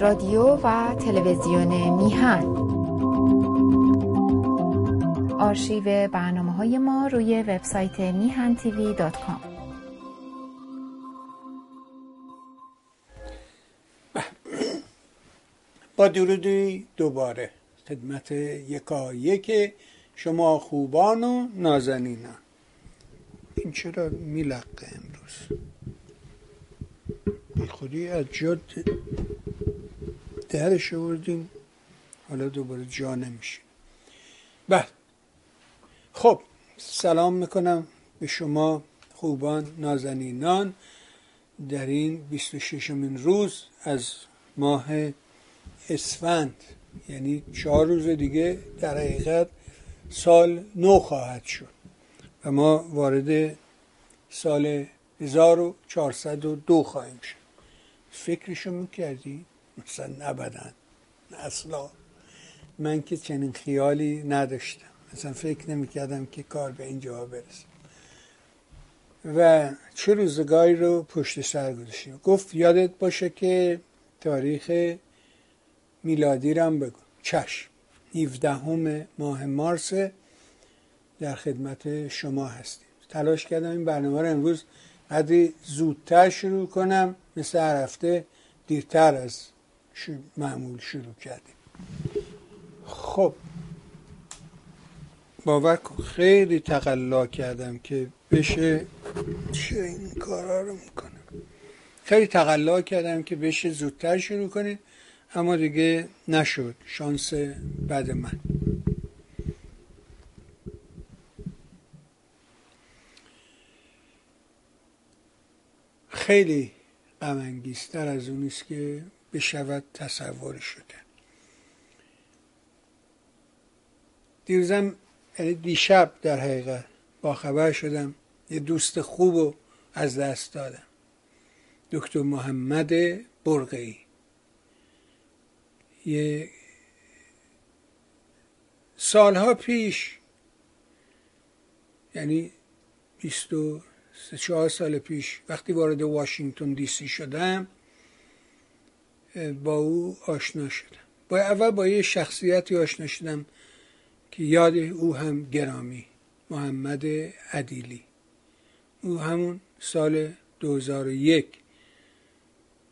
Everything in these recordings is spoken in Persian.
رادیو و تلویزیون میهن. آرشیو برنامه های ما روی وبسایت میهن تیوی با درودی دوباره خدمت یکا یک شما خوبان و نازنینان. این چرا میلقه امروز؟ بی خودی از جا درش آوردیم. حالا دوباره جا نمیشه بله. خب سلام می‌کنم به شما خوبان نازنینان. در این 26 من روز از ماه اسفند یعنی چهار روز دیگه در حقیقت سال نو خواهد شد و ما وارد سال 1402 خواهیم شد. فکرشو می‌کردی؟ مثلا نبدن اصلا. من که چنین خیالی نداشتم. مثلا فکر نمی‌کردم که کار به اینجا برسه. و چه روزگاری رو پشت سر گذاشتیم گفت یادت باشه که تاریخ میلادی رم بگو. چشم. 17 ماه مارس در خدمت شما هستیم. تلاش کردم این برنامه رو امروز قدری زودتر شروع کنم. مثل هر هفته دیرتر از معمول شروع کردیم. خب. باور کن خیلی تقلا کردم که بشه چه این کارا رو می‌کنم خیلی تقلا کردم که بشه زودتر شروع کنید اما دیگه نشد. شانس بد من. خیلی غمانگیزتر از اون است که بشود تصور شده. دیروزم یعنی دیشب در حقیقت با خبر شدم یه دوست خوب رو از دست دادم. دکتر محمد برقی یه سالها پیش یعنی بیست و سه چهار سال پیش وقتی وارد واشنگتن دی سی شدم با او آشنا شدم. با اول با یه شخصیتی آشنا شدم که یاد او هم گرامی محمد عدیلی. او همون سال 2001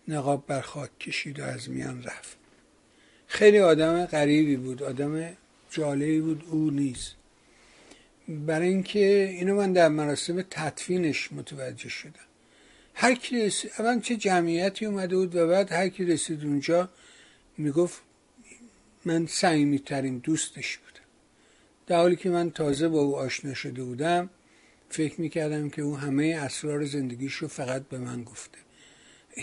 نقاب بر خاک کشید و از میان رفت. خیلی آدم غریبی بود آدم جالبی بود او نیست. برای اینکه اینو من در مراسم تدفینش متوجه شدم. هر کی رسید اول چه جمعیتی اومده بود و بعد هر کی رسید اونجا می‌گفت من صمیمی ترین دوستش بودم. در حالی که من تازه با او آشنا شده بودم فکر می‌کردم که او همه اسرار زندگیش رو فقط به من گفته.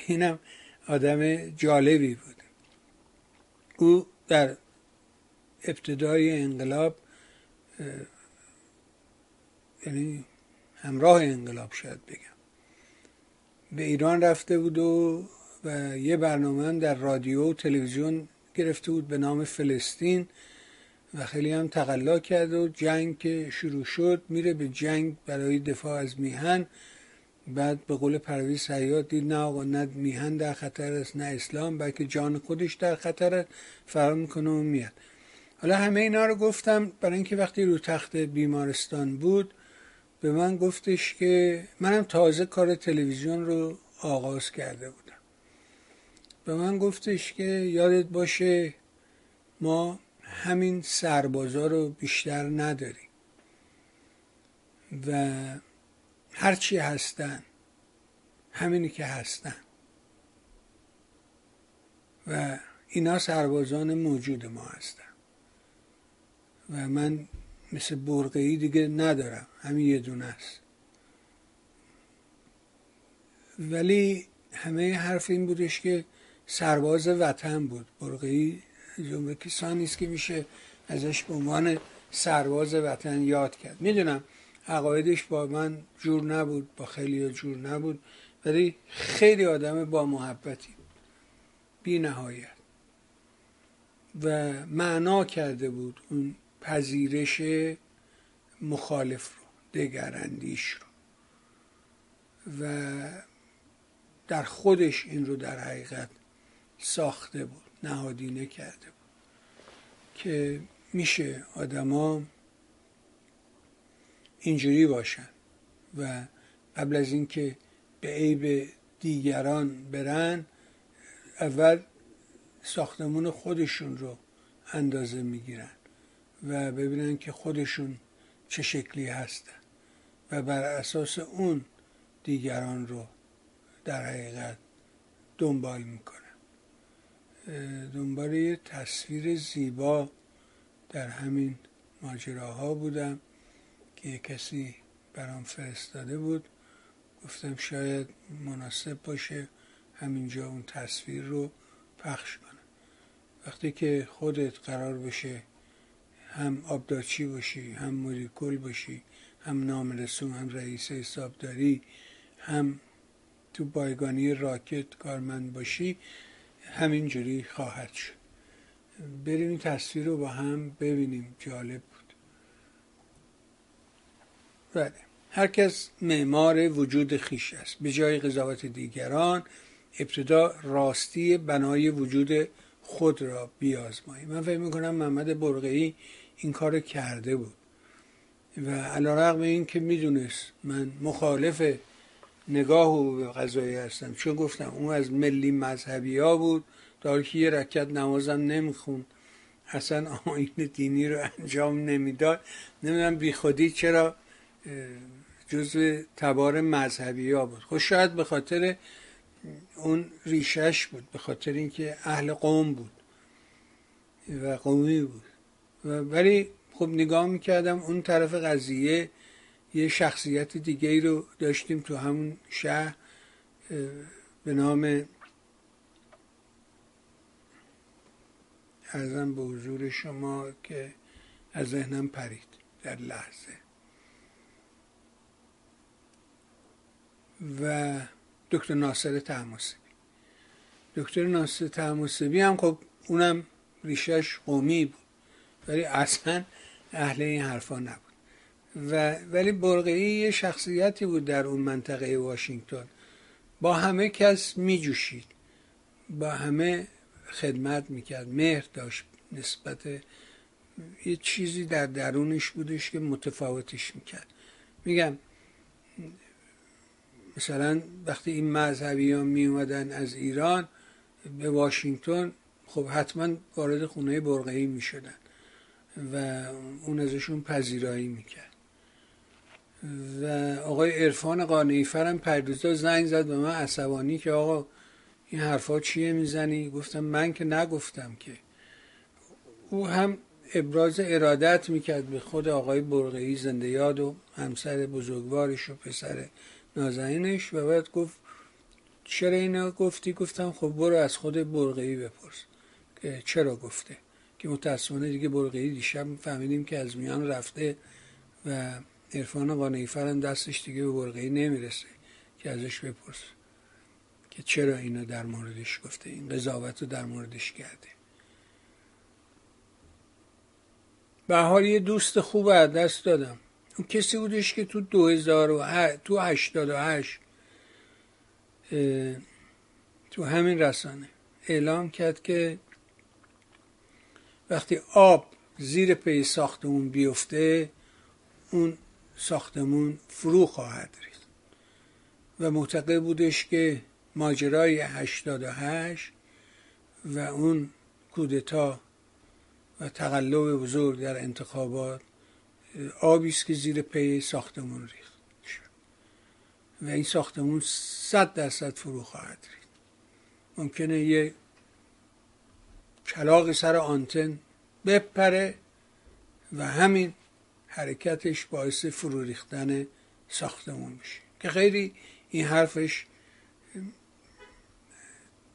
اینم آدم جالبی بود. او در ابتدای انقلاب یعنی همراه انقلاب شاید بگم. به ایران رفته بود و و یه برنامه در رادیو و تلویزیون گرفته بود به نام فلسطین و خیلی هم تقلا کرد و جنگ که شروع شد میره به جنگ برای دفاع از میهن. بعد به قول پرویز سیاد دید نه آقا نه میهن در خطر است نه اسلام بلکه جان خودش در خطر فرار می‌کنه و میاد. حالا همه اینا رو گفتم برای اینکه وقتی رو تخت بیمارستان بود به من گفتش که منم تازه کار تلویزیون رو آغاز کرده بودم. به من گفتش که یادت باشه ما همین سربازا رو بیشتر نداریم و هرچی هستن همینی که هستن. و اینا سربازان موجود ما هستن. و من مثل برقعی دیگه ندارم. همین یه دونه است. ولی همه حرف این بودش که سرباز وطن بود. برقعی جمله کسانی است که میشه ازش به عنوان سرباز وطن یاد کرد. می‌دونم عقایدش با من جور نبود با خیلی جور نبود ولی خیلی آدم با محبتی. بی نهایت. و معنا کرده بود اون پذیرش مخالف رو دگراندیش رو. و در خودش این رو در حقیقت ساخته بود نهادینه کرده بود. که میشه آدما اینجوری باشن و قبل از اینکه به عیب دیگران برن اول ساختمون خودشون رو اندازه می‌گیرن. و ببینن که خودشون چه شکلی هستن و بر اساس اون دیگران رو در حقیقت دنبال می‌کنن. دنبال یه تصویر زیبا در همین ماجراها بودم که یه کسی برام فرستاده بود. گفتم شاید مناسب باشه همینجا اون تصویر رو پخش کنم. وقتی که خودت قرار بشه هم آبدارچی باشی هم مدیرکل باشی هم نامرسون هم رئیس حسابداری هم تو بایگانی راکت کارمند باشی همینجوری خواهد شد. بریم این تصویر رو با هم ببینیم. جالب بود. بله. هر کس معمار وجود خیش است. به جای قضاوت دیگران ابتدا راستی بنای وجود خود را بیازمایی من فکر می‌کنم محمد برقعی این کار کرده بود. و علا رقم این که می‌دونست من مخالف نگاه و به قضایی هستم. چون گفتم اون از ملی مذهبی ها بود در که یه رکت نمازم نمی‌خوند. اصلا آین دینی رو انجام نمی‌داد. نمی‌دونم بی خودی چرا جزو تبار مذهبی ها بود. خب شاید به خاطر اون ریشش بود. به خاطر اینکه اهل قوم بود و قومی بود. ولی خب نگاه می‌کردم اون طرف قضیه یه شخصیت دیگه ای رو داشتیم تو همون شهر به نام ارزم به حضور شما که از ذهنم پرید در لحظه. و دکتر ناصر تحماسبی. دکتر ناصر تحماسبی هم خب اونم ریشش قومی بود. ولی اصلا اهل این حرفا نبود. و ولی برقعی یه شخصیتی بود در اون منطقه واشنگتن. با همه کس میجوشید. با همه خدمت می‌کرد. مهر داشت نسبت یه چیزی در درونش بودش که متفاوتش می‌کرد. میگم مثلا وقتی این مذهبی ها می اومدن از ایران به واشنگتن خب حتما وارد خونه برقعی می شدن و اون ازشون پذیرایی می‌کرد. و آقای عرفان قانعی فرم پردوزا زنگ زد به من عصبانی که آقا این حرفا چیه می‌زنی؟ گفتم من که نگفتم که. او هم ابراز ارادت می‌کرد به خود آقای برقعی زنده یاد و همسر بزرگوارش و پسر نازنینش و بعد گفت چرا اینا گفتی؟ گفتم خب برو از خود برقعی بپرس. که چرا گفته؟ که متاسفانه دیگه برقعی دیشب فهمیدیم که از میان رفته و عرفان قانعی فرم دستش دیگه به برقعی نمی‌رسه که ازش بپرس. که چرا اینا در موردش گفته؟ این قضاوت رو در موردش کرده. به حال یه دوست خوب از دست دادم. اون کسی بودش که تو 2008 تو 88 تو همین رسانه اعلام کرد که وقتی آب زیر پی ساختمون بیفته اون ساختمون فرو خواهد ریخت. و معتقد بودش که ماجرای 88 و اون کودتا و تقلب بزرگ در انتخابات آبی است که زیر پی ساختمون ریخت. و این ساختمون صد درصد فرو خواهد ریخت. ممکنه یه کلاق سر آنتن بپره و همین حرکتش باعث فرو ریختن ساختمون میشه. که خیلی این حرفش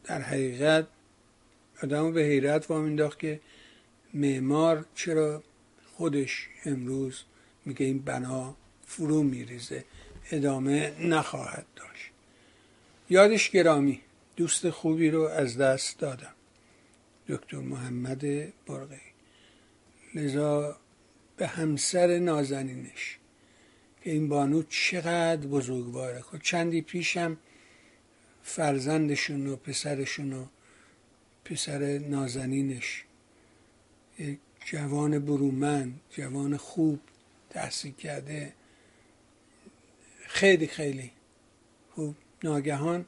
در حقیقت آدم به حیرت وامینداخت که معمار چرا خودش امروز میگه این بنا فرو میریزه ادامه نخواهد داشت. یادش گرامی دوست خوبی رو از دست دادم. دکتر محمد برقی لذا به همسر نازنینش که این بانو چقدر بزرگواره. خب چندی پیشم فرزندشون و پسرشون رو پسر نازنینش. یک جوان برومن جوان خوب تحصیل کرده. خیلی خیلی خوب ناگهان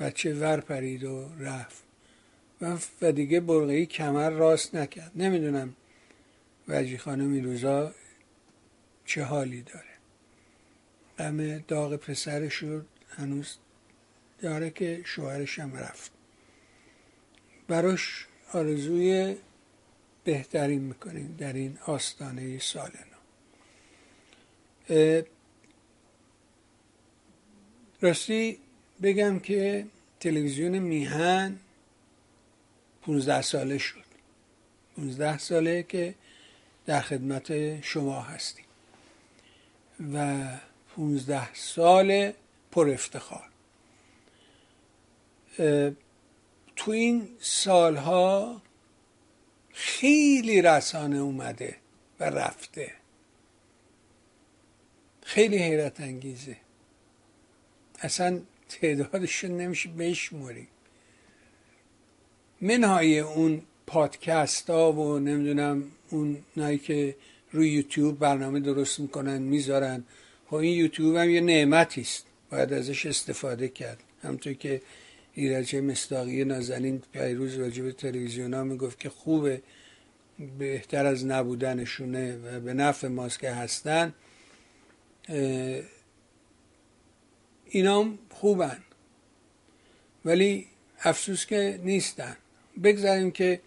بچه ور پرید و رفت. و دیگه برغی کمر راست نکرد. نمی‌دونم وجی خانم این روزا چه حالی داره. غم داغ پسرش رو هنوز داره که شوهرش هم رفت. براش آرزوی بهترین می‌کنیم در این آستانه سال نو راستی بگم که تلویزیون میهن 15 ساله شد. 15 ساله که در خدمت شما هستیم. و 15 سال پر افتخار. تو این سالها خیلی رسانه اومده و رفته. خیلی حیرت انگیزه. اصلا تعدادشون نمیشه بشموری. منهای اون پادکست ها و نمی‌دونم اون نایی که روی یوتیوب برنامه درست می‌کنن می‌ذارن. خب این یوتیوب هم یه نعمتی است. باید ازش استفاده کرد. همطور که ایرج مستاقی نازنین پیروز راجع به تلویزیون ها می‌گفت که خوبه بهتر از نبودنشونه و به نفع ماست که هستن. اینا خوبن. ولی افسوس که نیستن. بگذاریم که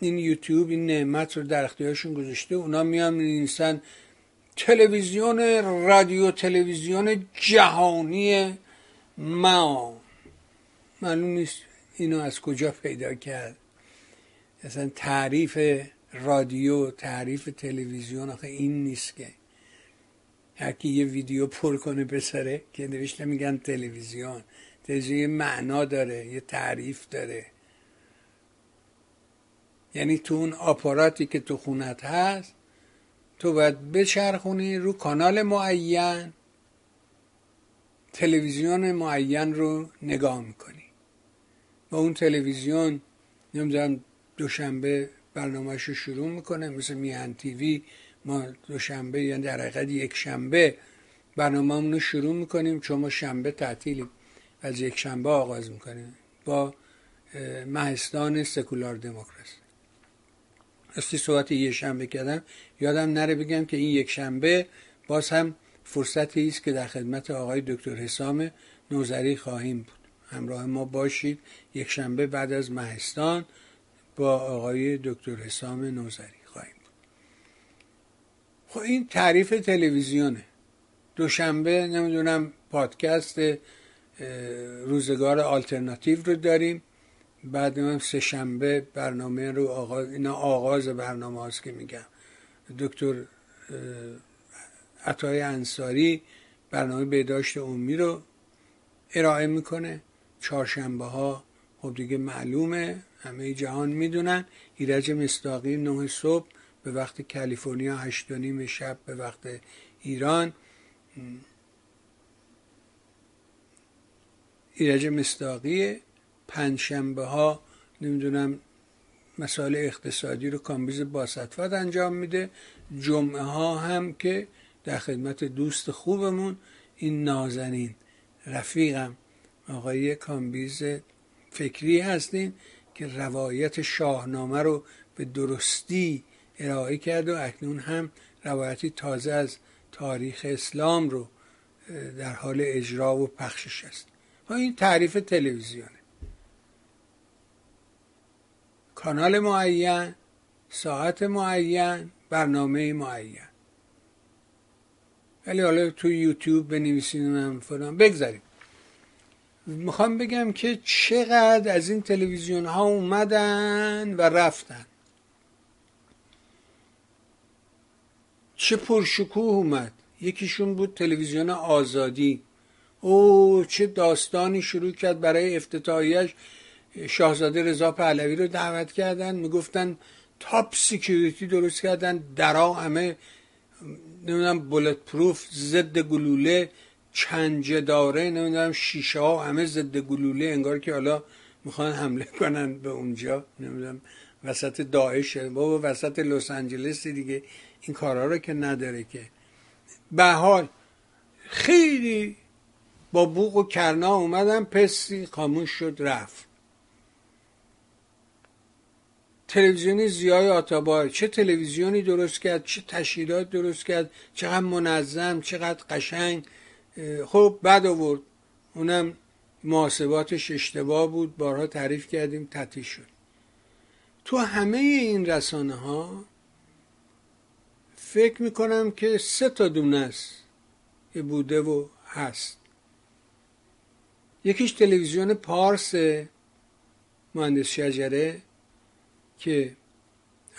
این یوتیوب این نعمت رو در اختیارشون گذاشته اونا میان می‌نویسن تلویزیون رادیو تلویزیون جهانی ما. معلوم نیست اینو از کجا پیدا کرد. اصلا تعریف رادیو تعریف تلویزیون آخه این نیست که هرکی یه ویدیو پر کنه بسره که نوشته میگن تلویزیون. تلویزیون یه معنا داره یه تعریف داره. یعنی تو اون آپاراتی که تو خونت هست تو باید بچرخونی رو کانال معین تلویزیون معین رو نگاه می‌کنی. و اون تلویزیون نمی‌دونم دوشنبه برنامهش رو شروع می‌کنه مثل میهن تیوی ما دوشنبه یا در حقیقت یک شنبه برنامه رو شروع می‌کنیم چون ما شنبه تعطیلیم. از یک شنبه آغاز می‌کنیم با مهستان سکولار دموکراسی. راستی صحبت یه شنبه کردم. یادم نره بگم که این یک شنبه باز هم فرصتی است که در خدمت آقای دکتر حسام نوزری خواهیم بود. همراه ما باشید یک شنبه بعد از مهستان با آقای دکتر حسام نوزری خواهیم بود. خب این تعریف تلویزیونه. دوشنبه نمی‌دونم پادکست روزگار آلترناتیو رو داریم. بعد هم سه شنبه برنامه رو آغاز اینا آغاز برنامه هاست که میگم. دکتر عطای انصاری برنامه بهداشت عمومی رو ارائه می‌کنه. چهارشنبه ها خب دیگه معلومه همه جهان می‌دونن. ایرج مستاقی نه صبح به وقت کالیفرنیا هشت و نیم شب به وقت ایران. ایرج مستاقی پنجشنبه ها نمی‌دونم مسائل اقتصادی رو کامبیز با استفاده انجام میده. جمعه ها هم که در خدمت دوست خوبمون این نازنین رفیقم آقای کامبیز فکری هستین که روایت شاهنامه رو به درستی ارائه کرد و اکنون هم روایتی تازه از تاریخ اسلام رو در حال اجرا و پخشش است. این تعریف تلویزیونه. کانال معین ساعت معین برنامه معین. ولی حالا تو یوتیوب بنویسین هم فلان. بگذاریم می‌خوام بگم که چقدر از این تلویزیون ها اومدن و رفتن. چه پرشکوه اومد. یکیشون بود تلویزیون آزادی. او چه داستانی شروع کرد برای افتتاحیش. شاهزاده رضا پهلوی رو دعوت کردن می‌گفتن top security درست کردن درا همه نمی‌دونم bulletproof ضد گلوله چنجه داره نمی‌دونم شیشه ها همه ضد گلوله انگار که حالا می‌خوان حمله کنن به اونجا نمی‌دونم وسط داعشه بابا وسط لس آنجلس دیگه این کارها رو که نداره که. به حال خیلی با بوق و کرنا اومدن پسی خاموش شد رفت. تلویزیونی زیای آتابای. چه تلویزیونی درست کرد چه تشکیلات درست کرد چقدر منظم چقدر قشنگ. خب بد آورد. اونم محاسباتش اشتباه بود. بارها تعریف کردیم تطیش شد. تو همه این رسانه ها فکر می‌کنم که سه تا دونه است که بوده و هست. یکیش تلویزیون پارس مهندس شجره که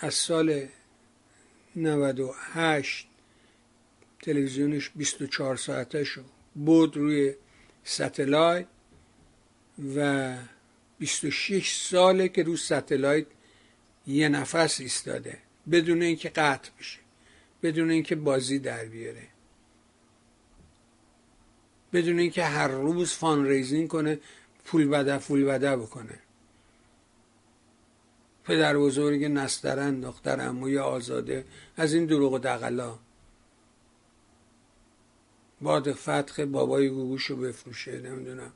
از سال 98 تلویزیونش 24 ساعته شد بود روی ستلایت و 26 ساله که روی satellite یه نفس ایستاده بدون اینکه قطع بشه بدون اینکه بازی در بیاره بدون اینکه هر روز fundraising کنه پول بده پول بده بکنه. پدر بزرگ نسترن دختر عموی آزاده از این دروغ و دغلا باد فتخ بابای گوگوشو بفروشه نمی‌دونم.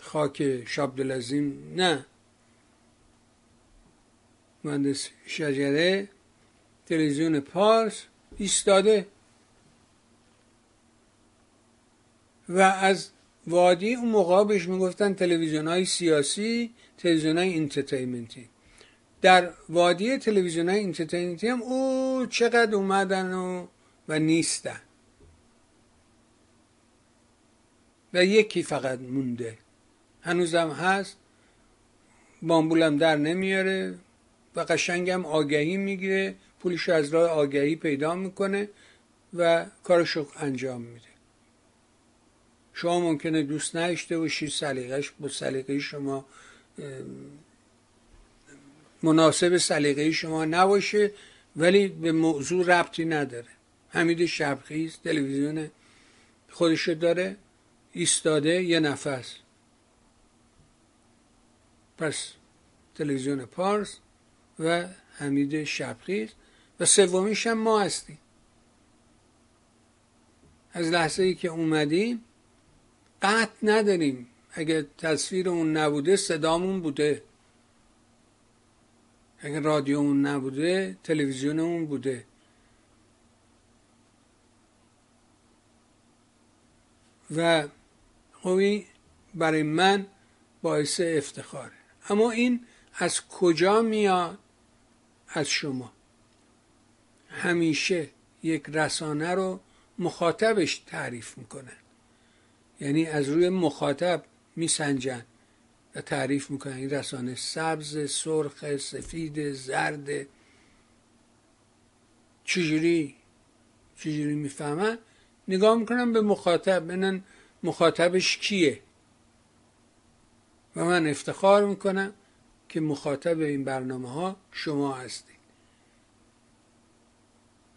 خاک شابدلزیم نه. مهندس شجره تلویزیون پارس ایستاده. و از وادی اون موقع بهش می‌گفتن تلویزیون های سیاسی تلویزیون های انترتینمنتی. در وادی تلویزیون های انترتینمنتی هم او چقدر اومدن و, و نیستن. و یکی فقط مونده. هنوزم هست. بامبولم در نمیاره و قشنگم آگهی می‌گیره. پولش از راه آگهی پیدا می‌کنه و کارشو انجام میده. شما ممکنه دوست نداشته باشید سلیقش با سلیقه شما مناسب سلیقه شما نباشه ولی به موضوع ربطی نداره. حمید شبخیز تلویزیون خودشو داره ایستاده یه نفس. پس تلویزیون پارس و حمید شبخیز و سومیش هم ما هستیم. از لحظه ای که اومدیم قطع نداریم. اگه تصویر اون نبوده صدامون بوده. اگه رادیومون نبوده تلویزیونمون بوده. و خوبی برای من باعث افتخاره. اما این از کجا میاد؟ از شما. همیشه یک رسانه رو مخاطبش تعریف می‌کنن. یعنی از روی مخاطب میسنجن. تعریف می‌کنن این رسانه سبز سرخ سفید زرد. چجوری؟ چجوری می‌فهمن؟ نگاه می‌کنن به مخاطب. بنن مخاطبش کیه. و من افتخار می‌کنم که مخاطب این برنامه ها شما هستید.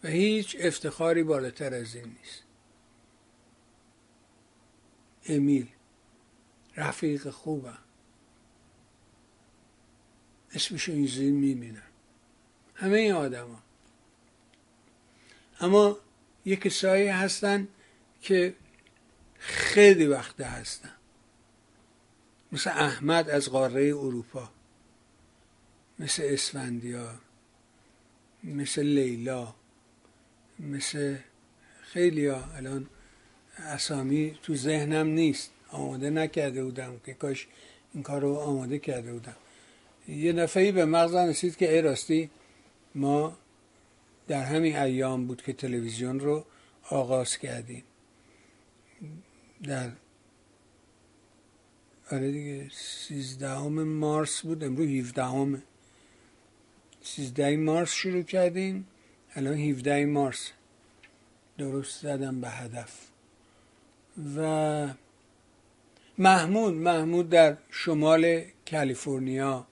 و هیچ افتخاری بالاتر از این نیست. امیل رفیق خوبم. اسمشو اینجوری می‌بینم. همه این آدما. اما یک کسایی هستن که خیلی وقته هستن. مثل احمد از قاره اروپا. مثل اسفندیار. مثل لیلا. مثل خیلی ها الان اسامی تو ذهنم نیست. آماده نکرده بودم که کاش این کار رو آماده کرده بودم. یه دفعه به مغزم رسید که ای راستی ما در همین ایام بود که تلویزیون رو آغاز کردیم. در آره دیگه سیزدهم مارس بود. امروز هیفدهم سیزده مارس شروع کردیم. الان 17 مارس. درست زدم به هدف. و محمود محمود در شمال کالیفرنیا.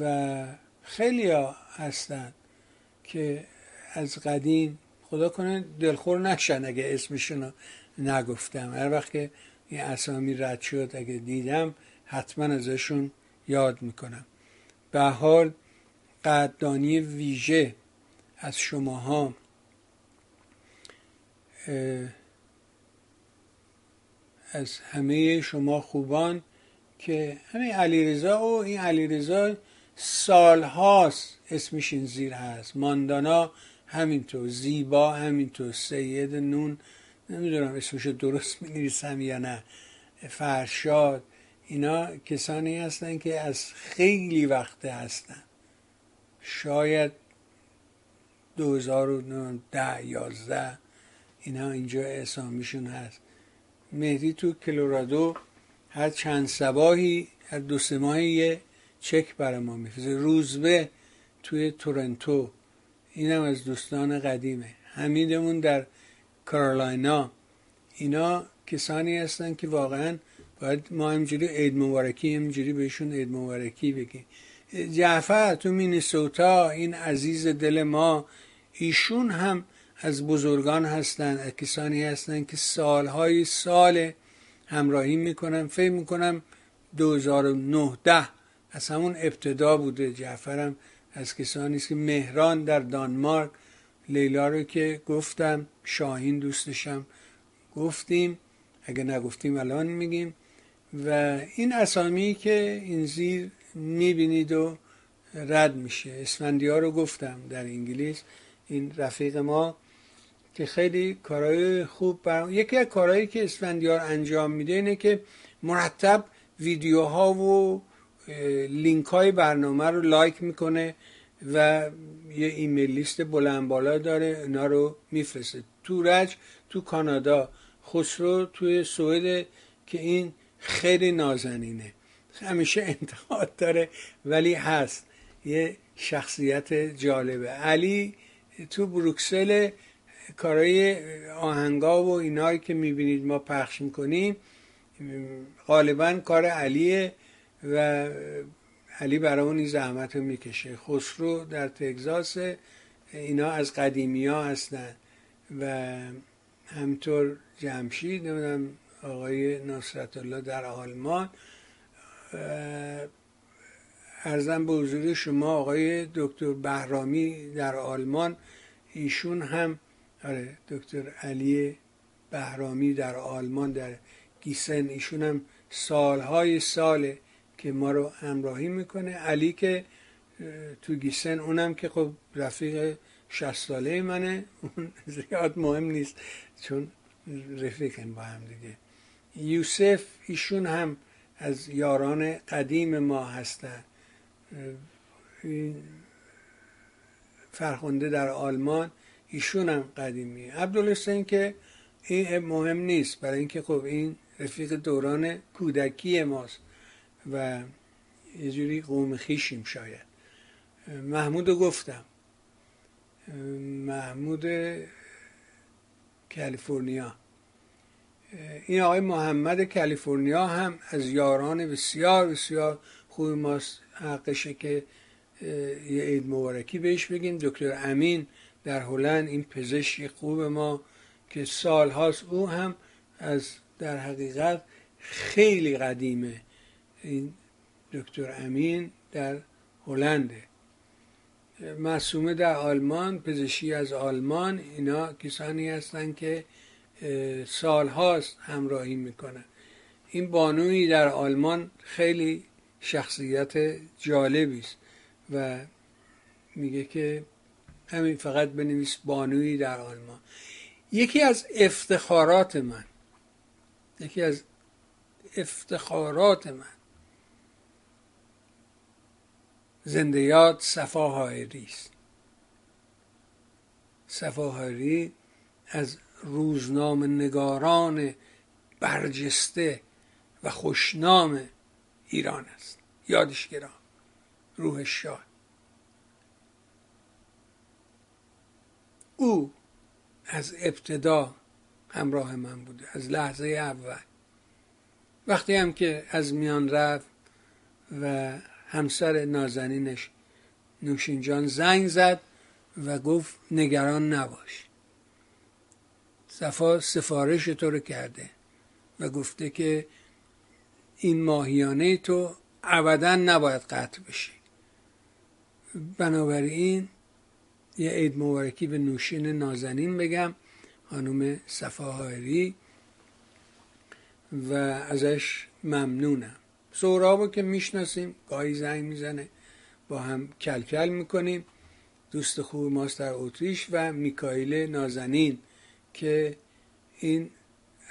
و خیلی ها هستن که از قدیم خدا کنه دلخور نشن اگه اسمشون نگفتم. هر وقت که این اسامی رد شد اگه دیدم حتما ازشون یاد می‌کنم. به حال قدردانی ویژه از شماها از همه شما خوبان که همین علیرضا و این علیرضا سالهاست اسمش این زیر هست. ماندانا همینطور زیبا همینطور سید نون نمی‌دونم اسمش درست می یا نه. فرشاد اینا کسانی هستن که از خیلی وقت هستن. شاید 2010 11 اینا اینجا اسامیشون هست. مهدی تو کلورادو هر چند سباهی هر دو سه ماهی چک برای ما میفرسته. روزبه توی تورنتو. اینم از دوستان قدیمه. حمیدمون در کارولاینا اینا کسانی هستن که واقعا باید ما همجوری عید مبارکی همجوری بهشون عید مبارکی بگیم. جعفر تو مینیسوتا این عزیز دل ما ایشون هم از بزرگان هستن کسانی هستن که سالهای سال همراهی می‌کنم فکر می‌کنم 2009 از همون ابتدا بوده. جعفرم از کسانی است که مهران در دانمارک. لیلا رو که گفتم شاهین دوستشم. گفتیم اگه نگفتیم الان میگیم. و این اسامی که این زیر می‌بینید و رد میشه. اسفندی ها رو گفتم در انگلیس. این رفیق ما که خیلی کارهای خوب بر... یکی از کارهایی که اسفندیار انجام میده اینه که مرتب ویدیوها و لینک های برنامه رو لایک می‌کنه و یه ایمیل لیست بلند بالا داره اینا رو میفرسته. تورج تو کانادا. خسرو توی سوئد که این خیلی نازنینه. همیشه انتقاد داره ولی هست. یه شخصیت جالبه. علی تو بروکسل کارهای آهنگا و اینایی که می‌بینید ما پخش می‌کنیم غالبا کار علیه. و علی اون زحمت رو می‌کشه. خسرو در تگزاس اینا از قدیمی ها هستن و همطور جمشید نمی‌دونم آقای نصرت الله در آلمان. ارزم به حضور شما آقای دکتر بهرامی در آلمان. ایشون هم آره دکتر علی بهرامی در آلمان در گیسن. ایشون هم سالهای ساله که ما رو همراهی می‌کنه. علی که تو گیسن اونم که خب رفیق شست ساله منه. اون زیاد مهم نیست چون رفیقیم با هم دیگه. یوسف ایشون هم از یاران قدیم ما هستن. فرخنده در آلمان ایشون هم قدیمی. عبدالحسین که این مهم نیست. برای اینکه خب این رفیق دوران کودکی ماست. و یه جوری قوم خیشیم شاید. محمود گفتم. محمود کالیفرنیا. این آقای محمد کالیفرنیا هم از یاران بسیار بسیار خوب ماست. حقشه که یه عید مبارکی بهش بگیم. دکتر امین در هلند این پزشک خوب ما که سال هاست او هم از در حقیقت خیلی قدیمه. این دکتر امین در هلنده. معصومه در آلمان پزشکی از آلمان. اینا کسانی هستند که سال هاست همراهی می‌کنن. این بانوی در آلمان خیلی شخصیت جالبی است و میگه که همین فقط بنویس بانویی در آلمان. یکی از افتخارات من یکی از افتخارات من زنده یاد صفاهایری است. صفاهایری از روزنامه نگاران برجسته و خوشنام ایران است. یادش گرام روح شاد او از ابتدا همراه من بوده از لحظه اول. وقتی هم که از میان رفت و همسر نازنینش. نوشینجان زنگ زد و گفت نگران نباش. صفا سفارش تو رو کرده و گفته که این ماهیانه تو ابدا نباید قطع بشه. بنابراین یه عید مبارکی به نوشین نازنین بگم خانم صفاهاری و ازش ممنونم. سهرابو که می‌شناسیم گاهی زنگ می‌زنه با هم کلکل می‌کنیم. دوست خوب ماست در اتریش و میکایل نازنین که این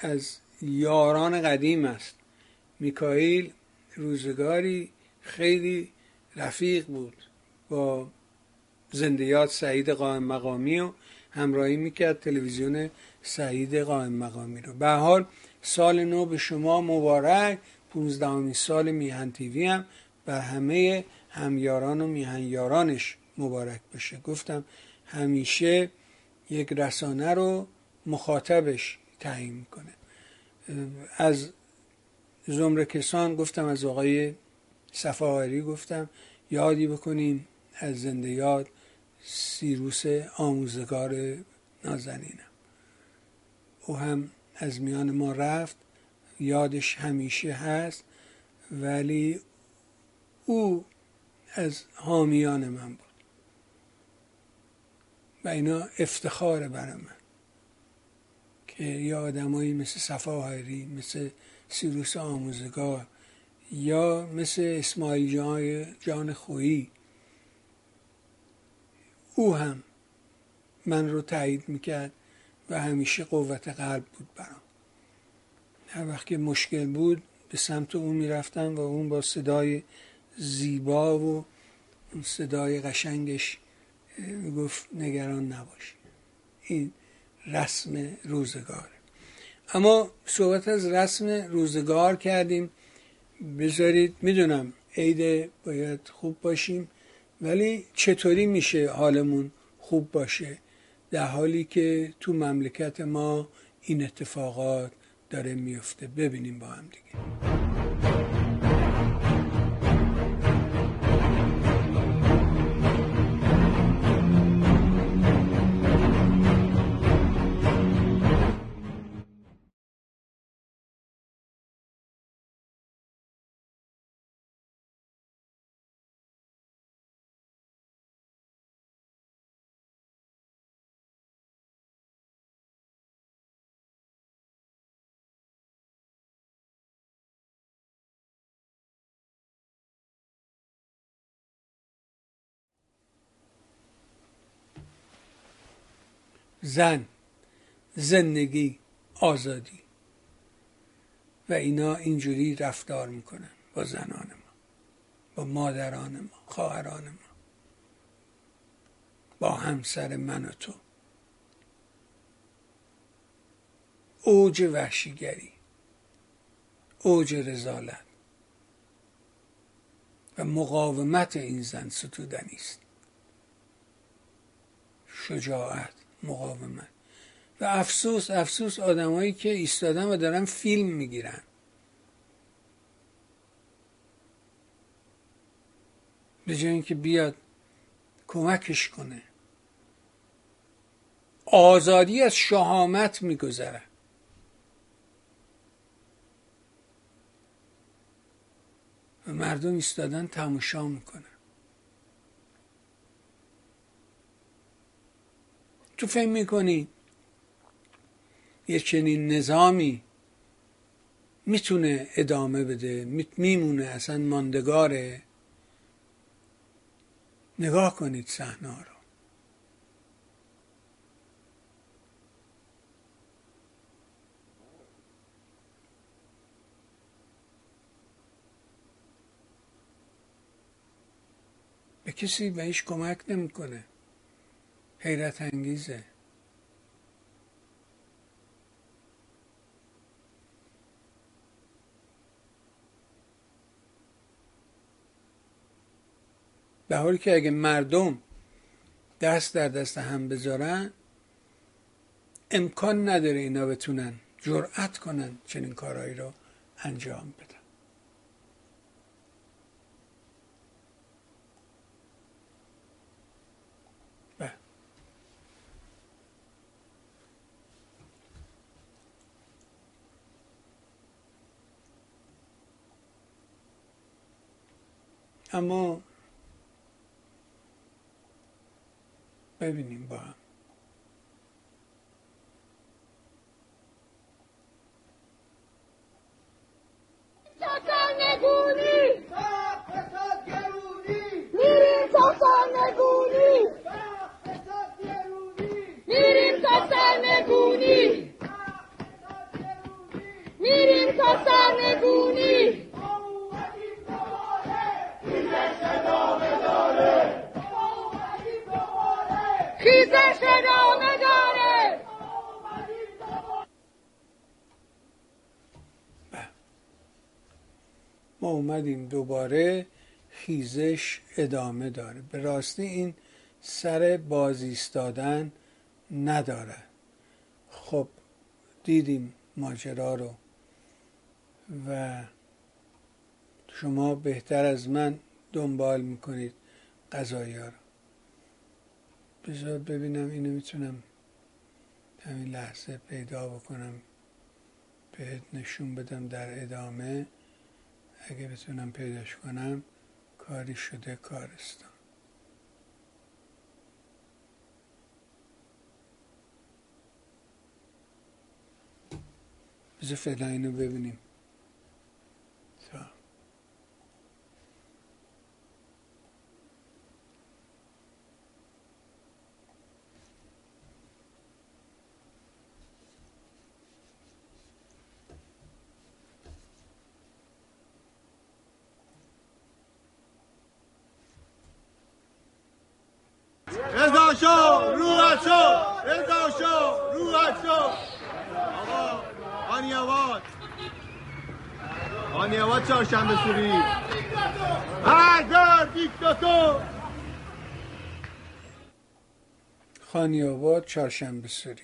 از یاران قدیم است. میکائیل روزگاری خیلی رفیق بود. با زندیات سعید قائم مقامی و همراهی می‌کرد تلویزیون سعید قائم مقامی رو. به حال سال نو به شما مبارک. پونزدهمین سال میهن تیوی هم بر همه همیاران و میهن مبارک بشه. گفتم همیشه یک رسانه رو مخاطبش تعیین می‌کنه. از زمره کسان گفتم از آقای صفاهاری گفتم یادی بکنیم از زنده یاد سیروس آموزگار نازنینم. او هم از میان ما رفت. یادش همیشه هست ولی او از حامیان من بود. و اینا افتخار برای من. که یه آدمایی مثل صفاهری مثل سیروس آموزگار یا مثل اسماعیل جان, جان خویی. او هم من رو تایید می‌کرد و همیشه قوت قلب بود برام. هر وقت که مشکل بود به سمت اون می‌رفتم و اون با صدای زیبا و اون صدای قشنگش گفت نگران نباش. این رسم روزگاره. اما صحبت از رسم روزگار کردیم. بذارید می‌دونم عید باید خوب باشیم ولی چطوری میشه حالمون خوب باشه؟ در حالی که تو مملکت ما این اتفاقات داره میفته. ببینیم با هم دیگه. زن زندگی آزادی. و اینا اینجوری رفتار می‌کنن با زنان ما با مادران ما خواهران ما با همسر من و تو. اوج وحشیگری اوج رزالت. و مقاومت این زن ستودنی است. شجاعت. مقاومت. و افسوس افسوس آدمایی که ایستادن و دارن فیلم می‌گیرن. به جای اینکه بیاد کمکش کنه. آزادی از شهامت میگذره. و مردم ایستادن تماشا می‌کنن. تو فکر می‌کنی؟ یه چنین نظامی می‌تونه ادامه بده میمونه اصلا ماندگاره. نگاه کنید صحنه رو. به کسی بهش کمک نمی‌کنه. حیرت انگیزه به حالی که اگه مردم دست در دست هم بذارن امکان نداره اینا بتونن جرأت کنن چنین کارهایی رو انجام بدن. اما ببینیم با هم. میریم تا سرنگونی میریم تا سرنگونی خیزش ادامه داره. ما اومدیم دوباره خیزش ادامه داره. به راستی این سر باز ایستادن نداره. خب دیدیم ماجرا رو و شما بهتر از من دنبال می‌کنید قضایی رو بذار ببینم اینو می‌تونم همین لحظه پیدا بکنم. بهت نشون بدم در ادامه. اگه بتونم پیداش کنم کاری شده کارستان بذار فعلا اینو ببینیم تا رضا شو روحت شو رضا شو روحت شو آقا آنی آباد آنی آباد چهارشنبه سوری. بردار دیکتاتور خانی آباد چهارشنبه سوری.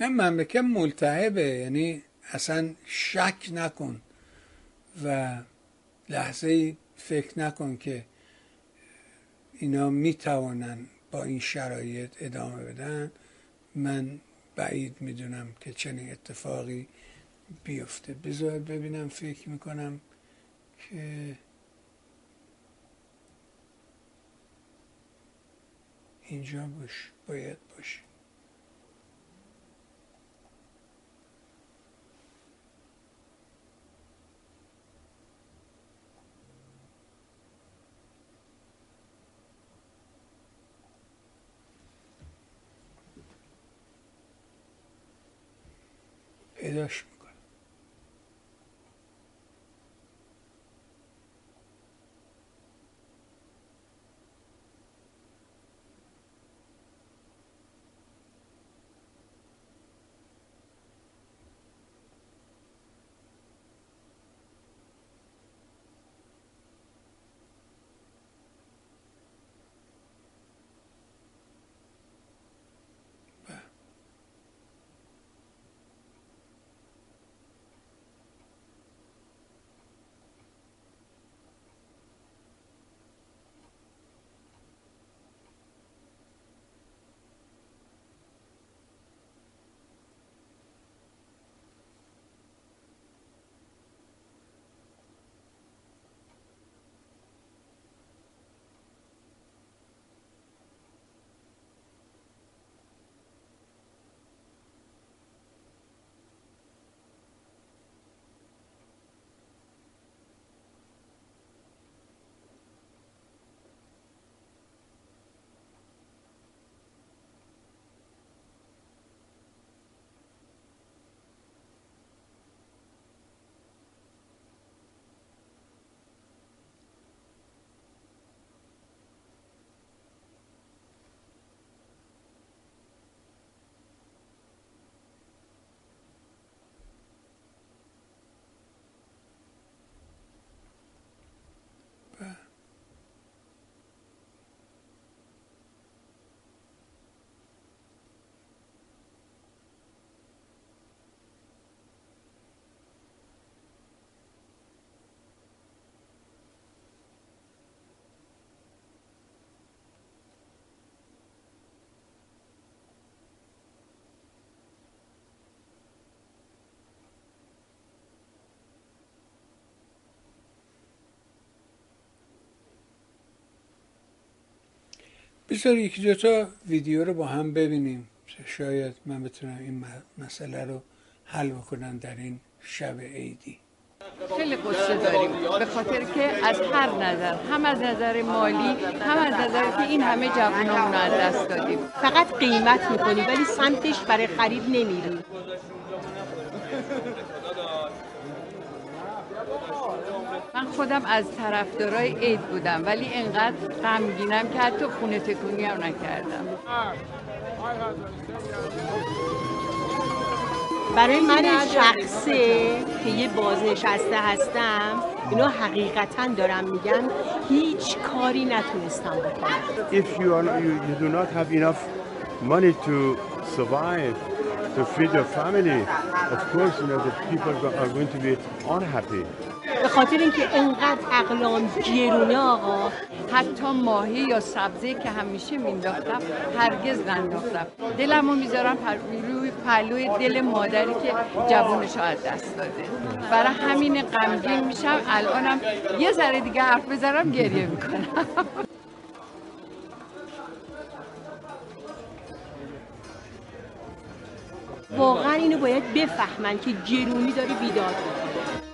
نه مملکت ملتهبه یعنی اصلا شک نکن و لحظه ای فکر نکن که اینا می‌توانن با این شرایط ادامه بدن. من بعید می‌دونم که چنین اتفاقی بیفته. بذار ببینم فکر می‌کنم که اینجا باش باید باشه. پیداش بذار یکی دو تا ویدیو رو با هم ببینیم. شاید من بتونم این مسئله رو حل بکنم در این شب عیدی. خیلی قصه داریم. به خاطر که از هر نظر هم از نظر مالی هم از نظر که این همه جوانامون از دست دادیم. فقط قیمت می‌کنی ولی سمتش برای خرید نمیری من خودم از طرفدارای عید بودم ولی انقدر غمگینم که حتی خونه تکونی هم نکردم برای من شخصه که یه بازنشسته هستم اینو حقیقتا دارم میگم هیچ کاری نتونستم بکنم If you, are, you, you do not have enough money to survive, to feed your family, of course, you know, the people are going to be unhappy. به خاطر اینکه انقدر اقلام گرونه آقا. حتی ماهی یا سبزی که همیشه مینداختم هرگز ننداختم. دلمو می‌ذارم روی پلوی دل مادری که جوونش از دست داده. برای همین غمگین میشم. الانم یه ذره دیگه حرف بذارم گریه می‌کنم. واقعا اینو باید بفهمن که گرونی داره بیدار کنه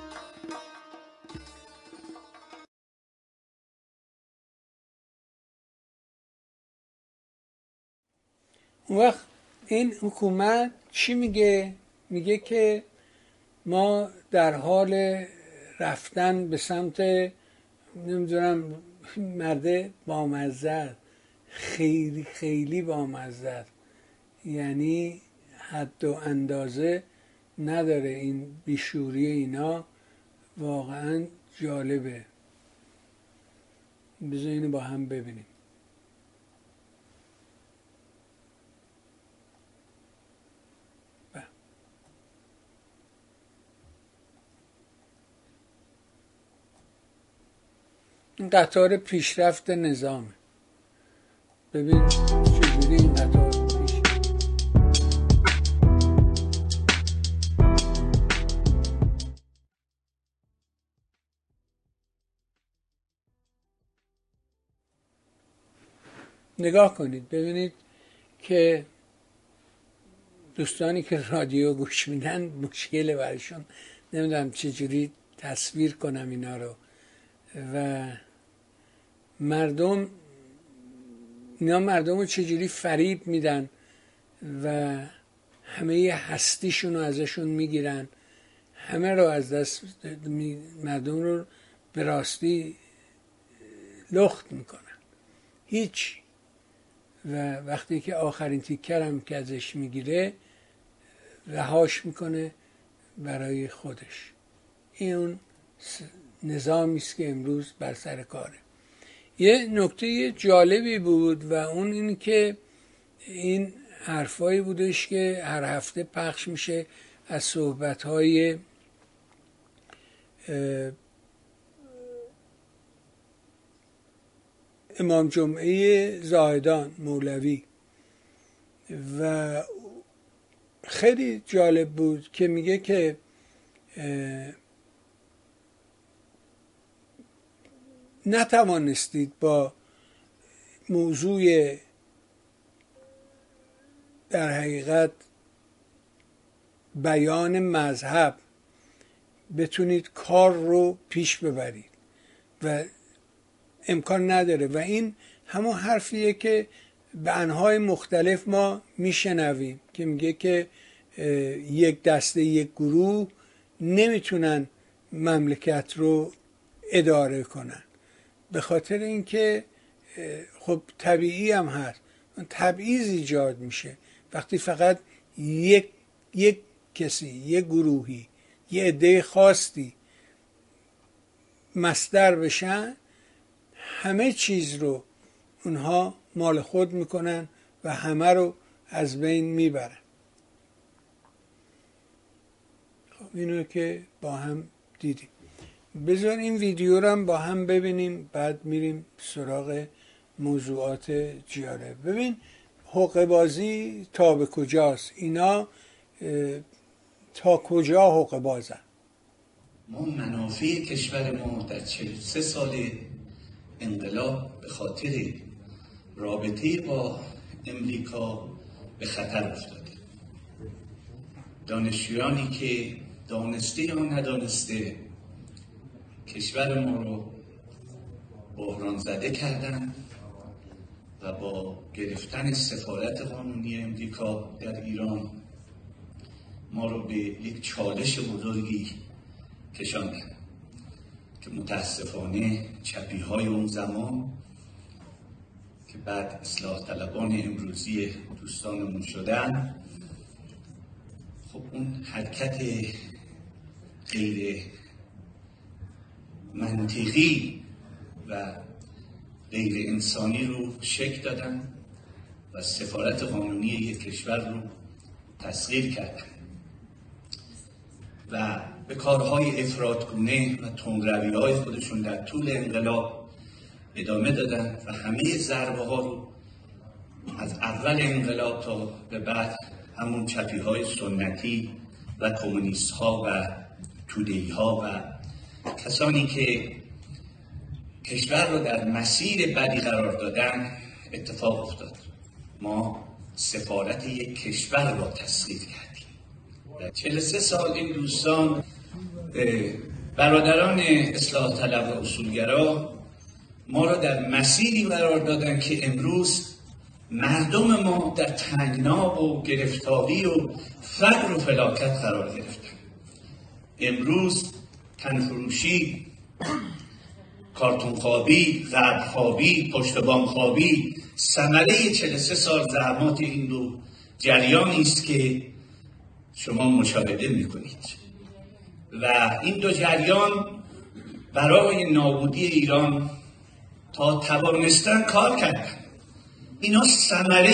اون وقت این حکومت چی میگه؟ میگه که ما در حال رفتن به سمت نمی‌دونم مرده بامزد خیلی خیلی بامزد یعنی حد و اندازه نداره این بیشوری اینا. واقعا جالبه. بذار با هم ببینیم. این قطار پیشرفت نظامه. ببین چجوری این قطار نگاه کنید ببینید که دوستانی که رادیو گوش میدن مشکل برشون. نمی‌دونم چجوری تصویر کنم اینا رو. و مردم اینا مردم رو چجوری فریب میدن و همه هستیشون رو ازشون می‌گیرن همه رو از دست مردم رو به راستی لخت می‌کنن. هیچ. و وقتی که آخرین تیکرم که ازش می‌گیره رهاش می‌کنه برای خودش. این اون نظامی است که امروز بر سر کاره. یه نکته جالبی بود و اون این که این حرفایی بودش که هر هفته پخش میشه از صحبت های امام جمعه زاهدان مولوی. و خیلی جالب بود که میگه که نتوانستید با موضوع در حقیقت بیان مذهب بتونید کار رو پیش ببرید و امکان نداره. و این همون حرفیه که به انهای مختلف ما میشنویم که میگه که یک دسته یک گروه نمی‌تونن مملکت رو اداره کنن. به خاطر اینکه خب طبیعی هم هست. تبعیض ایجاد میشه. وقتی فقط یک یک کسی یک گروهی یه عده خاصی مصدر بشن همه چیز رو اونها مال خود می‌کنن و همه رو از بین می‌برن. خب اینو که با هم دیدیم. بذار این ویدیو رو هم با هم ببینیم بعد میریم سراغ موضوعات جیاره ببین حقه بازی تا به کجاست؟ اینا تا کجا حقه بازن؟ ما منافع کشور ما در 43 سال انقلاب به خاطر رابطه با امریکا به خطر افتاده. دانشجویانی که دانسته یا ندانسته کشور ما رو بحران زده کردن و با گرفتن سفارت قانونی امریکا در ایران ما رو به یک چالش بزرگی کشاندن که متاسفانه چپی های اون زمان که بعد اصلاح طلبان امروزی دوستانمون شدن خب اون حرکت غیر منطقی و غیر انسانی رو شک دادن و سفارت قانونی یک کشور رو تسخیر کردن. و به کارهای افرادگونه و تندروی های خودشون در طول انقلاب ادامه دادن و همه ضربه ها رو از اول انقلاب تا به بعد همون چپی های سنتی و کمونیست ها و تودهی ها و کسانی که کشور رو در مسیر بدی قرار دادن اتفاق افتاد. ما سفارت یک کشور را تسخیر کردیم. در 43 سال این دوستان برادران اصلاح طلب و اصولگرا ما را در مسیری قرار دادن که امروز مردم ما در تنگنا و گرفتاری و فقر و فلاکت قرار گرفتن. امروز تنفروشی کارتون خوابی، غرب خوابی، پشت بام خوابی ثمره 43 سال زحمات این دو جریانی است که شما مشاهده می‌کنید. و این دو جریان برای نابودی ایران تا توانستن کار کردن. اینا ثمره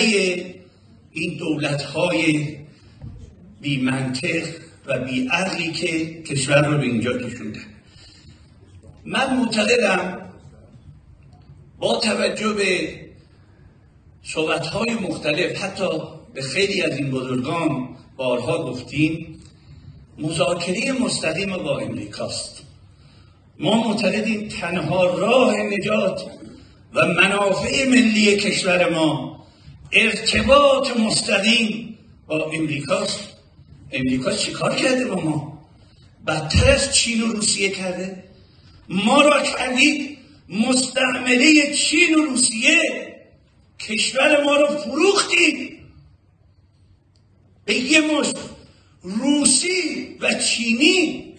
این دولت های بی منطق و بی عقلی که کشور رو به اینجا کشوندن. من معتقدم با توجه به صحبت های مختلف حتی به خیلی از این بزرگان بارها گفتیم مذاکره مستقیم با امریکاست. ما معتقدیم تنها راه نجات و منافع ملی کشور ما ارتباط مستقیم با امریکاست. امریکا چیکار کرده با ما؟ بدتر از چین و روسیه کرده. ما را کردید مستعمله چین و روسیه. کشور ما رو فروختید به یه مشت روسی و چینی.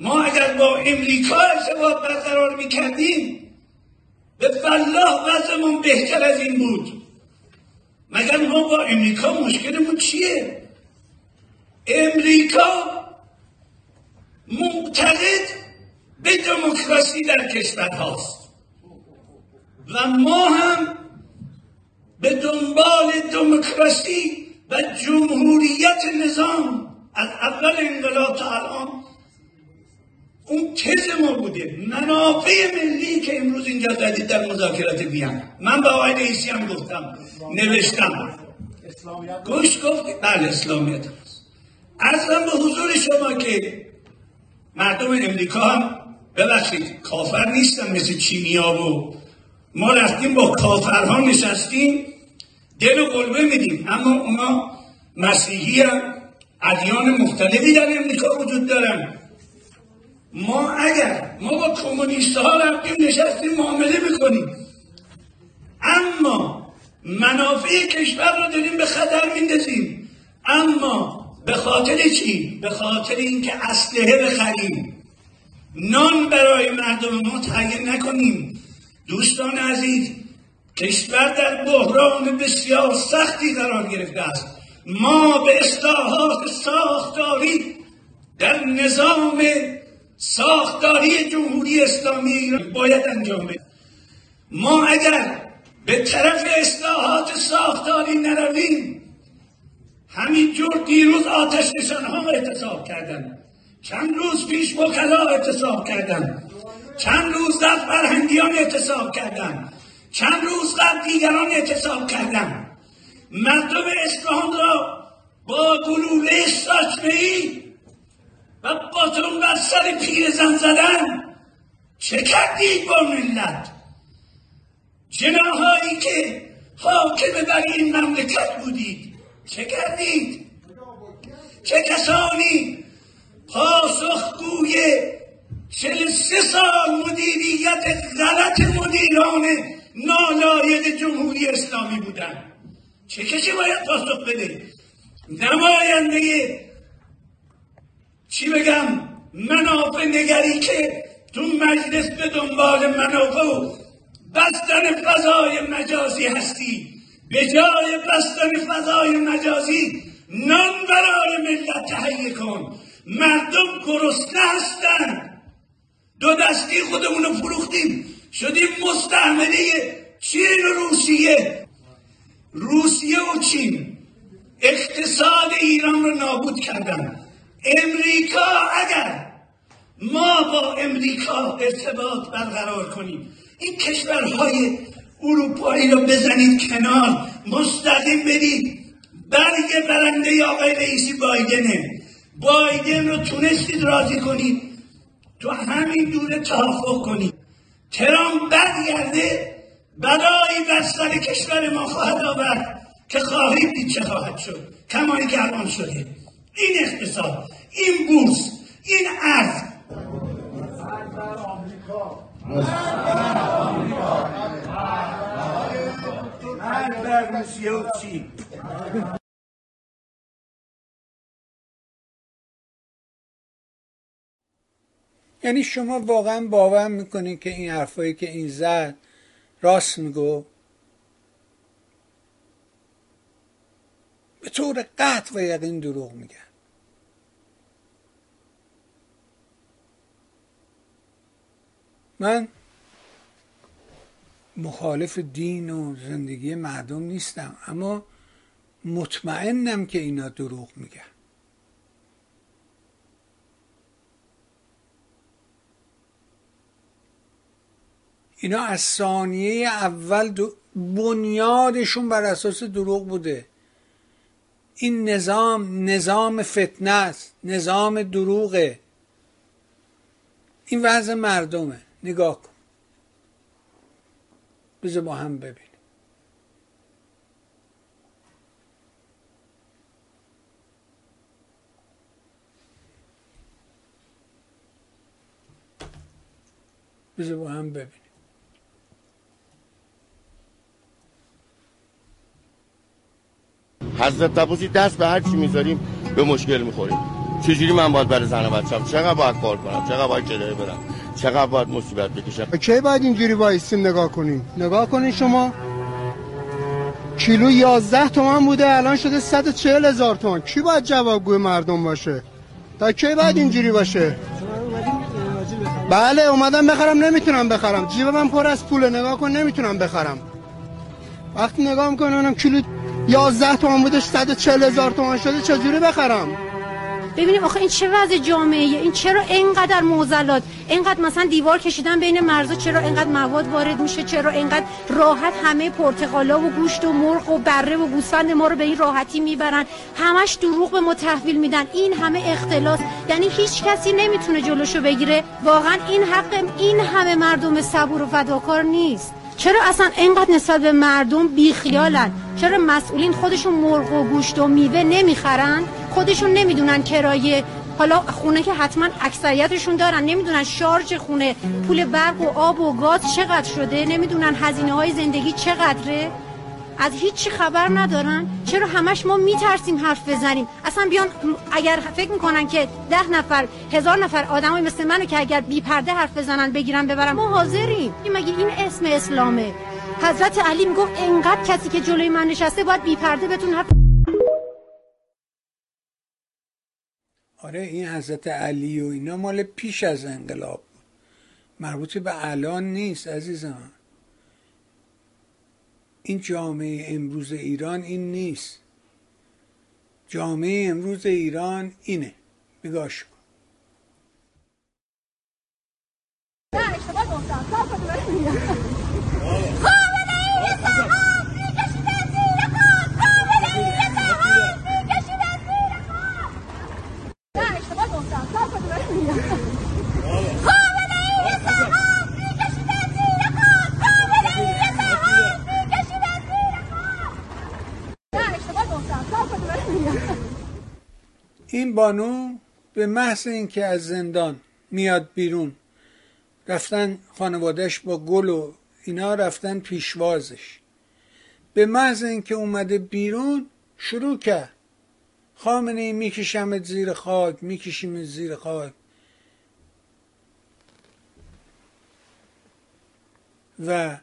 ما اگر با امریکا ارتباط برقرار می‌کردیم به فلاح وضعمون بهتر از این بود. مگر ما با امریکا مشکلمون چیه؟ امریکا معتقد به دموکراسی در کشور هاست. و ما هم به دنبال دموکراسی و جمهوریت نظام از اول انقلاب تا الان اون تز ما بوده. منافع ملی که امروز اینجا زدید در مذاکرات بیان. من به آقای رئیسی هم گفتم نوشتم. گوش گفت بله اسلامیت هست. ارزم به حضور شما که مردم امریکا هم ببخشید کافر نیستن مثل چینیا و ما رفتیم با کافرها نشستیم دل و قلبه میدیم. اما اونا مسیحی هم ادیان مختلفی در امریکا وجود دارن. ما اگر ما با کمونیست ها رفتیم نشستیم معامله می‌کنیم. اما منافع کشور رو داریم به خطر میندازیم. اما به خاطر چی؟ به خاطر اینکه اسلحه بخریم. نان برای مردم ما تهیه نکنیم. دوستان عزیز کشور در بحران بسیار سختی قرار گرفته است. ما به اصلاحات ساختاری در نظام ساختاری جمهوری اسلامی ایران باید انجام بدیم ما اگر به طرف اصلاحات ساختاری نرویم همینجور دیروز آتش نشان ها اعتصاب کردن. چند روز پیش وکلا اعتصاب کردن. چند روز قبل فرهنگیان اعتصاب کردن. چند روز قبل دیگران اعتصاب کردن. مردم اصفهان را با گلوله ساچمه ای و باتون بر سر پیر زن زدن چه کردید با ملت؟ جناهایی که حاکم بر این مملکت بودید چه کردید؟ چه کسانی پاسخگوی چل سه سال مدیریت غلط مدیران نالایق جمهوری اسلامی بودن چه کسی باید پاسخ بده؟ نماینده چی بگم؟ منافع نگری که تو مجلس به دنبال منافع و بستن فضای مجازی هستی. به جای بستن فضای مجازی نان برای ملت تهیه کن. مردم گرسنه هستن. دو دستی خودمون رو فروختیم. شدیم مستعمله چین و روسیه. روسیه و چین. اقتصاد ایران رو نابود کردن. امریکا اگر ما با امریکا ارتباط برقرار کنیم. این کشورهای اروپایی رو بزنید کنار. مستقیم برید برگ برنده آقای رئیسی بایدنه. بایدن رو تونستید راضی کنید. تو همین دوره توافق کنید. ترام برگرده. بلایی بر سر کشور ما خواهد آورد که خواهید دید چه خواهد شد. کمانی که الان شده. این اقتصاد این بورس این ارز روسیه و چین. یعنی شما واقعا باور می‌کنید که این حرفایی که این زد راست میگو؟ به طور قطع و یقین دروغ میگن من مخالف دین و زندگی مردم نیستم اما مطمئنم که اینا دروغ میگن. اینا از ثانیه اول بنیادشون بر اساس دروغ بوده. این نظام نظام فتنه است نظام دروغه. این وضع مردمه. نگاه کن. بذار با هم ببینیم. بذار با هم ببینیم. حضرت عباسی دست به هر چی می‌ذاریم به مشکل می‌خوریم. چجوری من باید برای زن و بچم چقدر باید کار کنم؟ چقدر باید کرایه برم؟ چقدر باید مصیبت بکشم؟ کی باید اینجوری وایسیم نگاه کنیم نگاه کنین شما. کیلو 11 تومن بوده الان شده 140 هزار تومن. کی باید جوابگوی مردم باشه؟ تا کی باید اینجوری باشه؟ بله اومدم بخرم نمی‌تونم بخرم. جیب من پر از پول نگاه کن نمی‌تونم بخرم. وقتی نگاه می‌کنم کیلو 11 تومن بودش 140 هزار تومن شده چجوری بخرم؟ ببینیم آخه این چه وضع جامعه این چرا اینقدر موزلات؟ اینقدر مثلا دیوار کشیدن بین مرزا چرا اینقدر مواد وارد میشه؟ چرا اینقدر راحت همه پرتقالا و گوشت و مرغ و بره و گوسفند ما رو به این راحتی می‌برن؟ همش دروغ به ما تحویل میدن. این همه اختلاس. یعنی هیچ کسی نمی‌تونه جلوشو بگیره. واقعا این حق این همه مردم صبور و فداکار نیست. چرا اصلا اینقدر نسبت به مردم بیخیالن؟ چرا مسئولین خودشون مرغ و گوشت و میوه نمی‌خرن؟ خودشون نمی‌دونن کرایه حالا خونه که حتما اکثریتشون دارن نمی‌دونن شارژ خونه پول برق و آب و گاز چقدر شده نمی‌دونن هزینه های زندگی چقدره؟ از هیچی خبر ندارن؟ چرا همش ما میترسیم حرف بزنیم؟ اصلا بیان اگر فکر می‌کنن که ده نفر هزار نفر آدمای مثل منو که اگر بی پرده حرف بزنن بگیرن ببرن ما حاضریم. مگه این اسم اسلامه؟ حضرت علی می‌گفت انقدر کسی که جلوی من نشسته باید بی پرده بتون حرف آره این حضرت علی و اینا مال پیش از انقلاب مربوط به الان نیست عزیزم. این جامعه امروز ایران این نیست. جامعه امروز ایران اینه. نگاش کن این بانو به محض اینکه از زندان میاد بیرون رفتن خانوادهش با گل و اینا رفتن پیشوازش. به محض اینکه اومده بیرون شروع کرد. خامنه ای میکشمت زیر خاک می‌کشیم زیر خاک. و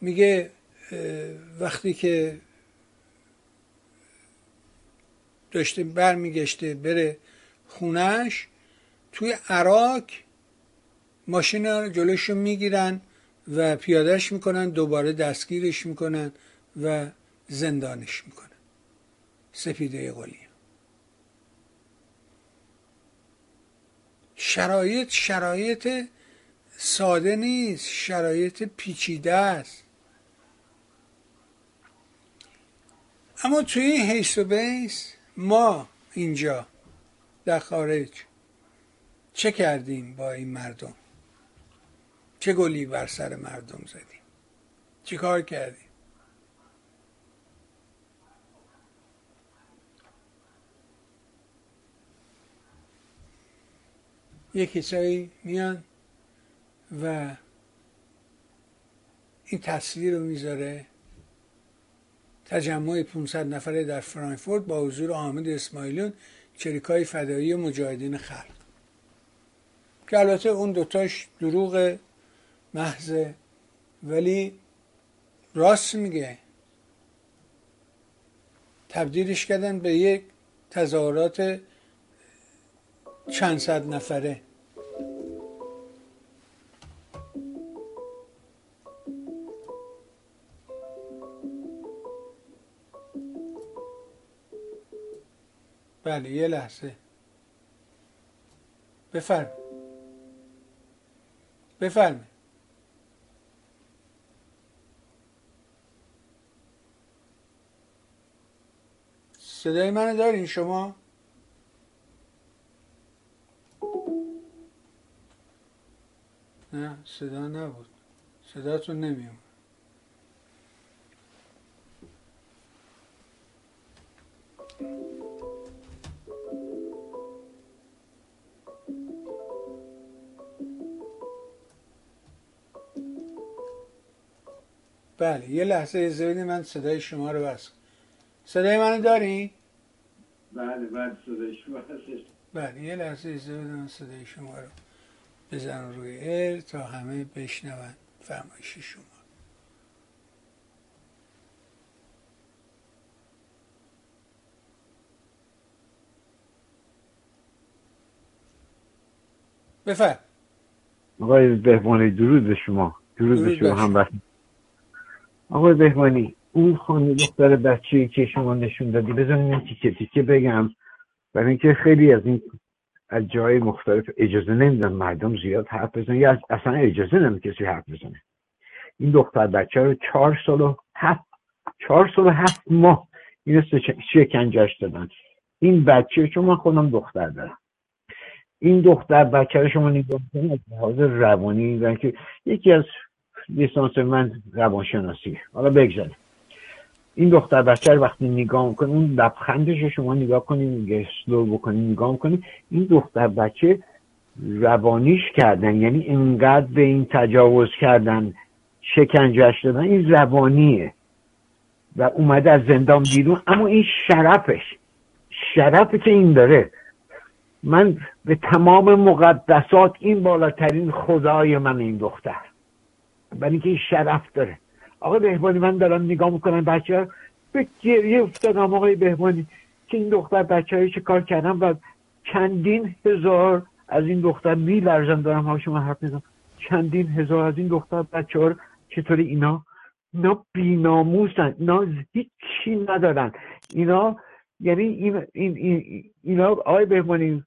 میگه وقتی که داشته برمیگشته بره خونش توی عراق ماشین رو جلوش رو می‌گیرن و پیادهش می‌کنن دوباره دستگیرش می‌کنن و زندانش می‌کنن. سپیده قلی. شرایط شرایط ساده نیست شرایط پیچیده است. اما توی این حیث و بیس ما اینجا در خارج چه کردیم با این مردم؟ چه گلی بر سر مردم زدیم؟ چه کار کردیم؟ یه کسایی میان و این تصویر رو می‌ذاره تجمع 500 نفره در فرانکفورت با حضور حامد اسماعیلون چریکای فدایی مجاهدین خلق. که البته اون دوتاش دروغ محضه ولی راست میگه. تبدیلش کردن به یک تظاهرات چند صد نفره. بله یه لحظه. بفرم. بفرم. صدای منو دارین شما؟ نه صدا نبود. صداتون نمیومد. بله یه لحظه اجازه من صدای شما رو بس صدای منو داری؟ بله بله صدای شما بله یه لحظه اجازه من صدای شما رو بزن روی ار تا همه بشنون فرمایش شما. بفرم. آقای بهمانی درود به شما. درود به شما هم آقای بهمانی اون خانه دختر بچه که شما نشون دادی بزنین تیکه تیکه بگم. برای اینکه خیلی از این از جای مختلف اجازه نمیدن مردم زیاد حرف بزنن یا اصلا اجازه نمیدن کسی حرف بزنه. این دختر بچه رو چهار سال و هفت چهار سال و هفت ماه اینو شکنجش دادن. این بچه چون من خودم دختر دارم. این دختر بچه رو شما نگاه کنید از لحاظ روانی و که یکی از لیسانس من روانشناسی. حالا بگذاریم. این دختر بچه رو وقتی نگاه کنید اون لبخندش رو شما نگاه کنید سلو بکنید نگاه کنید این دختر بچه روانیش کردن یعنی اینقدر به این تجاوز کردن شکنجهش دادن این روانیه. و اومده از زندان بیرون اما این شرفش شرفی که این داره. من به تمام مقدسات این بالاترین خدای من این دختر. برای اینکه این شرف داره. آقای بهبانی من دارم نگاه می‌کنم بچه به گریه افتادم آقای بهبانی که این دختر بچه های چه کار کردم و چندین هزار از این دختر می لرزم دارم ها شما حرف می‌زنم. چندین هزار از این دختر بچه ها چطوری اینا؟ اینا بیناموسن. اینا هیچی ندارن. اینا یعنی این, این, این اینا آقای بهمانی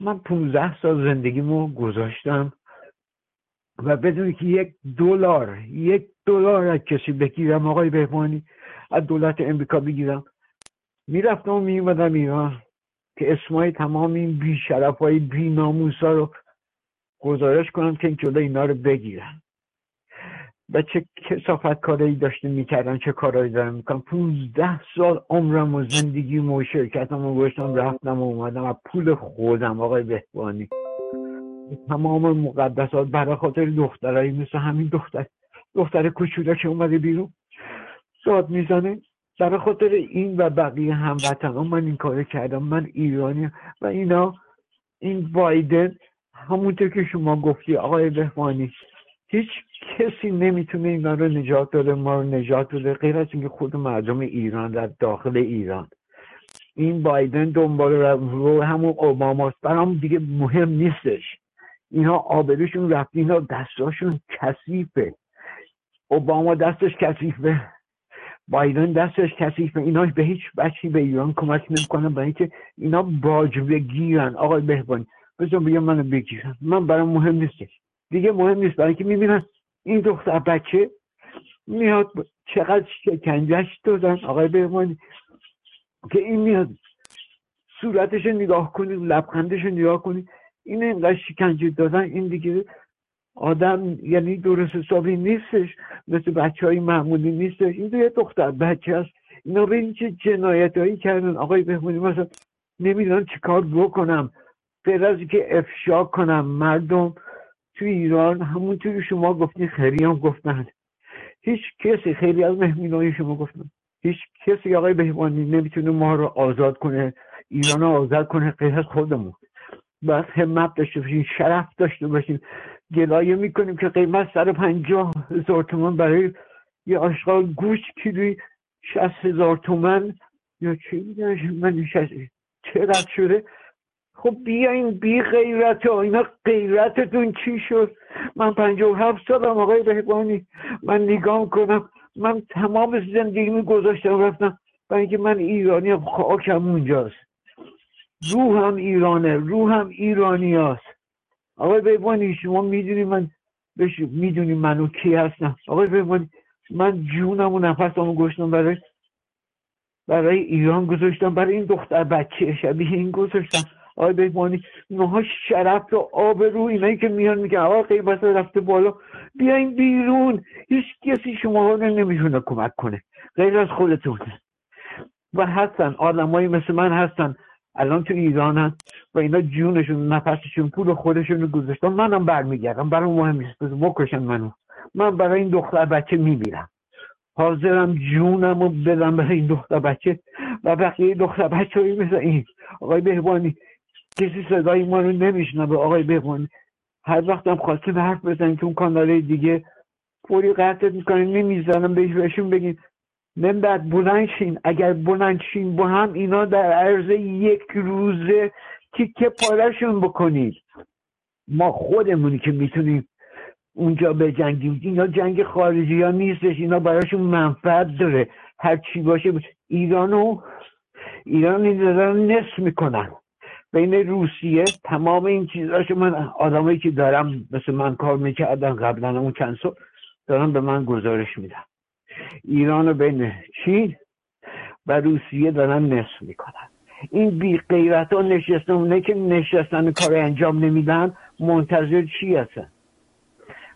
من 15 سال زندگیمو گذاشتم. و بدون که یک دلار یک دلار از کسی بگیرم آقای بهمانی. از دولت امریکا بگیرم. می‌رفتم و میومدم ایران که اسمای تمام این بی شرف های بی ها رو گزارش کنم که این جلو اینا رو بگیرن. و چه کسافت کارایی داشته می‌کردن چه کارایی دارن می‌کنن. پونزده سال عمرم و زندگی و شرکتم و گشتم رفتم و اومدم. و پول خودم آقای بهبانی تمام مقدسات برای خاطر دخترایی مثل همین دختر دختر کوچولا که اومده بیرون. داد می‌زنه. برای خاطر این و بقیه هموطنان من این کار کردم من ایرانی و اینا. این بایدن همونطور که شما گفتی آقای بهبانی هیچ کسی نمی‌تونه اینا رو نجات داده ما رو نجات داده غیر از اینکه خود مردم ایران در داخل ایران. این بایدن دنبال رو همون اوباماست برام دیگه مهم نیستش. اینا آبروشون رفت اینا دستاشون کثیفه. اوباما دستش کثیفه. بایدن دستش کثیفه. اینا به هیچ بچی به ایران کمک نمی‌کنن برای اینکه اینا باج بگیرن آقای بهبانی بزن بگم منو بگیرن. من برام مهم نیستش دیگه مهم نیست. برای اینکه می‌بینن این دختر بچه میاد چقدر شکنجهش دادن. آقای بهبانی که این میاد صورتش نگاه کنید لبخندش نگاه کنید این اینقدر شکنجه دادن این دیگه آدم یعنی درست حسابی نیستش مثل بچه های معمولی نیستش. این یه دختر بچه هست. اینا به این چه جنایت هایی کردن؟ آقای بهمونی مثلا نمی‌دونم چی کار بکنم. غیر از که افشا کنم مردم تو ایران همونطوری شما گفتین خیلی هم گفتن. هیچ کسی خیلی از مهمین شما گفتن. هیچ کسی آقای بهبانی نمی‌تونه ما رو آزاد کنه ایران رو آزاد کنه غیر از خودمون. باید همت داشته باشیم شرف داشته باشیم. گلایه می‌کنیم که قیمت سر پنجاه هزار تومن برای یه آشغال گوشت کیلوی شست هزار تومن یا چی میگن من چقدر شده؟ خب بیاین بی غیرت ها اینا غیرتتون چی شد؟ من پنجاه و هفت سالم آقای بهبانی. من نگاه کنم من تمام زندگی گذاشتم رفتم. برای اینکه من ایرانی خاکم اونجاست. روحم ایرانه روحم ایرانی هست. آقای بیبانی شما می‌دونی من می‌دونی منو کی هستم؟ آقای بیبانی من جونم و نفسمو گشتم برای برای ایران گذاشتم برای این دختر بچه شبیه این گذاشتم. آقای بیبانی اونها شرف و آب رو اینایی که میان میگن آقا قیمت رفته بالا بیاین بیرون. هیچ کسی شما رو نمی‌تونه کمک کنه. غیر از خودتون و هستن آدمایی مثل من هستن. الان تو ایرانن و اینا جونشون نفسشون پول خودشون رو گذاشتن. منم برمیگردم. برای مهم نیست. بکشن منو. من برای این دختر بچه میمیرم. حاضرم جونم رو بدم برای این دختر بچه و بقیه دختر بچه هایی مثل این. آقای بهبانی کسی صدای ما رو نمیشنه به آقای بهبانی هر وقتم خواستیم حرف بزنیم تو اون کانال دیگه. فوری قطعت می‌کنیم نمی‌زنم بهشون بگیم بعد بلند شین. اگر بلند شین با هم اینا در عرض یک روزه تیکه پارشون بکنید. ما خودمونی که می‌تونیم اونجا به جنگیم اینا جنگ خارجی ها نیستش. اینا براشون منفعت داره. هر چی باشه ایرانو ایران این نصف می‌کنن. بین روسیه تمام این چیزاشو من آدمایی که دارم مثل من کار می‌کردن قبلا اون چند سال دارم به من گزارش میدم ایران رو بین چین و روسیه دارن نصف می‌کنن. این بی غیرت ها نشستن که نشستن کار انجام نمیدن منتظر چی هستن؟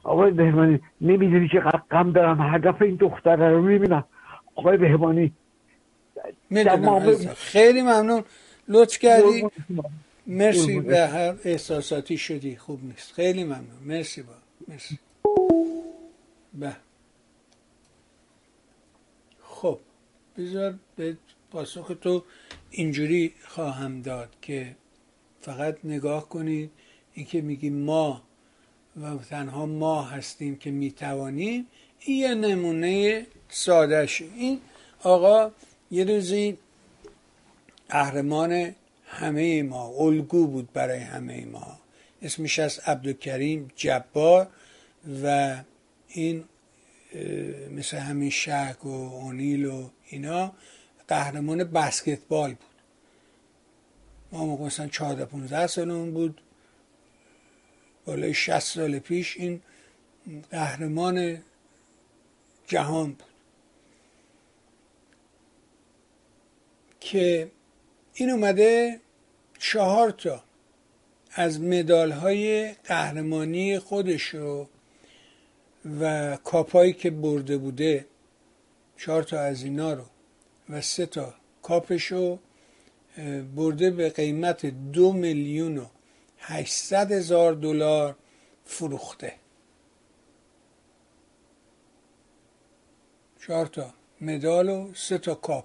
آقای بهمانی نمی‌دونی چقدر غم دارم. هر دفعه این دختره رو می‌بینم. آقای بهمانی خیلی ممنون. لطف کردی. مرسی به هر احساساتی شدی. خوب نیست. خیلی ممنون. مرسی با مرسی. به خب بذار به پاسخ تو اینجوری خواهم داد که فقط نگاه کنید اینکه میگیم ما و تنها ما هستیم که می‌توانیم این یه نمونه سادهشه این آقا یه روزی قهرمان همه ما الگو بود برای همه ما. اسمش از عبدالکریم جبار و این مثل همین شک و اونیل و اینا قهرمان بسکتبال بود. ما موقع مثلا 14 15 سالمون بود. بالای 60 سال پیش این قهرمان جهان بود. که این اومده چهار تا از مدال های قهرمانی خودش رو و کاپایی که برده بوده چهار تا از اینا رو و سه تا کاپشو برده به قیمت دو میلیون و هشتصد هزار دلار فروخته. چهار تا مدال و سه تا کاپ.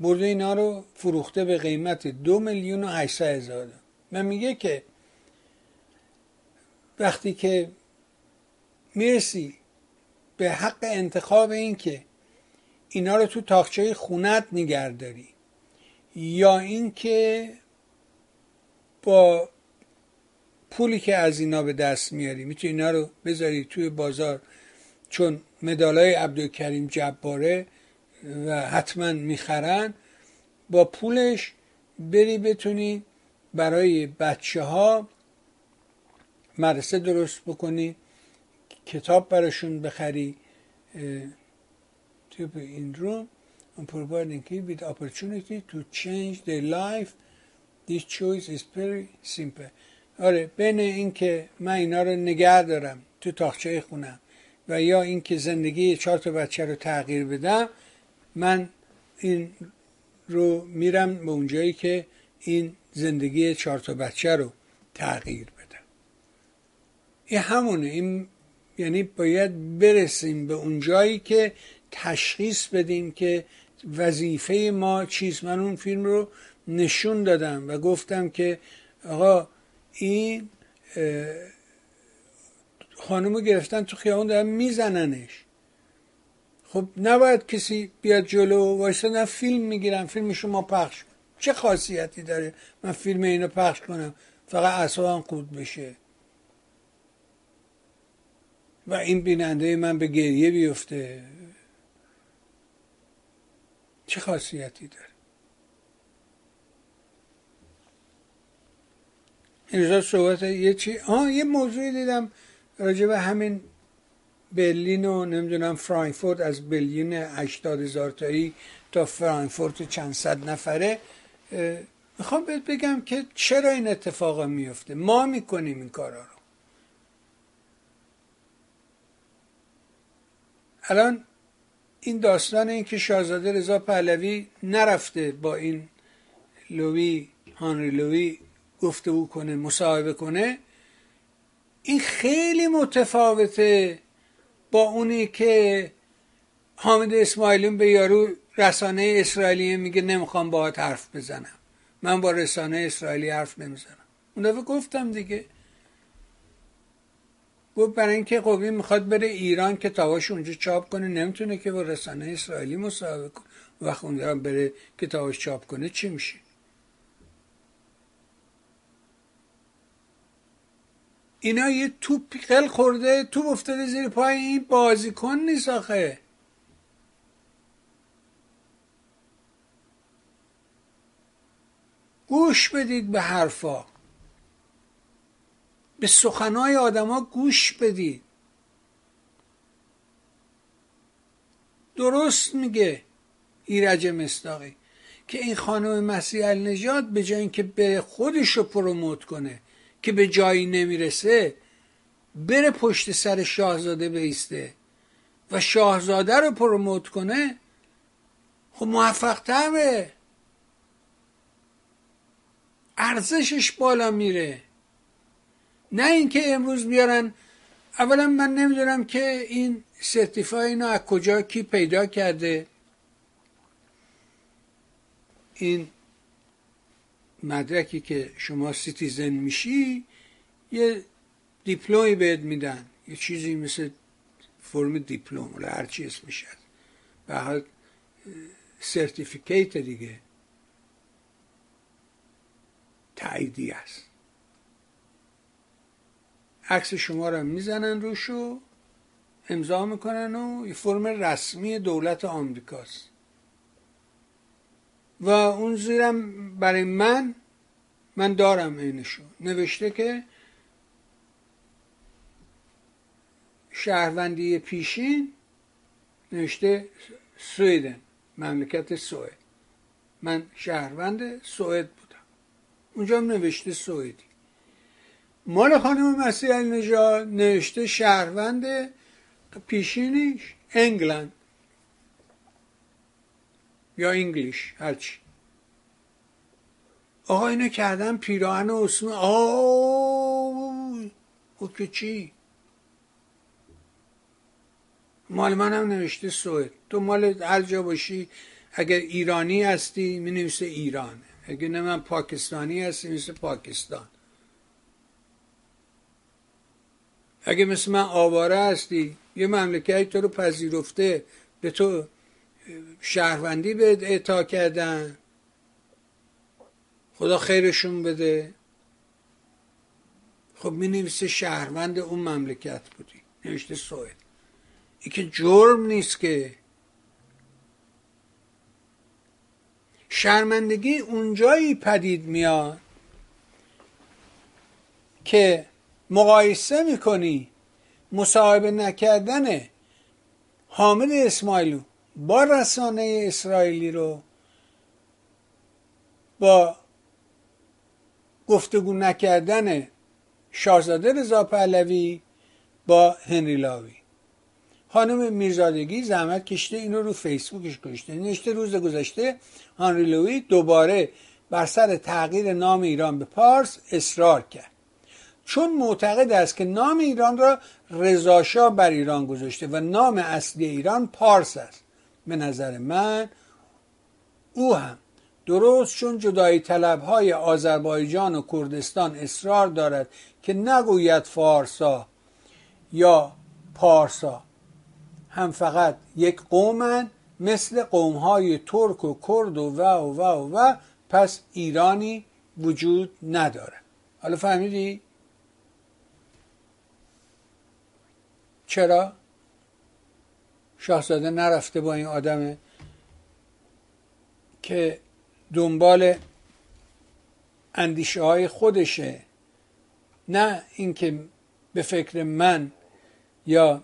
برده اینا رو فروخته به قیمت دو میلیون و هشتصد هزار. من میگه که وقتی که می‌رسی به حق انتخاب این که اینا رو تو تاخچه خونت نگرداری یا اینکه با پولی که از اینا به دست میاری می‌تونی اینا رو بذاری توی بازار. چون مدالای عبدالکریم جباره و حتما می‌خرن. با پولش بری بتونی برای بچه ها مدرسه درست بکنی. کتاب براشون بخری توی این روم and providing kids with opportunity to change their life this choice is very simple. آره بین اینکه من اینا رو نگه دارم تو تاخچه خونم و یا اینکه زندگی چهار تا بچه رو تغییر بدم من این رو میرم به اونجایی که این زندگی چهار تا بچه رو تغییر بدم. این همونه این یعنی باید برسیم به اونجایی که تشخیص بدیم که وظیفه ما چیز من اون فیلم رو نشون دادم و گفتم که آقا این خانم گرفتن تو خیابون دارن میزننش. خب نباید کسی بیاد جلو وایسادن فیلم می‌گیرن فیلم شما پخش چه خاصیتی داره من فیلم اینو پخش کنم؟ فقط اصابم خود بشه. و این بیننده من به گریه بیفته. چه خاصیتی داره؟ این روزا صحبت یه چی آه یه موضوعی دیدم راجع به همین برلین و نمی‌دونم فرانکفورت از برلین 80 هزار تایی تا فرانکفورت چند صد نفره. می‌خوام بهت بگم که چرا این اتفاقا میفته ما می‌کنیم این کارا رو. الان این داستان این که شاهزاده رضا پهلوی نرفته با این لوی هانری لوی گفته کنه مصاحبه کنه این خیلی متفاوته با اونی که حامد اسماعیلون به یارو رسانه اسرائیلی میگه نمی‌خوام باهات حرف بزنم. من با رسانه اسرائیلی حرف نمی‌زنم. اون دفعه گفتم دیگه. گفت برای اینکه قوی می‌خواد بره ایران که تاواش اونجا چاپ کنه نمی‌تونه که با رسانه اسرائیلی مصاحبه کنه. وقت اونجا بره که تاواش چاپ کنه چی میشه؟ اینا یه توپ قل خورده توپ افتاده زیر پای این بازیکن نیست آخه. گوش بدید به حرفا. به سخنهای آدما گوش بدید درست میگه ایرج مستاقی که این خانم مسیح النجات به جای اینکه به خودش رو پروموت کنه که به جایی نمی‌رسه بره پشت سر شاهزاده بیسته و شاهزاده رو پروموت کنه خب موفق تره. ارزشش بالا میره. نه اینکه امروز بیارن. اولا من نمی‌دونم که این certify اینو از کجا کی پیدا کرده. این مدرکی که شما citizen میشی یه diploma یی بهت میدن. یه چیزی مثل فرم دیپلم ولی هر چی اسمش هست. به هر حال سرتیفیکیت دیگه تاییدی است عکس شما رو می‌زنن روشو امضا می‌کنن و یه فرم رسمی دولت آمریکاست. و اون زیرم برای من من دارم اینشو نوشته که شهروندی پیشین نوشته سویدن مملکت سوئد. من شهروند سوئد بودم. اونجا هم نوشته سوئدی. مال خانم مسیح نژاد نوشته شهروند پیشینیش انگلند. یا انگلیش هرچی. آقا اینو کردن پیراهن اسم آه او که چی؟ مال منم نوشته سوئد. تو مال هر جا باشی اگر ایرانی هستی می نویسه ایران. اگر نه من پاکستانی هستی مثل پاکستان. اگه مثل من آواره هستی یه مملکتی تو رو پذیرفته به تو شهروندی به اعطا کردن. خدا خیرشون بده. خب می نویسه شهروند اون مملکت بودی. نوشته سوئد. این که جرم نیست که. شرمندگی اونجایی پدید میاد که مقایسه می‌کنی؟ مصاحبه نکردن حامد اسماعیلو با رسانه اسرائیلی رو با گفتگو نکردن شاهزاده رضا پهلوی با هنری لاوی. خانم میرزادگی زحمت کشته اینو رو فیسبوکش کشته نشته روز گذشته هنری لوی دوباره بر سر تغییر نام ایران به پارس اصرار کرد. چون معتقد است که نام ایران را رضاشاه بر ایران گذاشته و نام اصلی ایران پارس است. به نظر من او هم درست چون جدایی طلب های آذربایجان و کردستان اصرار دارد که نگوید فارسا یا پارسا. هم فقط یک قومن مثل قوم های ترک و کرد و و و و, و پس ایرانی وجود نداره حالا فهمیدی؟ چرا؟ شاهزاده نرفته با این آدم که دنبال اندیشه های خودشه. نه اینکه به فکر من یا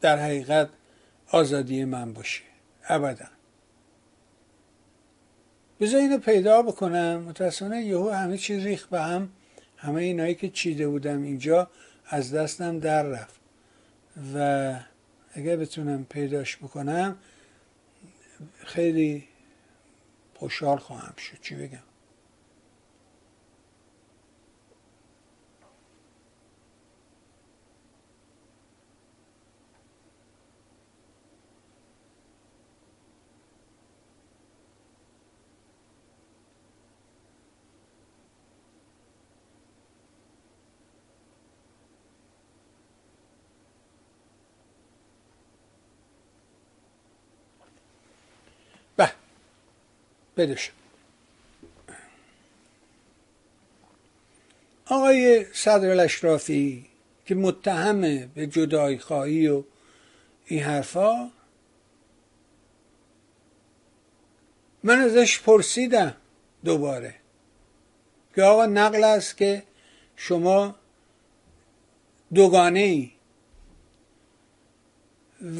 در حقیقت آزادی من باشه. ابدا. بذار اینو پیدا بکنم. متاسفانه یهو همه چیز ریخ به هم. همه اینایی که چیده بودم اینجا از دستم در رفت. و اگر بتونم پیداش بکنم خیلی خوشحال خواهم شد. چی بگم؟ بدش آقای صدر الاشرافی که متهمه به جدای خواهی و این حرفا من ازش پرسیدم دوباره. که آقا نقل است که شما دوگانه ای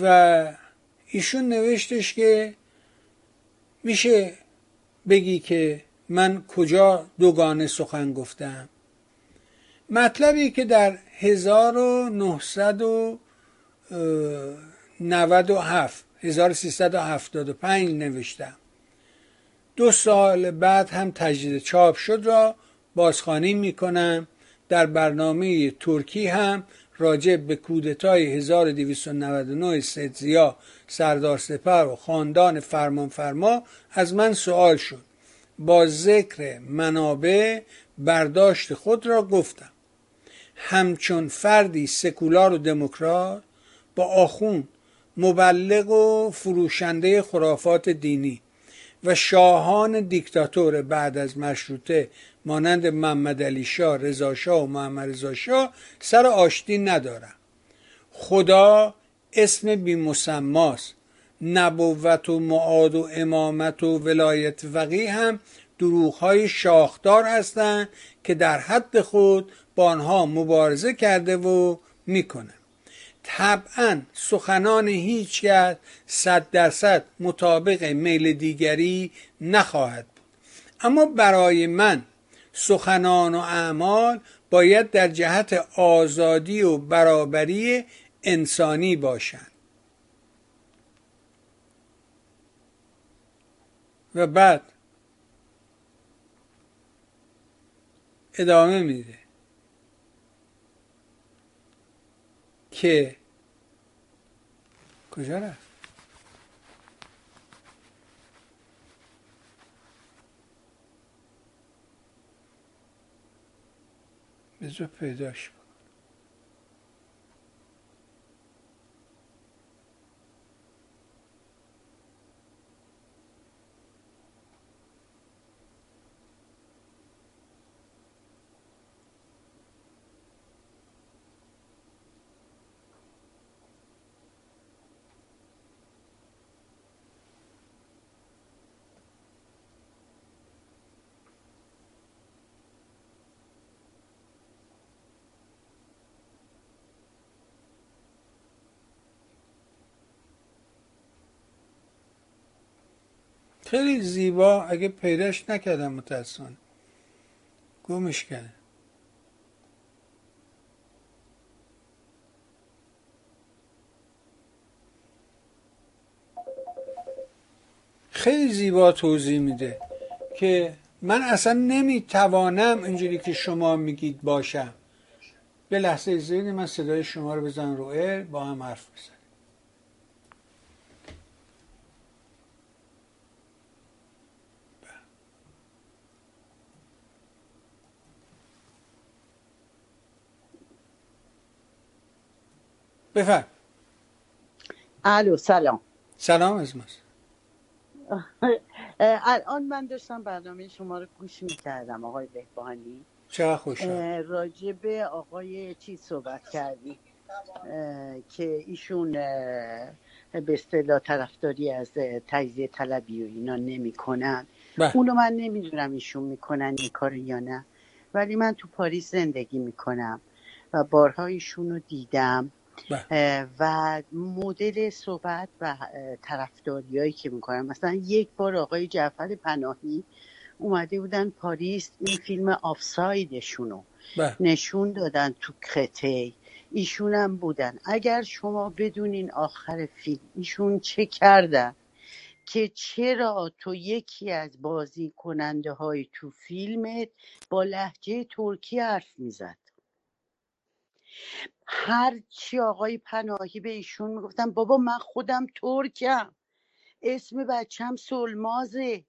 و ایشون نوشتش که میشه بگی که من کجا دوگانه سخن گفتم. مطلبی که در 1997 1375 نوشتم. دو سال بعد هم تجدید چاپ شد را بازخوانی می‌کنم. در برنامه ترکی هم راجع به کودتای 1299 سدزیا سردار سپر و خاندان فرمانفرما از من سوال شد. با ذکر منابع برداشت خود را گفتم. همچون فردی سکولار و دموکرات با آخون مبلغ و فروشنده خرافات دینی و شاهان دیکتاتور بعد از مشروطه مانند محمد علی شاه، رضا شاه و محمد رضا شاه سر آشتی ندارم. خدا اسم بی مسماست. نبوت و معاد و امامت و ولایت وقی هم های شاخدار هستند که در حد خود با آنها مبارزه کرده و می‌کنه طبعا سخنان هیچکس صد درصد مطابق میل دیگری نخواهد بود. اما برای من سخنان و اعمال باید در جهت آزادی و برابری انسانی باشند. و بعد ادامه میده که کجا رفت؟ بذار پیداش خیلی زیبا اگه پیداش نکردم متاسفانه. گمش کرده خیلی زیبا توضیح میده که من اصلا نمی‌توانم اینجوری که شما میگید باشم. به لحظه زیدی من صدای شما رو بزن رو با هم حرف بزن بفرم. الو سلام. سلام از الان من داشتم برنامه شما رو گوش می‌کردم آقای بهبانی چه خوش راجع به آقای چی صحبت کردی که ایشون به اصطلاح طرفداری از تجزیه طلبی و اینا نمی‌کنن. بله. اونو من نمی‌دونم ایشون می‌کنن این کار یا نه ولی من تو پاریس زندگی می‌کنم و بارها ایشون رو دیدم. و مدل صحبت و طرفداریایی که می‌کنن. مثلا یک بار آقای جعفر پناهی اومده بودن پاریس این فیلم آفسایدشونو بله. نشون دادن تو کته ایشون هم بودن. اگر شما بدونین آخر فیلم ایشون چه کردن که چرا تو یکی از بازی کننده های تو فیلمت با لحجه ترکی حرف می‌زد. هر چی آقای پناهی به ایشون می‌گفتم بابا من خودم ترکم. اسم بچم سلمازه.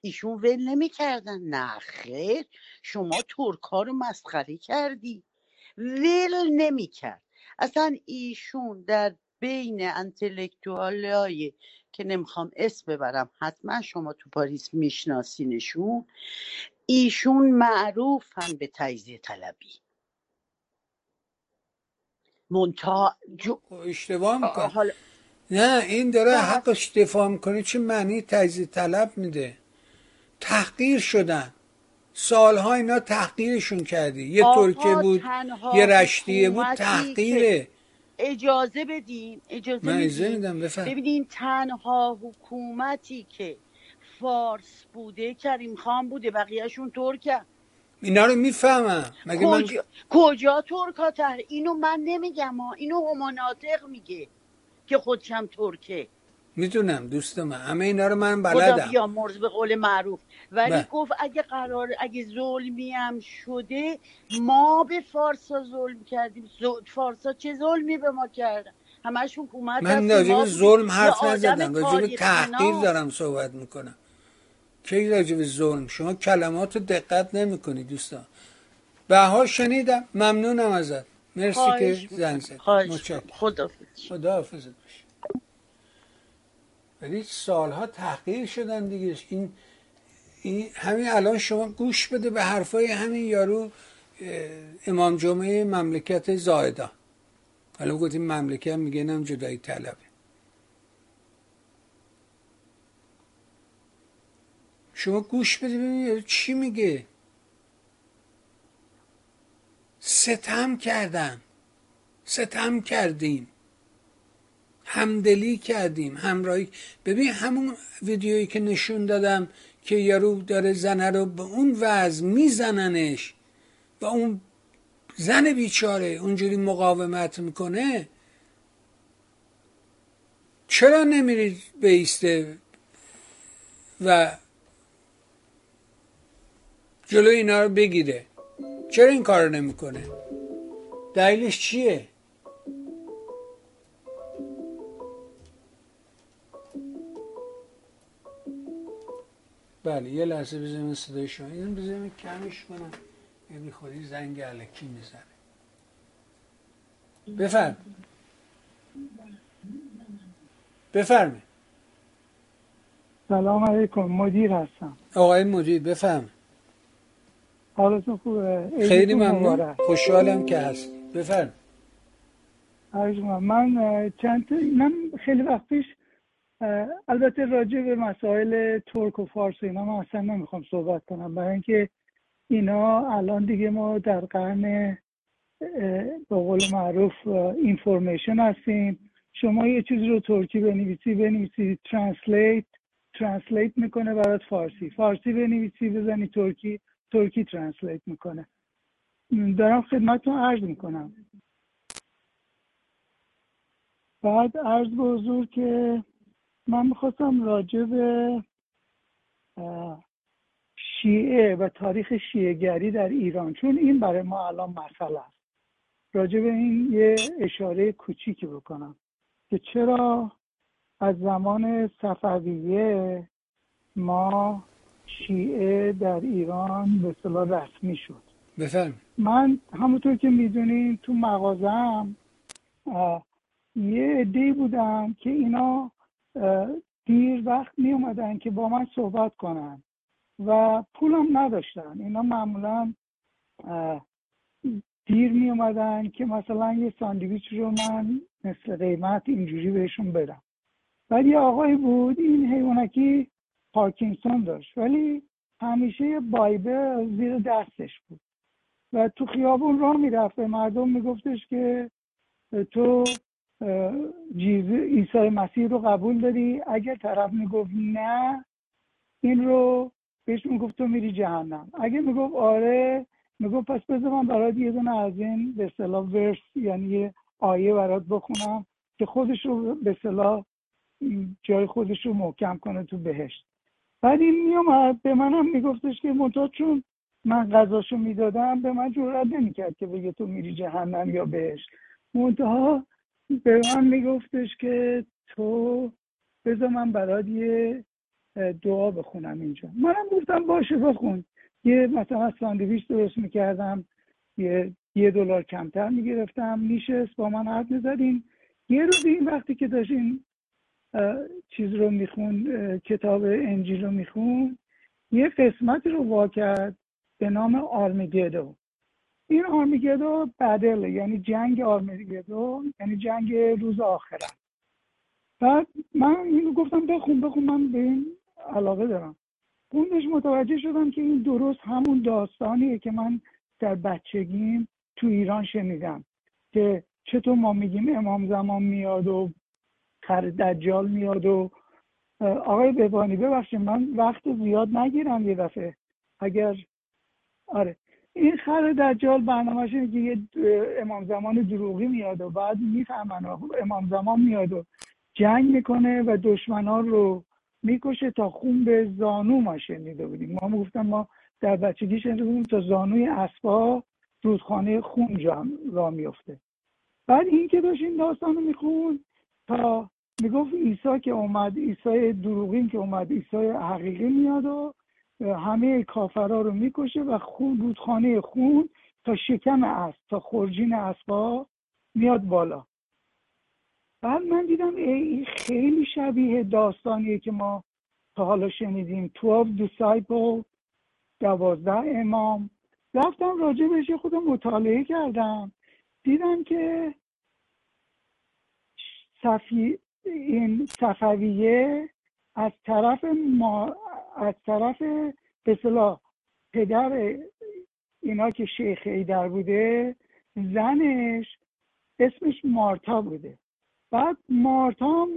ایشون ول نمی‌کردن. نه خیر شما ترک ها رو مسخره کردی. ول نمی‌کرد. اصلا ایشون در بین انتلکتوال های که نمی‌خوام اسم ببرم حتما شما تو پاریس میشناسینشون ایشون معروفن به تجزیه طلبی. منتها جو... خب، اشتباه می‌کنه حالا... نه این داره حقش دفاع می‌کنه چه معنی تجزیه طلب میده؟ تحقیر شدن. سالها اینا تحقیرشون کردی. یه ترکه بود یه رشتیه بود تحقیره. اجازه بدین اجازه من بدین. بفهم. ببینین تنها حکومتی که فارس بوده کریم خان بوده بقیهشون ترکه اینا رو می‌فهمم. مگه کجا, من... کجا ترکا تر اینو من نمیگم ها. اینو هماناتق میگه که خودشم ترکه. می‌دونم دوست من. همه اینا رو من خدا بلدم. بیامرز به قول معروف. ولی بله. گفت اگه قرار اگه ظلمی هم شده ما به فارسا ظلم کردیم. فارسا چه ظلمی به ما کردن همش حکومت من به بود. ظلم حرف نزدم. به تاریخ تحقیر. دارم صحبت می‌کنم. کی راجع به ظلم؟ شما کلمات رو دقت نمی‌کنی دوستان. بها شنیدم. ممنونم ازت. مرسی که. زنگ زد خدا حافظت باشه ولی سالها تحقیر شدن دیگه. این این همین الان شما گوش بده به حرفای همین یارو امام جمعه مملکت زایدان حالا گفتیم مملکت میگه نم جدایی طلبه. شما گوش بده ببینید چی میگه. ستم کردن. ستم کردیم همدلی کردیم همراهی. ببین همون ویدیویی که نشون دادم که یارو داره زنه رو به اون وضع میزننش و اون زن بیچاره اونجوری مقاومت می‌کنه چرا نمیرید بیسته و جلو اینا رو بگیره. چرا این کار نمی‌کنه؟ دلیلش چیه؟ بله یه لحظه بزنیم صدای شما. این بزنیم کمش کنم. یه بیخوری زنگ علکی می‌زنه. بفرم. بفرمه سلام علیکم مدیر هستم. آقای مدیر بفهم حالتون خوبه خیلی ممنون. خوشحالم که هست. بفرم. من چند من خیلی وقت پیش البته راجع به مسائل ترک و فارس اینا من اصلا نمی‌خوام صحبت کنم. برای اینکه اینا الان دیگه ما در قرن به قول معروف information هستیم. شما یه چیزی رو ترکی بنویسی بنویسی translate translate می‌کنه برات فارسی. فارسی بنویسی بزنی ترکی. ترکی translate می‌کنه. دارم خدمتتون عرض می‌کنم. بعد عرض به حضور که من می‌خواستم راجع به شیعه و تاریخ شیعهگری در ایران چون این برای ما الان مسئله است. راجع به این یه اشاره کوچیکی بکنم که چرا از زمان صفویه ما شیعه در ایران به صلاح رسمی شد. بفرم من همونطور که می‌دونین تو مغازم یه عده بودم که اینا دیر وقت می اومدن که با من صحبت کنن و پولم نداشتن. اینا معمولا دیر می اومدن که مثلا یه ساندویچ رو من مثل قیمت اینجوری بهشون بدم. ولی یه آقای بود این حیوانکی پارکینسون داشت. ولی همیشه بایبل زیر دستش بود. و تو خیابون راه می‌رفت. به مردم میگفتش که تو عیسی مسیح رو قبول داری؟ اگر طرف می‌گفت نه این رو بهش می‌گفت تو میری جهنم. اگه می‌گفت آره می‌گفت پس بذار من برات یه دونه از این به اصطلاح ورس یعنی یه آیه برات بخونم که خودش رو به اصطلاح جای خودش رو محکم کنه تو بهشت. بعد این میومد به منم میگفتش که منتها چون من غذاشو می‌دادم به من جرأت نمی‌کرد که بگه تو میری جهنم یا بهشت. منتها به من میگفتش که تو بذار من برات یه دعا بخونم اینجا. منم گفتم باشه بخون. یه مثلا ساندویچ درست می‌کردم یه یه دلار کمتر می‌گرفتم میشست با من حرف می‌زدیم. یه روز این وقتی که داشت این چیز رو میخون کتاب انجیل رو میخون. یه قسمتی رو وا کرد به نام آرمیگدو. این آرمیگدو بدله یعنی جنگ آرمیگدو یعنی جنگ روز آخرت بعد من اینو گفتم بخون بخون من به این علاقه دارم. خوندش متوجه شدم که این درست همون داستانیه که من در بچگیم تو ایران شنیدم که چطور ما میگیم امام زمان میاد و خر دجال میاد و آقای ببانی ببخشید من وقت زیاد نگیرم یه دفعه. اگر آره. این خر دجال برنامهش اینه که یه امام زمان دروغی میاد و بعد می‌فهمن امام زمان میاد و جنگ می‌کنه و دشمنان رو می‌کشه تا خون به زانو ما شنیده بودیم. ما گفتم ما در بچگی شنیده بودیم تا زانوی اسبا رودخانه خون جا را میفته بعد این که داشت این داستان رو میخون تا می‌گفت عیسی که اومد عیسی دروغین که اومد عیسی حقیقی میاد و همه کافرها رو می‌کشه و خون رودخانه خون تا شکم اسب تا خورجین اسبا میاد بالا. بعد من دیدم ای خیلی شبیه داستانیه که ما تا حالا شنیدیم. 12 دیسایپل دوازده امام. رفتم راجع بهش خودم مطالعه کردم. دیدم که صفی این صفویه از طرف ما از طرف به پدر اینا که شیخ ایدر بوده زنش اسمش مارتا بوده. بعد مارتام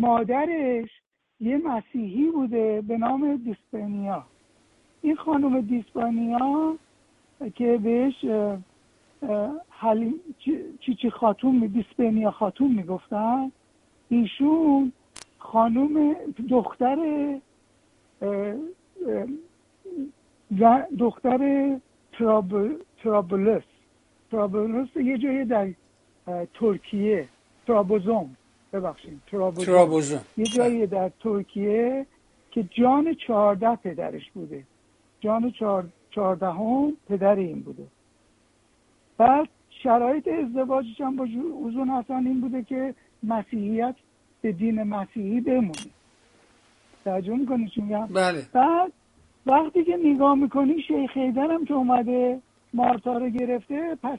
مادرش یه مسیحی بوده به نام دیسپنیا. این خانم دیسپنیا که بهش حلیم چی خاتون دیسپنیا خاتون می‌گفتن ایشون خانم دختر دختر تراب ترابلس. ترابلس یه جایی در ترکیه. ترابوزوم. ببخشید ترابوزوم. یه جایی در ترکیه که جان چهارده پدرش بوده. جان چهار- چهاردهم پدر این بوده. بعد شرایط ازدواجش هم با اوزون حسن این بوده که مسیحیت به دین مسیحی بمونه. توجه می‌کنی چی میگم؟ بله. بعد وقتی که نگاه می‌کنی شیخ هم که اومده مارتا رو گرفته پس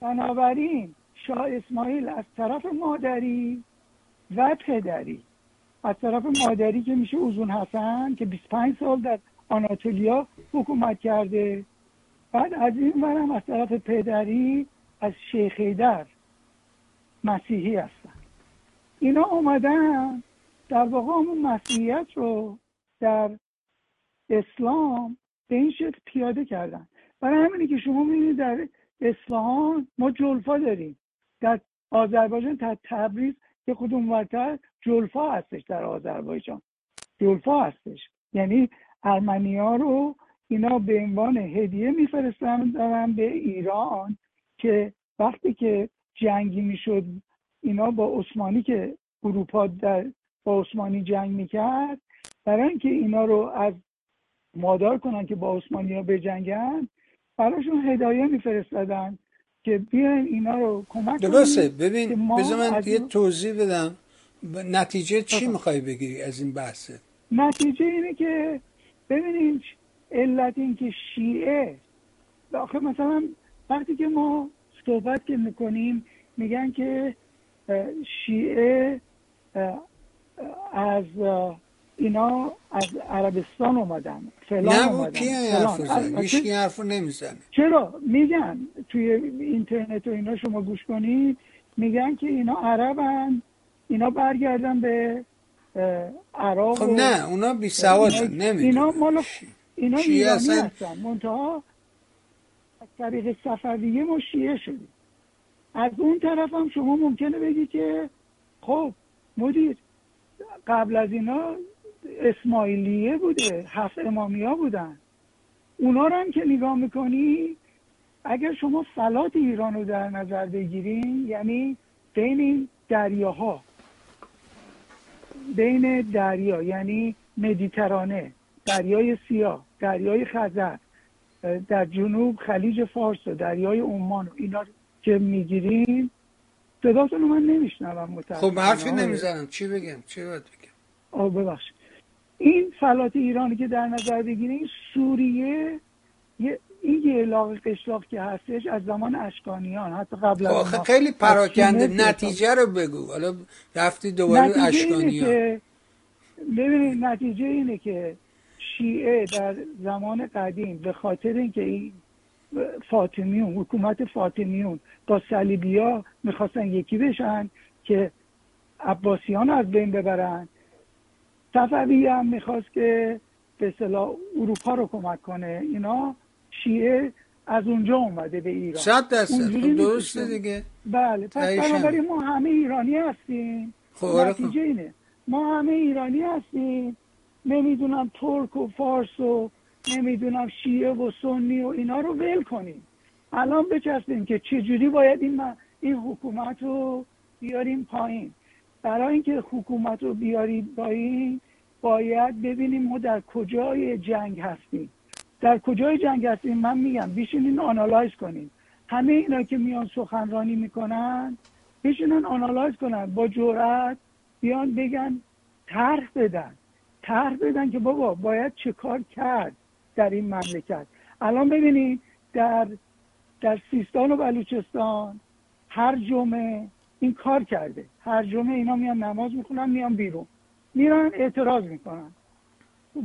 بنابراین شاه اسماعیل از طرف مادری و پدری از طرف مادری که میشه اوزون حسن که 25 سال در آناتولیا حکومت کرده بعد از این ورم از طرف پدری از شیخ حیدر مسیحی هستن اینا اومدن در واقع همون مسیحیت رو در اسلام به این شکل پیاده کردن. برای همینه که شما می‌بینید در اصفهان ما جلفا داریم. در آذربایجان در تبریز یه خودمون ورتر جلفا هستش در آذربایجان. جلفا هستش. یعنی ارمنی ها رو اینا به عنوان هدیه میفرستن دارن به ایران که وقتی که جنگی می‌شد اینا با عثمانی که اروپا در با عثمانی جنگ می‌کرد برای اینکه اینا رو از مادار کنن که با عثمانی ها بجنگن براشون هدایه میفرستادن که بیاین اینا رو کمک درسته. ببین بذار من از یه توضیح بدم. نتیجه چی می‌خوای بگیری از این بحثه نتیجه اینه که ببینید علت این که شیعه آخه مثلا وقتی که ما صحبت که می‌کنیم میگن که شیعه از اینا از عربستان اومدن فلان اومدن کی حرفو نمی‌زنه. چرا؟ میگن توی اینترنت و اینا شما گوش کنید میگن که اینا عربن اینا برگردن به عراق خب و- نه اونا بی سوادن اینا, نمی‌دونن اینا مال اینا ایرانی هستن منتها از طریق صفویه ما شیعه شدیم. از اون طرف هم شما ممکنه بگی که خب مدیر قبل از اینا اسماعیلیه بوده هفت امامی بودن. اونا رو هم که نگاه می‌کنی اگر شما فلات ایران رو در نظر بگیرین یعنی بین دریاها بین دریا یعنی مدیترانه دریای سیاه دریای خزر در جنوب خلیج فارس و دریای عمان و اینا که می‌گیریم صداتون من نمیشنوم متاسفانه خب حرفی نمی‌زنم. چی بگم؟ چی باید بگم؟ آه ببخشید. این فلات ایرانی که در نظر بگیریم سوریه یه این یه علاقه قشلاق که هستش از زمان اشکانیان حتی قبل خب از آخه ما. خیلی پراکنده. نتیجه رو بگو. حالا رفتی دوباره نتیجه اینه اشکانی ها که ببینید نتیجه اینه که شیعه در زمان قدیم به خاطر اینکه این فاطمیون حکومت فاطمیون با صلیبیا می‌خواستن یکی بشن که عباسیان از بین ببرن. صفوی هم می‌خواست که به اصطلاح اروپا رو کمک کنه. اینا شیعه از اونجا اومده به ایران. صد درصد. خب درسته دیگه. بله. پس. بنابراین ما همه ایرانی هستیم. خب خب. نتیجه اینه. ما همه ایرانی هستیم. نمی‌دونم ترک و فارس و نمی‌دونم شیعه و سنی و اینا رو ول کنیم. الان بچسبیم که چجوری باید این, این حکومت رو بیاریم پایین. برای اینکه حکومت رو بیاریم پایین باید ببینیم ما در کجای جنگ هستیم. در کجای جنگ هستیم؟ من میگم بیشینین آنالایز کنیم. همه اینا که میان سخنرانی می‌کنن بشینن آنالایز کنن. با جرأت بیان بگن طرح بدن. طرح بدن که بابا باید چه کار کرد؟ در این مملکت. الان ببینید در در سیستان و بلوچستان هر جمعه این کار کرده. هر جمعه اینا میان نماز می‌خونن میان بیرون. میرن اعتراض می‌کنن.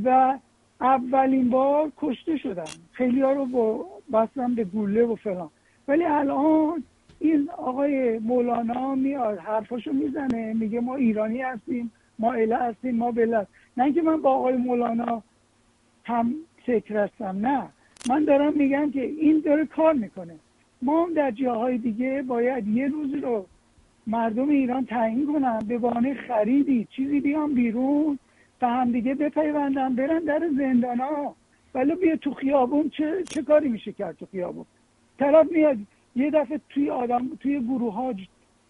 و اولین بار کشته شدن. خیلی ها رو بستن به گوله و فلان. ولی الان این آقای مولانا میاد حرفاشو می‌زنه میگه ما ایرانی هستیم ما اله هستیم ما بلد نه اینکه من با آقای مولانا هم فکر هستم. نه. من دارم میگم که این داره کار می‌کنه. ما هم در جاهای دیگه باید یه روز رو مردم ایران تعیین کنن به بانه خریدی چیزی بیان بیرون و هم دیگه بپیوندن برن در زندان ها ولی بیا تو خیابون چه, چه کاری میشه کرد تو خیابون؟ طرف میاد یه دفعه توی آدم توی گروه ها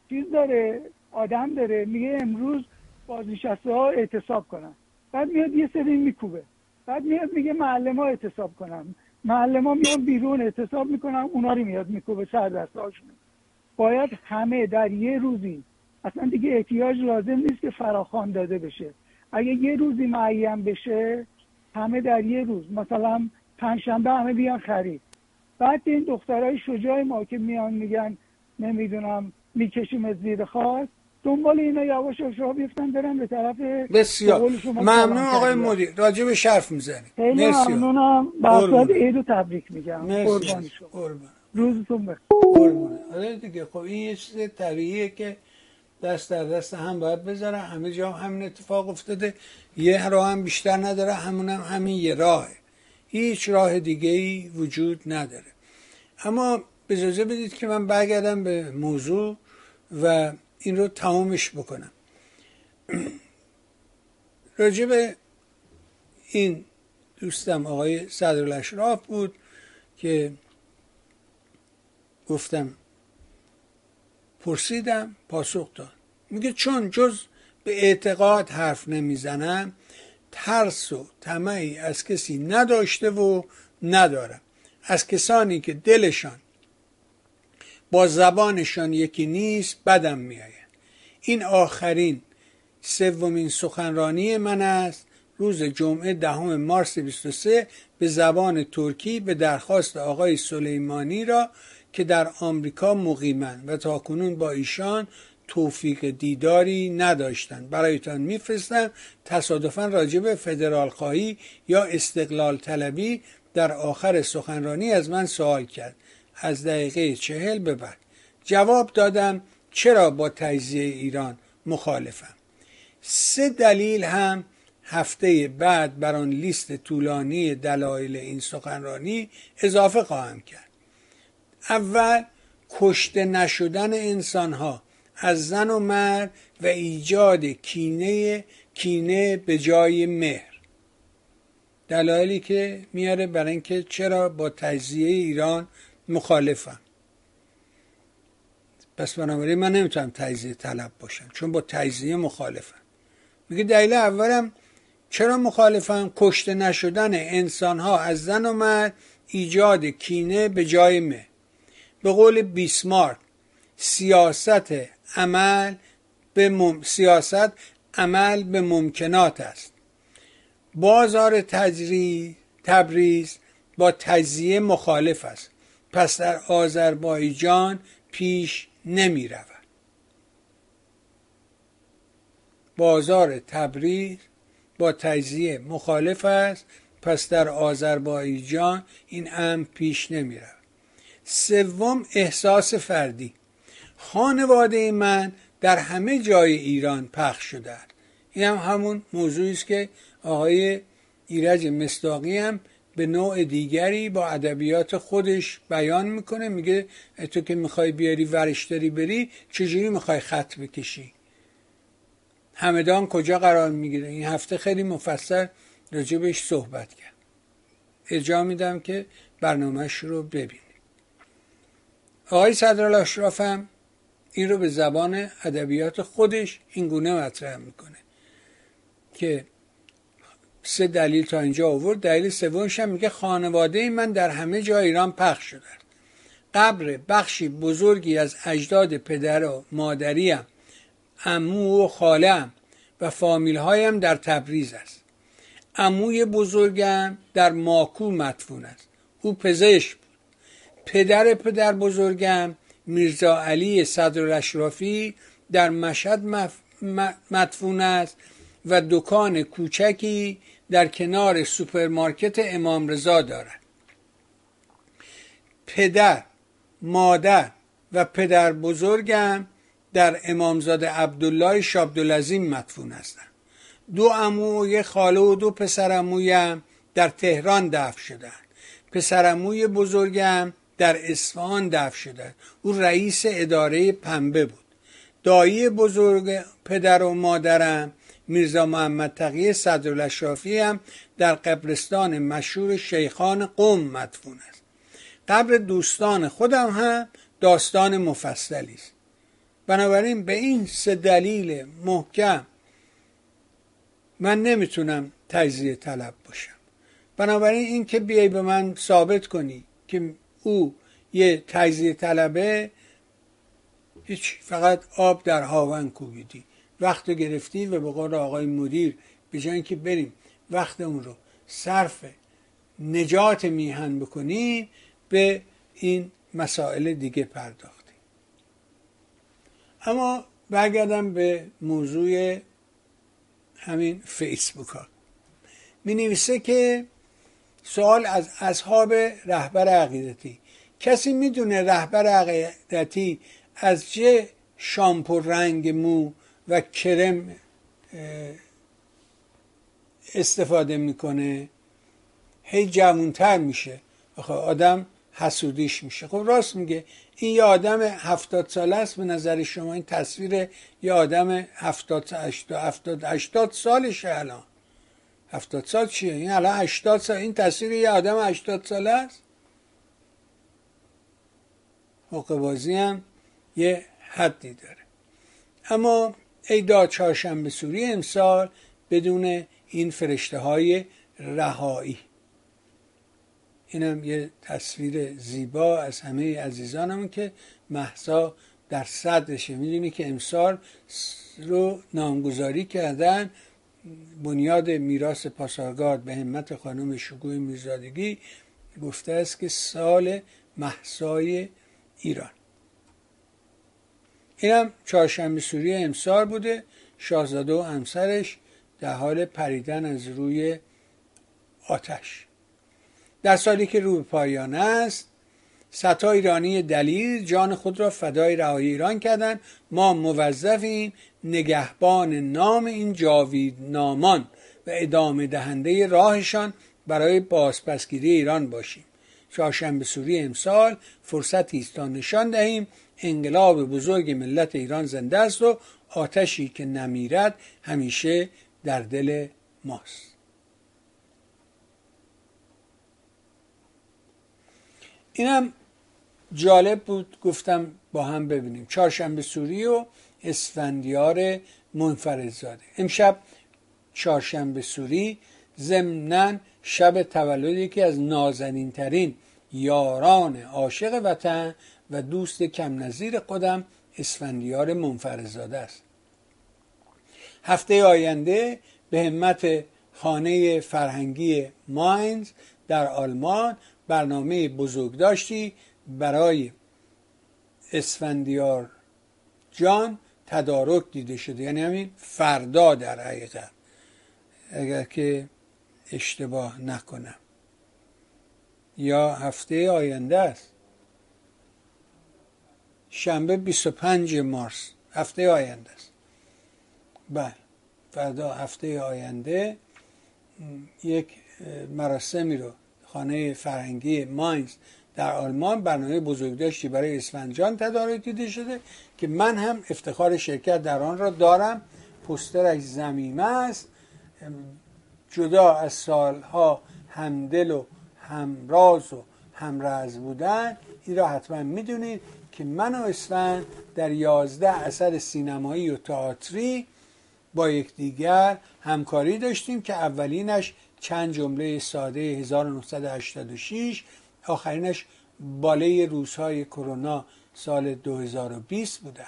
چیز داره آدم داره میگه امروز بازنشسته ها اعتصاب کنن. بعد میاد یه سری میکوبه. بعد میاد میگه معلم ها اعتصاب کنن. معلم ها میان بیرون اعتصاب می‌کنن اونا رو میاد میکوبه سر دست باید همه در یه روزی اصلا دیگه احتیاج لازم نیست که فراخوان داده بشه. اگه یه روزی معین بشه همه در یه روز مثلا پنجشنبه همه بیان خرید. بعد این دخترهای شجاع ما که میان میگن نمی‌دونم می‌کشیم از زیر خواست دنبال اینا یواش یواش بیفتن برن به طرف بسیار. ممنون آقای مدیر. راجع به شرف می‌زنی خیلی ممنونم. بعد عید و تبریک میگم. قربان شما. روزتون بخیر. قربونه آره دیگه خب این یه چیز طبیعیه که دست در دست هم باید بذاره. همه جا هم همین اتفاق افتاده. یه راه هم بیشتر نداره. همون هم همین یه راهه. هیچ راه دیگه ای وجود نداره. اما اجازه بدید که من برگردم به موضوع و این رو تمامش بکنم. راجب این دوستم آقای صدرالاشراف بود که گفتم پرسیدم پاسخ داد. میگه چون جز به اعتقاد حرف نمی‌زنم ترس و طمعی از کسی نداشته و ندارم. از کسانی که دلشان با زبانشان یکی نیست بدم میآید. این آخرین سومین سخنرانی من است. روز جمعه دهم مارس 23 به زبان ترکی به درخواست آقای سلیمانی را که در آمریکا مقیمند و تاکنون با ایشان توفیق دیداری نداشتند. برایتان میفرستم تصادفا راجع به فدرال خواهی یا استقلال طلبی. در آخر سخنرانی از من سوال کرد. از دقیقه چهل به بعد. جواب دادم چرا با تجزیه ایران مخالفم؟ سه دلیل هم هفته بعد بر آن لیست طولانی دلایل این سخنرانی اضافه خواهم کرد. اول کشته نشدن انسان ها از زن و مرد و ایجاد کینه کینه به جای مهر. دلایلی که میاره برای اینکه چرا با تجزیه ایران مخالفم. پس بنابراین من نمی‌تونم تجزیه طلب باشم چون با تجزیه مخالفم. میگه دلیل اولم چرا مخالفم؟ کشته نشدن انسان ها از زن و مرد ایجاد کینه به جای مهر به قول بیسمارک سیاست عمل به مم... سیاست عمل به ممکنات است. بازار تجری... تبریز با تجزیه مخالف است. پس در آذربایجان پیش نمی رود بازار تبریز با تجزیه مخالف است پس در آذربایجان این امر پیش نمی رود سوم احساس فردی. خانواده من در همه جای ایران پخش شده این هم همون موضوعی است که آقای ایرج مستاقی هم به نوع دیگری با ادبیات خودش بیان می‌کنه میگه تو که می‌خوای بیاری ورشتری بری چجوری می‌خوای خط بکشی؟ همدان کجا قرار می‌گیره؟ این هفته خیلی مفصل راجبش صحبت کرد. ارجاع میدم که برنامهش رو ببین آقای صدرالاشراف هم این رو به زبان ادبیات خودش این گونه مطرح می‌کنه که سه دلیل تا اینجا آورد. دلیل سومش هم میگه خانواده من در همه جا ایران پخش شده قبر بخشی بزرگی از اجداد پدر و مادریم امو و خالم و فامیل هایم در تبریز است. اموی بزرگم در ماکو مدفون است. او پزشک پدر پدر بزرگم میرزا علی صدر اشرافی در مشهد مدفون است و دکان کوچکی در کنار سوپرمارکت امام رضا دارد. پدر مادر و پدر بزرگم در امامزاده عبدالله شابدالعظیم مدفون هستند. دو عمو و یه خاله و دو پسر عمویم در تهران دفن شدن پسر عموی بزرگم در اصفهان دفن شده او رئیس اداره پنبه بود. دایی بزرگ پدر و مادرم میرزا محمد تقی صدرالاشرافی هم در قبرستان مشهور شیخان قوم مدفون است. قبر دوستان خودم هم داستان مفصلی است. بنابراین به این سه دلیل محکم من نمی‌تونم تجزیه طلب باشم. بنابراین این که بیای به من ثابت کنی که او یه تجزیه طلبه هیچ فقط آب در هاون کوبیدی. وقت رو گرفتی و به قول آقای مدیر به که بریم وقت اون رو صرف نجات میهن بکنیم به این مسائل دیگه پرداختیم اما برگردم به موضوع همین فیسبوک ها. می نویسه که سوال از اصحاب رهبر عقیدتی. کسی می‌دونه رهبر عقیدتی از چه شامپو رنگ مو و کرم استفاده می‌کنه. هی جوونتر میشه. آدم حسودیش میشه. خب راست میگه. این یه آدم هفتاد ساله است به نظر شما. این تصویر یه آدم هفتاد هفتاد هشتاد سالشه الان. هفتاد سال چیه؟ این الان هشتاد سال این تصویر یه آدم هشتاد ساله است. حقوق بازی هم یه حدی داره. اما عید چهارشنبه سوری امسال بدون این فرشته های رهایی. اینم یه تصویر زیبا از همه عزیزانم که محضا در صدرشه. می‌دونی که امسال رو نامگذاری کردن بنیاد میراث پاسارگاد به همت خانم شکوه میرزادگی گفته است که سال محسای ایران. اینم چهارشنبه سوری امسال بوده. شاهزاده و همسرش در حال پریدن از روی آتش. در سالی که رو به پایان است ستا ایرانی دلیل جان خود را فدای رهایی ایران کردند. ما موظفیم نگهبان نام این جاوید نامان و ادامه دهنده راهشان برای بازپسگیری ایران باشیم. چهارشنبه سوری امسال فرصتی است تا نشان دهیم انقلاب بزرگ ملت ایران زنده است و آتشی که نمیرد همیشه در دل ماست. اینم جالب بود گفتم با هم ببینیم. چهارشنبه سوری و اسفندیار منفرد زاده امشب چهارشنبه سوری ضمنا شب تولد یکی از نازنین ترین یاران عاشق وطن و دوست کم نظیر خودم اسفندیار منفرزاده است. هفته آینده به همت خانه فرهنگی ماینز در آلمان برنامه بزرگداشتی برای اسفندیار جان تدارک دیده شده یعنی همین فردا در حقیقت اگر که اشتباه نکنم. یا هفته آینده است. شنبه 25 مارس هفته آینده است. بله فردا هفته آینده یک مراسمی رو خانه فرهنگی ماینز در آلمان برنامه بزرگداشتی برای اسفندجان تدارک دیده شده که من هم افتخار شرکت در آن را دارم. پسترش زمیمه است. جدا از سالها همدل و همراز و همرز بودن این را حتما می‌دونید. که من و اسفند در یازده اثر سینمایی و تئاتری با یکدیگر همکاری داشتیم که اولینش چند جمله ساده 1986 آخرینش باله روزهای کرونا سال 2020 بود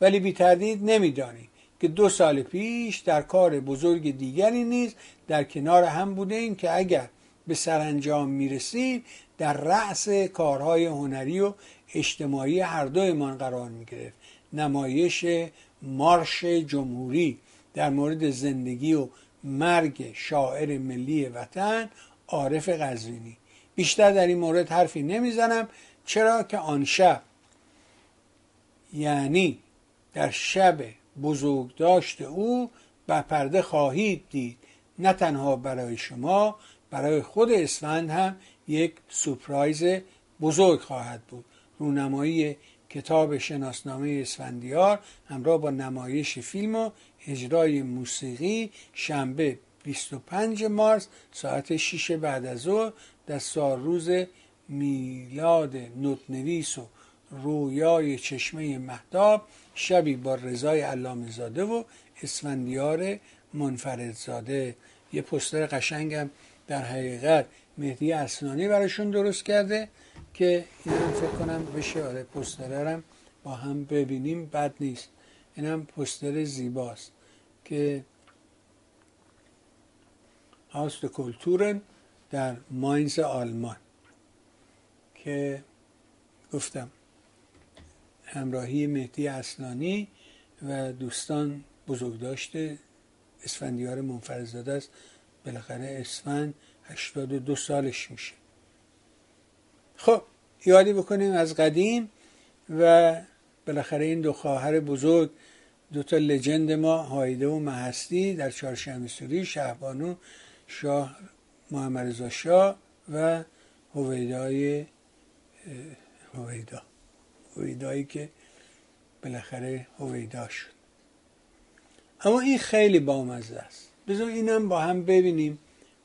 ولی بی تردید نمی‌دانید که دو سال پیش در کار بزرگ دیگری نیز در کنار هم بوده این که اگر به سرانجام می‌رسید در رأس کارهای هنری و اجتماعی هر دویمان قرار می گرفت نمایش مارش جمهوری در مورد زندگی و مرگ شاعر ملی وطن عارف قزوینی بیشتر در این مورد حرفی نمی‌زنم چرا که آن شب یعنی در شب بزرگ داشت او بر پرده خواهید دید. نه تنها برای شما برای خود اسفند هم یک سپرایز بزرگ خواهد بود. رونمایی کتاب شناسنامه اسفندیار همراه با نمایش فیلم و اجرای موسیقی شنبه 25 مارس ساعت 6 بعد از ظهر در روز میلاد نوتنویس و رویای چشمه مهتاب شبی با رضای علامه زاده و اسفندیار منفردزاده. یه پستر قشنگم در حقیقت مهدی اسنانی براشون درست کرده. که اینم فکر کنم بشه آره پسترارم با هم ببینیم بد نیست. اینم پستر زیباست که هاست کلتورن در ماینز آلمان. که گفتم همراهی مهدی اسلانی و دوستان بزرگداشت اسفندیار منفرزاده است. بالاخره اسفند 82 سالش میشه. خب یادی بکنیم از قدیم و بالاخره این دو خواهر بزرگ دو تا لجند ما هایده و محستی در چهارشنبه سوری شهبانو شاه محمد رضا شاه و هویدای هویدا. هویدایی که بالاخره هویدا شد. اما این خیلی بامزه است. بذار اینم با هم ببینیم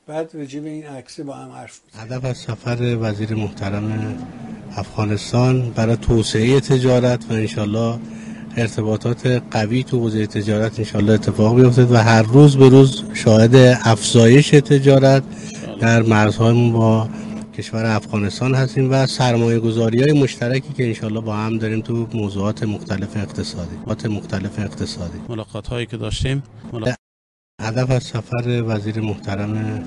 بعد رجب این عکس با هم حرف هدف از سفر وزیر محترم افغانستان برای توسعه تجارت و انشالله ارتباطات قوی تو حوزه تجارت انشالله اتفاق بیفتد و هر روز به روز شاهد افزایش تجارت در مرزهایمون با کشور افغانستان هستیم و سرمایه گذاری های مشترکی که انشالله با هم داریم تو موضوعات مختلف اقتصادی مختلف اقتصادی. ملاقات هایی که داشتیم. هدف از سفر وزیر محترم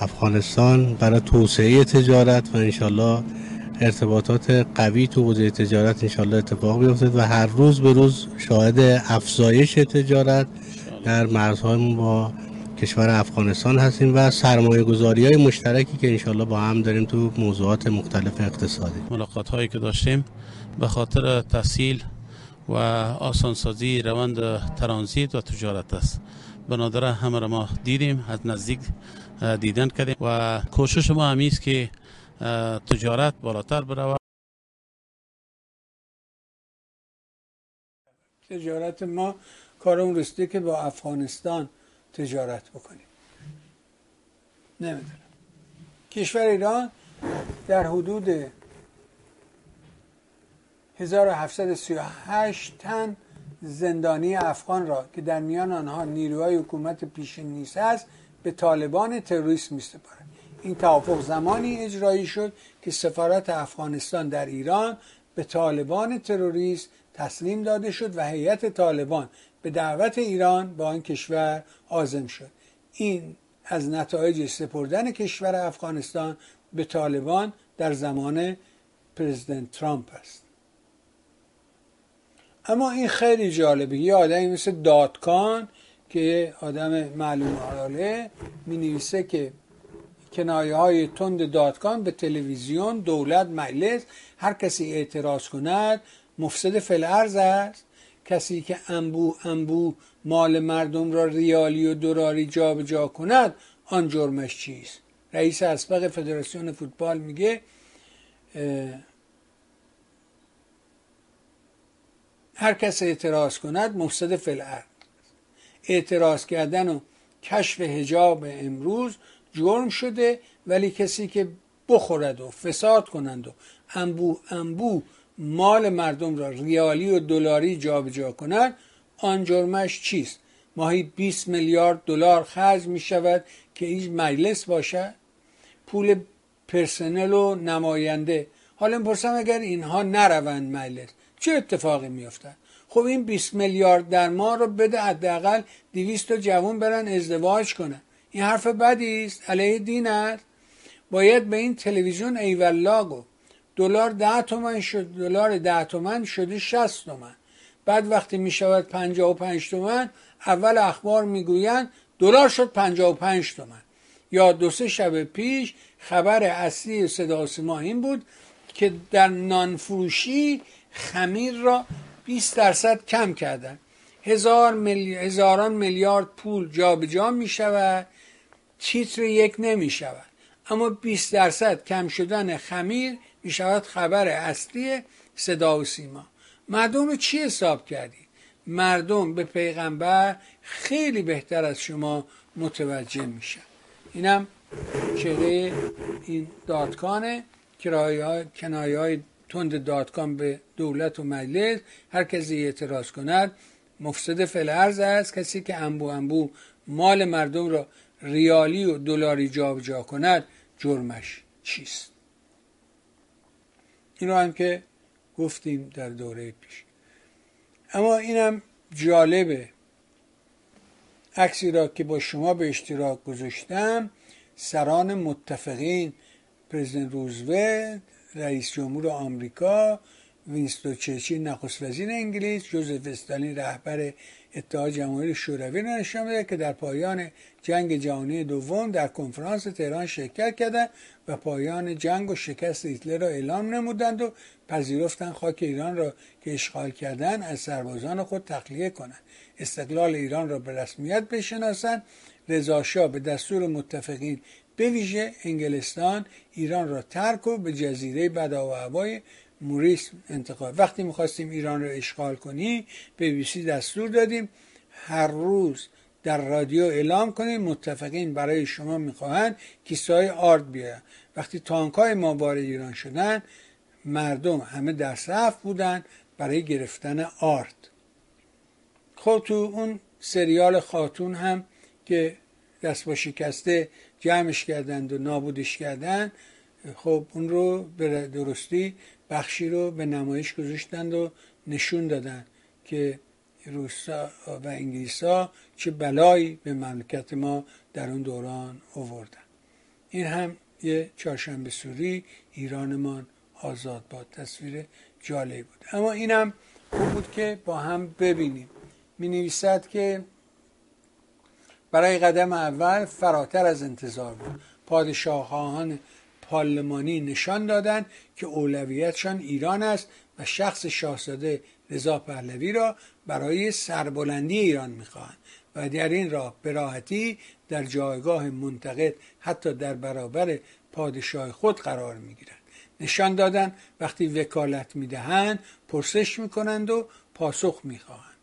افغانستان برای توسعه تجارت و انشالله ارتباطات قوی تو حوزه تجارت انشالله اتفاق بیفتد و هر روز به روز شاهد افزایش تجارت در مرزهایمون با کشور افغانستان هستیم و سرمایه گذاری های مشترکی که انشالله با هم داریم تو موضوعات مختلف اقتصادی. ملاقات هایی که داشتیم به خاطر تحصیل و آسانسازی روند ترانزیت و تجارت است. بنادر همه را ما دیدیم از نزدیک دیدن کردیم و کوشش ما همیست که تجارت بالاتر برود. تجارت ما کارم رسیده که با افغانستان تجارت بکنیم. نمی‌دونم. کشور ایران در حدود 1738 تن زندانی افغان را که در میان آنها نیروهای حکومت پیشین نیست است به طالبان تروریست می این توافق زمانی اجرایی شد که سفارت افغانستان در ایران به طالبان تروریست تسلیم داده شد و هیئت طالبان به دعوت ایران با آن کشور آزم شد. این از نتایج سپردن کشور افغانستان به طالبان در زمان پرزیدنت ترامپ است. اما این خیلی جالبه. یه آدمی مثل دادکان که آدم معلوم حاله می نویسه که کنایه های تند دادکان به تلویزیون دولت مجلس هر کسی اعتراض کند مفسد فلعرز است. کسی که انبو انبو مال مردم را ریالی و دوراری جابجا جا کند آن جرمش چیست؟ رئیس اسبق فدراسیون فوتبال میگه هر کس اعتراض کند مفسد فلعرز اعتراض کردن و کشف هجاب امروز جرم شده ولی کسی که بخورد و فساد کنند و انبو انبو مال مردم را ریالی و دلاری جابجا کند آن جرمش چیست؟ ماهی 20 میلیارد دلار خرج می شود که هیچ مجلس باشد؟ پول پرسنل و نماینده. حالا پرسم اگر اینها نروند مجلس چه اتفاقی میافتد؟ خب این 20 میلیارد در ما رو بده حداقل 200 تا جوان برن ازدواج کنن. این حرف بدی است؟ علیه دین است؟ باید به این تلویزیون ایوالله گفت دلار ده تومن شد دلار ده تومن شده 60 تومن. بعد وقتی می شود 55 تومن اول اخبار می‌گویند دلار شد 55 تومن. یا دو سه شب پیش خبر اصلی صدا سیما این بود که در نانفروشی خمیر را 20 درصد کم کردن. هزار میلی... هزاران میلیارد پول جابجا جا می شود تیتر یک نمی شود. اما 20 درصد کم شدن خمیر می شود خبر اصلی صدا و سیما. مردم رو چی حساب کردی؟ مردم به پیغمبر خیلی بهتر از شما متوجه میشن. اینم چهره این دادکانه کنایه های تند دادکان به دولت و مجلس هر کسی اعتراض کند مفسد فلعرز است. کسی که انبو انبو مال مردم را ریالی و دلاری جابجا کند جرمش چیست؟ این رو هم که گفتیم در دوره پیش. اما اینم جالبه. عکسی را که با شما به اشتراک گذاشتم سران متفقین پرزیدنت روزولت رئیس جمهور آمریکا وینستون چرچیل نخست وزیر انگلیس جوزف استالین رهبر اتحاد جماهیر شوروی را نشان میده که در پایان جنگ جهانی دوم در کنفرانس تهران شرکت کردند و پایان جنگ و شکست هیتلر را اعلام نمودند و پذیرفتند خاک ایران را که اشغال کردند از سربازان خود تخلیه کنند. استقلال ایران را به رسمیت بشناسند. رضا به دستور متفقین به ویژه انگلستان ایران را ترک و به جزیره بدا و هوای موریس انتقال وقتی می‌خواستیم ایران رو اشغال کنیم به بیسی دستور دادیم هر روز در رادیو اعلام کنیم متفقین برای شما می‌خواهند کیسه های آرد بیاین وقتی تانک های ما وارد ایران شدن مردم همه در صف بودن برای گرفتن آرد. خب تو اون سریال خاتون هم که دست با شکسته جمعش کردند و نابودش کردن خب اون رو به درستی بخشی رو به نمایش گذاشتند و نشون دادن که روسا و انگلیسا چه بلایی به مملکت ما در اون دوران آوردن. این هم یه چهارشنبه سوری ایرانمان آزاد باد تصویر جالب بود. اما اینم خوب بود که با هم ببینیم. می نویسد که برای قدم اول فراتر از انتظار بود. پادشاهان پارلمانی نشان دادند که اولویتشان ایران است و شخص شاهزاده رضا پهلوی را برای سربلندی ایران می‌خواهند و در این راه به راحتی در جایگاه منتقد حتی در برابر پادشاه خود قرار می‌گیرند. نشان دادن وقتی وکالت می‌دهند پرسش می‌کنند و پاسخ می‌خواهند.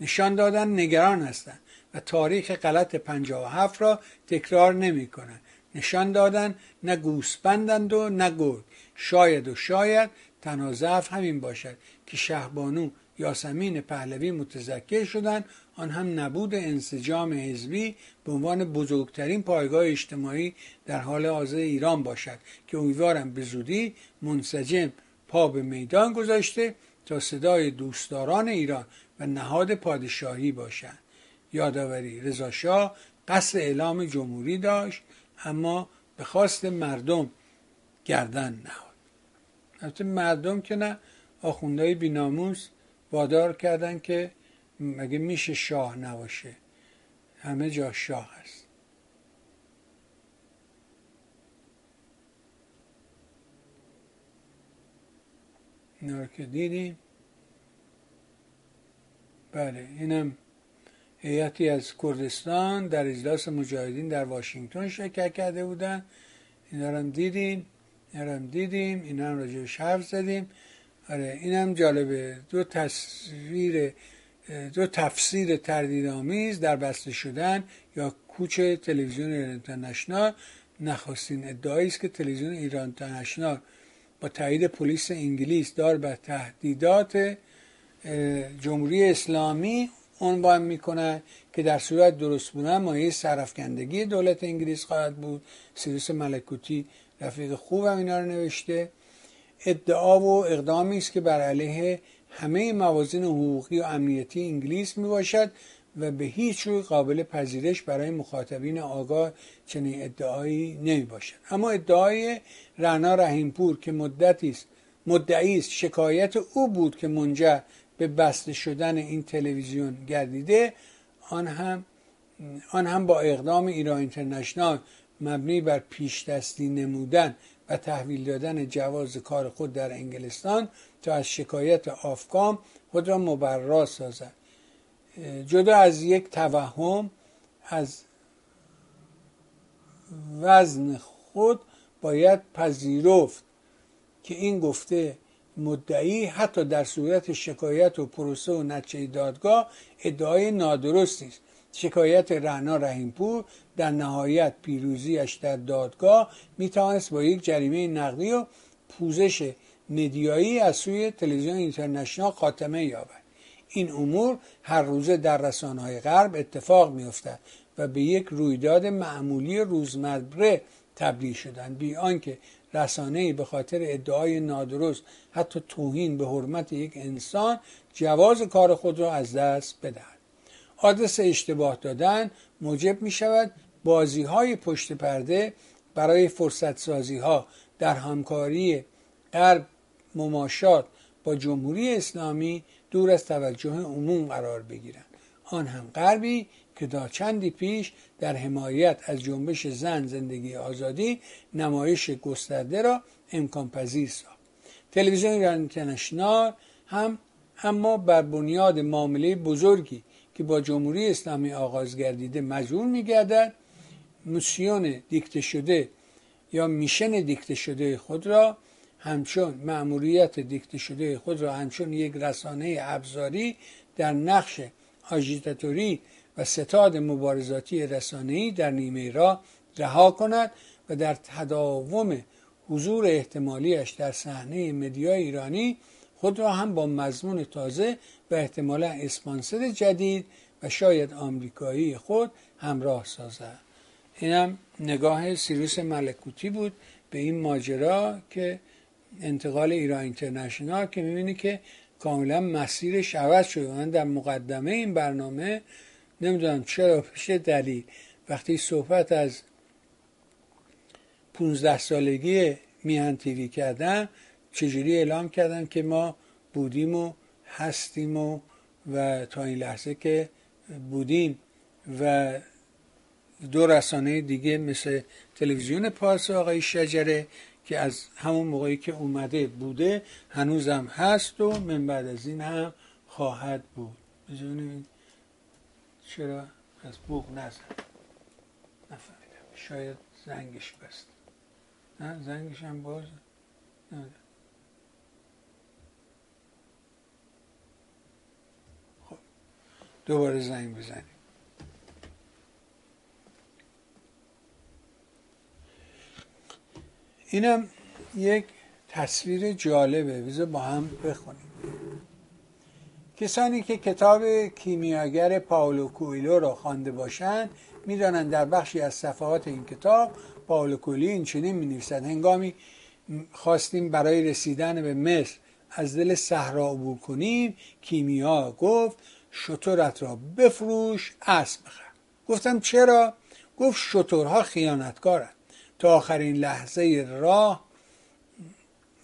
نشان دادن نگران هستند. و تاریخ غلط 57 را تکرار نمی کنند. نشان دادن نه گوسپندند و نه گرگ. شاید و شاید تنها ضعف همین باشد که شهبانو یاسمین پهلوی متذکر شدند. آن هم نبود انسجام حزبی به عنوان بزرگترین پایگاه اجتماعی در حال حاضر ایران باشد که امیدوارم به زودی منسجم پا به میدان گذاشته تا صدای دوستداران ایران و نهاد پادشاهی باشند یادآوری. رضا قصد اعلام جمهوری داشت اما به خواست مردم گردن نهاد. البته مردم که نه آخوندهای بیناموس وادار کردن که مگه میشه شاه نباشه. همه جا شاه هست. اینا که دیدیم. بله اینم هیئتی از کردستان در اجلاس مجاهدین در واشنگتن شرکت کرده بودن. اینا رو دیدیم اینا رو دیدیم اینا هم راجعش حرف زدیم. آره اینم جالبه. دو تصویر دو تفسیر تردیدآمیز در بسته شدن یا کوچ تلویزیون ایران اینترنشنال. نخستین ادعایی است که تلویزیون ایران اینترنشنال با تایید پلیس انگلیس دار به تهدیدات جمهوری اسلامی عنوان می‌کنه که در صورت درست بودن مایه سرفکندگی دولت انگلیس خواهد بود. سیروس ملکوتی رفیق خوبم اینا رو نوشته. ادعا و اقدامی است که بر علیه همه موازین حقوقی و امنیتی انگلیس می باشد و به هیچ روی قابل پذیرش برای مخاطبین آگاه چنین ادعایی نمی باشد اما ادعای رعنا رحیمپور که مدتی است مدعی است شکایت او بود که منجر به بسته شدن این تلویزیون گردیده آن هم آن هم با اقدام ایران اینترنشنال مبنی بر پیش دستی نمودن و تحویل دادن جواز کار خود در انگلستان تا از شکایت آفکام خود را مبرا سازد. جدا از یک توهم از وزن خود باید پذیرفت که این گفته مدعی حتی در صورت شکایت و پروسه و نتیجه دادگاه ادعای نادرستی است. شکایت رهنا رحیمپور در نهایت پیروزیش در دادگاه می‌توانست با یک جریمه نقدی و پوزش مدیایی از سوی تلویزیون اینترنشنال خاتمه یابد. این امور هر روزه در رسانه های غرب اتفاق میافتد و به یک رویداد معمولی روزمره تبدیل شدند. بی آنکه رسانه به خاطر ادعای نادرست حتی توهین به حرمت یک انسان جواز کار خود را از دست بدهد. آدرس اشتباه دادن موجب می شود بازی های پشت پرده برای فرصت سازی ها در همکاری غرب مماشات با جمهوری اسلامی دور از توجه عموم قرار بگیرند. آن هم غربی که تا چندی پیش در حمایت از جنبش زن زندگی آزادی نمایش گسترده را امکان پذیر ساخت. تلویزیون اینترنشنال هم اما بر بنیاد معامله بزرگی که با جمهوری اسلامی آغاز گردیده مجبور میگردد موسیون دیکته شده یا میشن دیکته شده خود را همچون مأموریت دیکته شده خود را همچون یک رسانه ابزاری در نقش آژیتاتوری و ستاد مبارزاتی رسانه‌ای در نیمه را رها کند و در تداوم حضور احتمالیش در صحنه مدیا ایرانی خود را هم با مضمون تازه و احتمالا اسپانسر جدید و شاید آمریکایی خود همراه سازد. اینم نگاه سیروس ملکوتی بود به این ماجرا که انتقال ایران اینترنشنال که می‌بینی که کاملا مسیرش عوض شده من در مقدمه این برنامه نمی‌دونم چرا پیش دلیل. وقتی صحبت از 15 سالگی میهن تیوی کردم چجوری اعلام کردن که ما بودیم و هستیم و و تا این لحظه که بودیم و دو رسانه دیگه مثل تلویزیون پارس آقای شجره که از همون موقعی که اومده بوده هنوزم هست و من بعد از این هم خواهد بود. چرا از بوغ نزد نفهمیدم. شاید زنگش بست. نه زنگش هم باز خب دوباره زنگ بزنیم. اینم یک تصویر جالبه. بذار با هم بخونیم. کسانی که کتاب کیمیاگر پاولو کویلو را خوانده باشند می‌دانند در بخشی از صفحات این کتاب پاولو کویلو این چنین می نویسد هنگامی خواستیم برای رسیدن به مصر از دل صحرا عبور کنیم کیمیا گفت شطورت را بفروش اسب بخر. گفتم چرا؟ گفت شطورها خیانتکارند. تا آخرین لحظه راه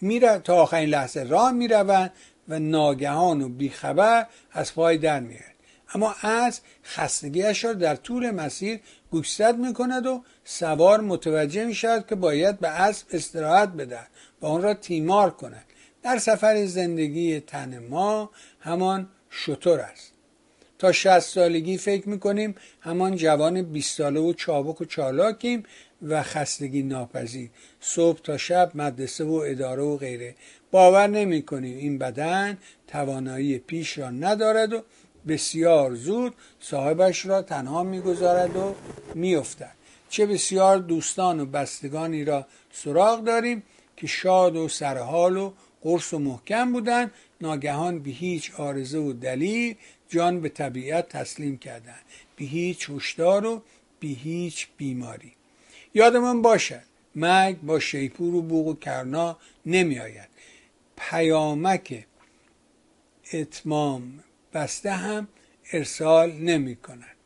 میره تا آخرین لحظه راه می‌روند و ناگهان و بیخبر از پای در میاد. اما از خستگیش را در طول مسیر گوشزد می‌کند و سوار متوجه می‌شود که باید به اسب استراحت بدهد و آن را تیمار کند. در سفر زندگی تن ما همان شطور است. تا شست سالگی فکر می‌کنیم همان جوان 20 ساله و چابک و چالاکیم و خستگی ناپذیر. صبح تا شب مدرسه و اداره و غیره. باور نمی کنیم این بدن توانایی پیش را ندارد و بسیار زود صاحبش را تنها می‌گذارد و میافتد. چه بسیار دوستان و بستگانی را سراغ داریم که شاد و سرحال و قرص و محکم بودند. ناگهان به هیچ آرزه و دلیل جان به طبیعت تسلیم کردند. به هیچ هشدار و به هیچ بیماری. یادمان باشد مرگ با شیپور و بوغ و کرنا نمی آید پیامک اتمام بسته هم ارسال نمی کند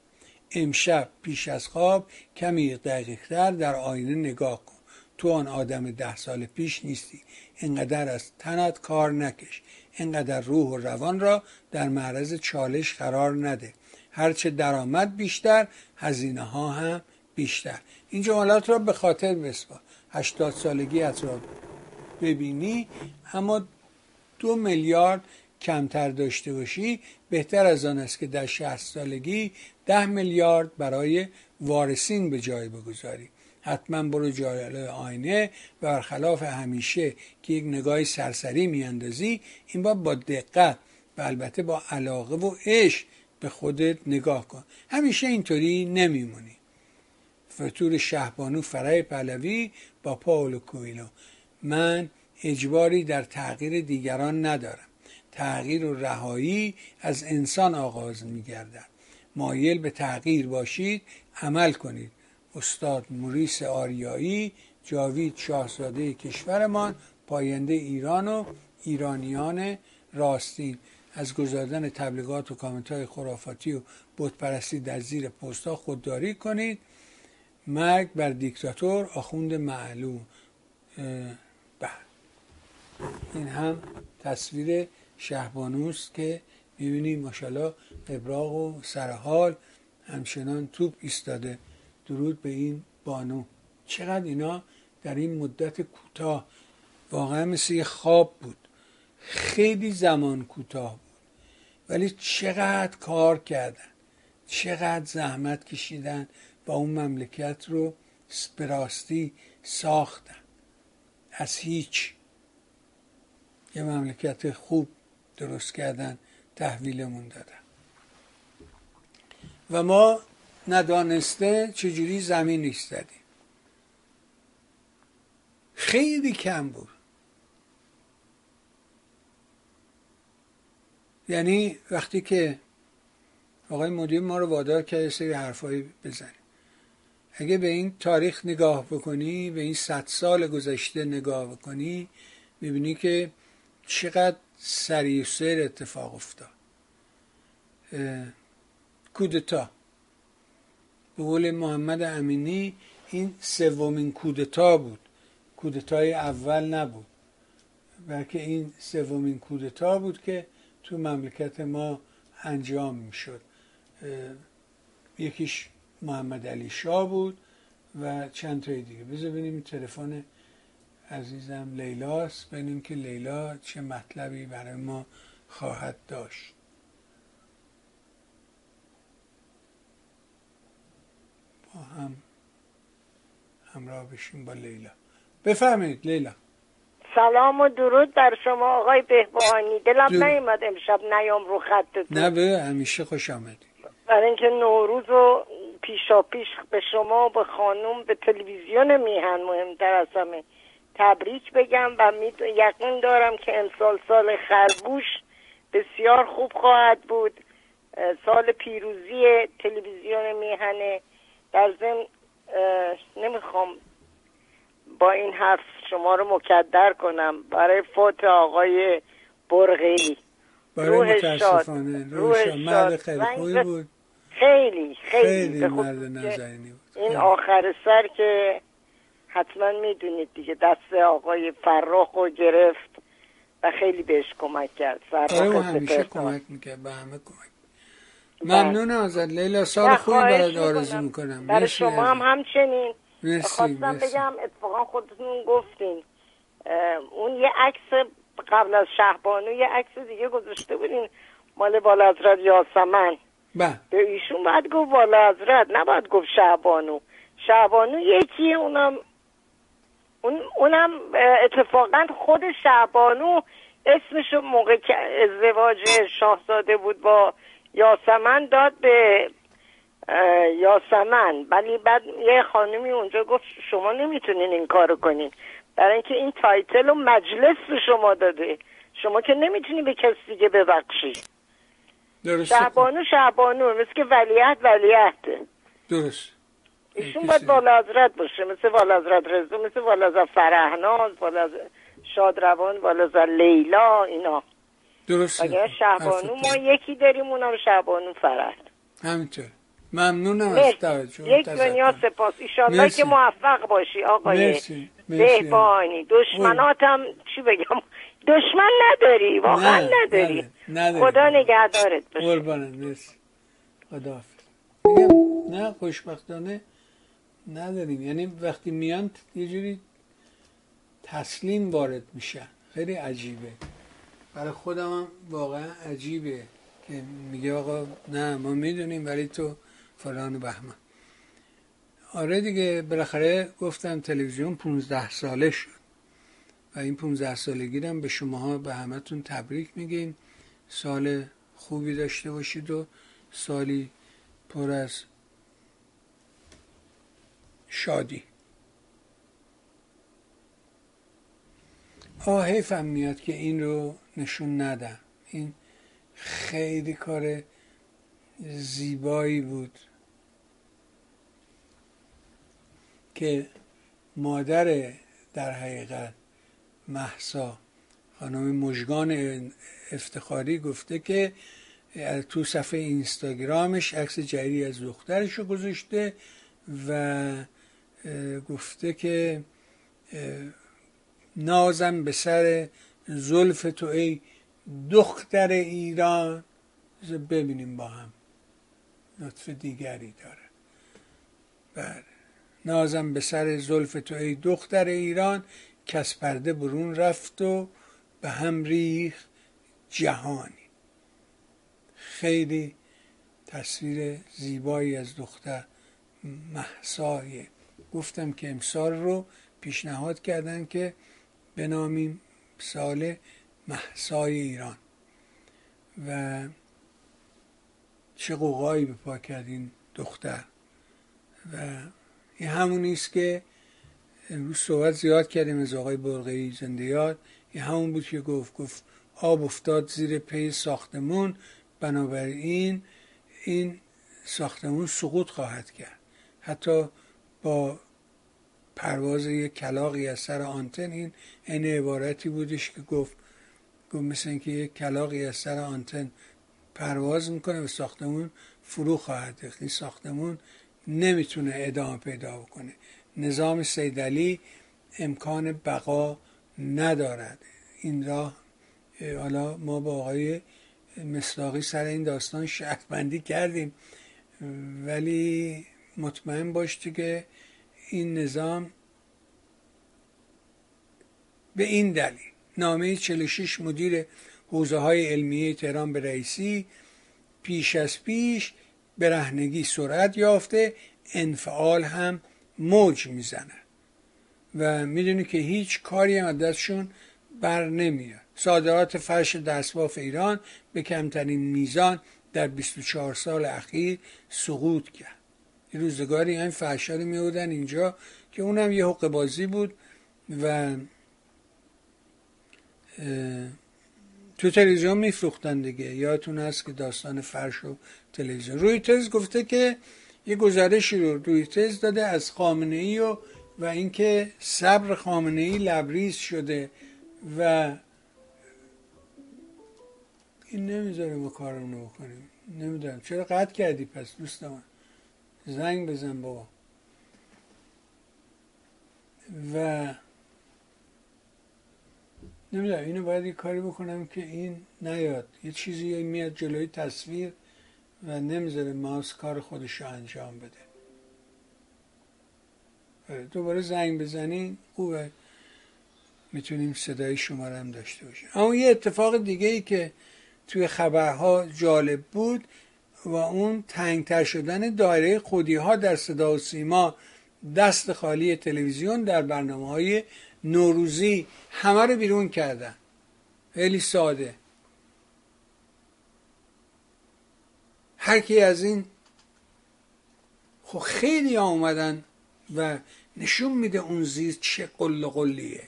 امشب پیش از خواب کمی دقیقتر در آینه نگاه کن. تو آن آدم ده سال پیش نیستی. اینقدر از تنت کار نکش. اینقدر روح و روان را در معرض چالش قرار نده. هرچه درآمد بیشتر هزینه ها هم بیشتر. این جملات را به خاطر بسپار. هشتاد سالگی را ببینی اما دو میلیارد کمتر داشته باشی. بهتر از آن است که در شهست سالگی ده میلیارد برای وارسین به جای بگذاری. حتما برو جای آینه و برخلاف همیشه که یک نگاه سرسری میاندازی این بار با دقت و البته با علاقه و عشق به خودت نگاه کن. همیشه اینطوری نمیمونی. فتور شهبانو فرای پلوی با پاولو کویلو من اجباری در تغییر دیگران ندارم. تغییر و رهایی از انسان آغاز میگردد. مایل به تغییر باشید عمل کنید. استاد موریس آریایی جاوید شاهزاده کشورمان پاینده ایران و ایرانیان راستین از گذاردن تبلیغات و کامنت های خرافاتی و بتپرستی در زیر پستها خودداری کنید. مرگ بر دیکتاتور آخوند معلوم. بله. این هم تصویر شهبانوست که می‌بینید ماشاءالله ابراغ و سرحال همچنان توپ ایستاده. درود به این بانو. چقدر اینا در این مدت کوتاه واقعا مثل یه خواب بود. خیلی زمان کوتاه بود. ولی چقدر کار کردن. چقدر زحمت کشیدن. اون مملکت رو براستی ساختن. از هیچ. یه مملکت خوب درست کردن تحویلمون دادن. و ما ندانسته چجوری زمین ایستادیم. خیلی کم بود. یعنی وقتی که آقای مدیر ما رو وادار کرد سری حرفایی بزنیم. اگه به این تاریخ نگاه بکنی به این صد سال گذشته نگاه بکنی می‌بینی که چقدر سریع سر اتفاق افتاد. کودتا. به قول محمد امینی این سومین کودتا بود. کودتای اول نبود. بلکه این سومین کودتا بود که تو مملکت ما انجام می‌شد. یکیش محمد علی شاه بود و چند تای دیگه. بذار ببینیم تلفن عزیزم لیلاست ببینیم که لیلا چه مطلبی برای ما خواهد داشت. با هم همراه بشیم با لیلا. بفهمید لیلا. سلام و درود بر شما آقای بهبانی دلم نیومد امشب نیام رو خطتون نه به همیشه خوش آمدی برای اینکه نوروز رو پیشا پیش به شما به خانوم به تلویزیون میهن مهمتر از همه. تبریک بگم و یقین دارم که امسال سال خربوش بسیار خوب خواهد بود. سال پیروزی تلویزیون میهنه در ضمن نمی‌خوام با این حرف شما رو مکدر کنم. برای فوت آقای برغی برای متاسفانه روح خیلی خوبی بود. خیلی خیلی, خیلی مرد نزنی بود. این آخر سر که حتما می‌دونید دیگه دست آقای فراخ رو گرفت و خیلی بهش کمک کرد. فراخ همیشه کمک می‌کرد به همه کمک. ممنون ازت لیلا سال خوبی برات آرزو می‌کنم. برای شما هم همچنین. خواستم بگم اتفاقا خودتون گفتین. اون یه عکس قبل از شهبانو یه عکس دیگه گذاشته بودین. مال بالا حضرت یاسمن به. ایشون باید گفت بالا حضرت نباید گفت شهبانو شهبانو یکیه اونم اون اونم اتفاقا خود شهبانو اسمش موقع که ازدواج شاهزاده بود با یاسمن داد به یاسمن. ولی بعد یه خانمی اونجا گفت شما نمی‌تونین این کارو کنین. برای اینکه این تایتل و مجلس به شما داده. شما که نمی‌تونی به کسی دیگه ببخشی. درسته. شعبانو شعبانو مثل که ولیت ولیت درست. ایشون باید بالا حضرت باشه. مثل بالا حضرت رزو مثل بالا حضرت فرهناز بالا شادروان حضرت لیلا اینا. درسته. اگر شعبانو ما یکی داریم اونم شعبانو فرهد همینطور ممنونم از توجه. یک دنیا سپاس. ایشالله که موفق باشی آقای مرسی. بهبانی. دشمناتم چی بگم؟ دشمن نداری واقعا. نداری. نداری. خدا نگهدارت باشه. قربانت مرسی. خدا نه خوشبختانه نداریم. یعنی وقتی میان یه جوری تسلیم وارد میشن. خیلی عجیبه. برای خودم هم واقعا عجیبه که میگه آقا نه ما می‌دونیم ولی تو فلان و بهمان. آره دیگه بالاخره گفتم تلویزیون 15 ساله شد. و این 15 سالگی هم به شماها به همتون تبریک میگیم سال خوبی داشته باشید و سالی پر از شادی. آه حیفم میاد که این رو نشون ندم. این خیلی کار زیبایی بود که مادر در حقیقت محسا خانم مجگان افتخاری گفته که تو صفحه اینستاگرامش عکس جدیدی از دخترش رو گذاشته و گفته که نازم به سر زلف تو ای دختر ایران. ببینیم با هم. لطف دیگری داره. بله. نازم به سر زلف تو ای دختر ایران. کس پرده برون رفت و به هم ریخ جهانی. خیلی تصویر زیبایی از دختر محسایه گفتم که امسال رو پیشنهاد کردن که بنامیم سال محسای ایران. و چه قوقایی به پا کرد دختر. و این همون است که امروز صحبت زیاد کردیم از آقای برقی زنده یاد. این همون بود که گفت گفت آب افتاد زیر پی ساختمون. بنابراین این ساختمون سقوط خواهد کرد. حتی با پرواز یک کلاقی از سر آنتن این این عبارتی بودش که گفت گفت مثل اینکه یک کلاقی از سر آنتن پرواز می‌کنه و ساختمون فرو خواهد ریخت. این ساختمون نمی‌تونه ادامه پیدا بکنه. نظام سیدلی امکان بقا ندارد. این راه حالا ما با آقای مصداقی سر این داستان شهربندی کردیم. ولی مطمئن باشید که این نظام به این دلیل نامه 46 مدیر حوزه های علمیه تهران به رئیسی پیش از پیش برهنگی سرعت یافته انفعال هم موج می‌زنه. و می‌دونی که هیچ کاری هم دستشون بر نمیاد. صادرات فرش دستباف ایران به کمترین میزان در 24 سال اخیر سقوط کرد. یه روزگاری این فرشا رو میودن اینجا که اونم یه حق بازی بود و تو تلویزیون میفروختن دیگه. یادتون هست که داستان فرش و تلویزیون. روی تز گفته که یه گزارشی رو روی تز داده از خامنه ای و و اینکه صبر خامنه ای لبریز شده و این نمی‌ذاره ما کارمونو بکنیم. نمی‌دونم. چرا قطع کردی پس دوست من زنگ بزن بابا. و نمی‌دونم. اینو باید یه کاری بکنم که این نیاد. یه چیزی میاد جلوی تصویر. و نمی‌ذاره ماس کار خودش رو انجام بده. دوباره زنگ بزنین خوبه. می‌تونیم صدای شما هم داشته باشیم. اما یه اتفاق دیگه ای که توی خبرها جالب بود و اون تنگتر شدن دایره خودی ها در صدا و سیما دست خالی تلویزیون در برنامه های نوروزی همه رو بیرون کردن. خیلی ساده. هر کی از این خب خیلی آمدن و نشون میده اون زیر چه قل قلیه.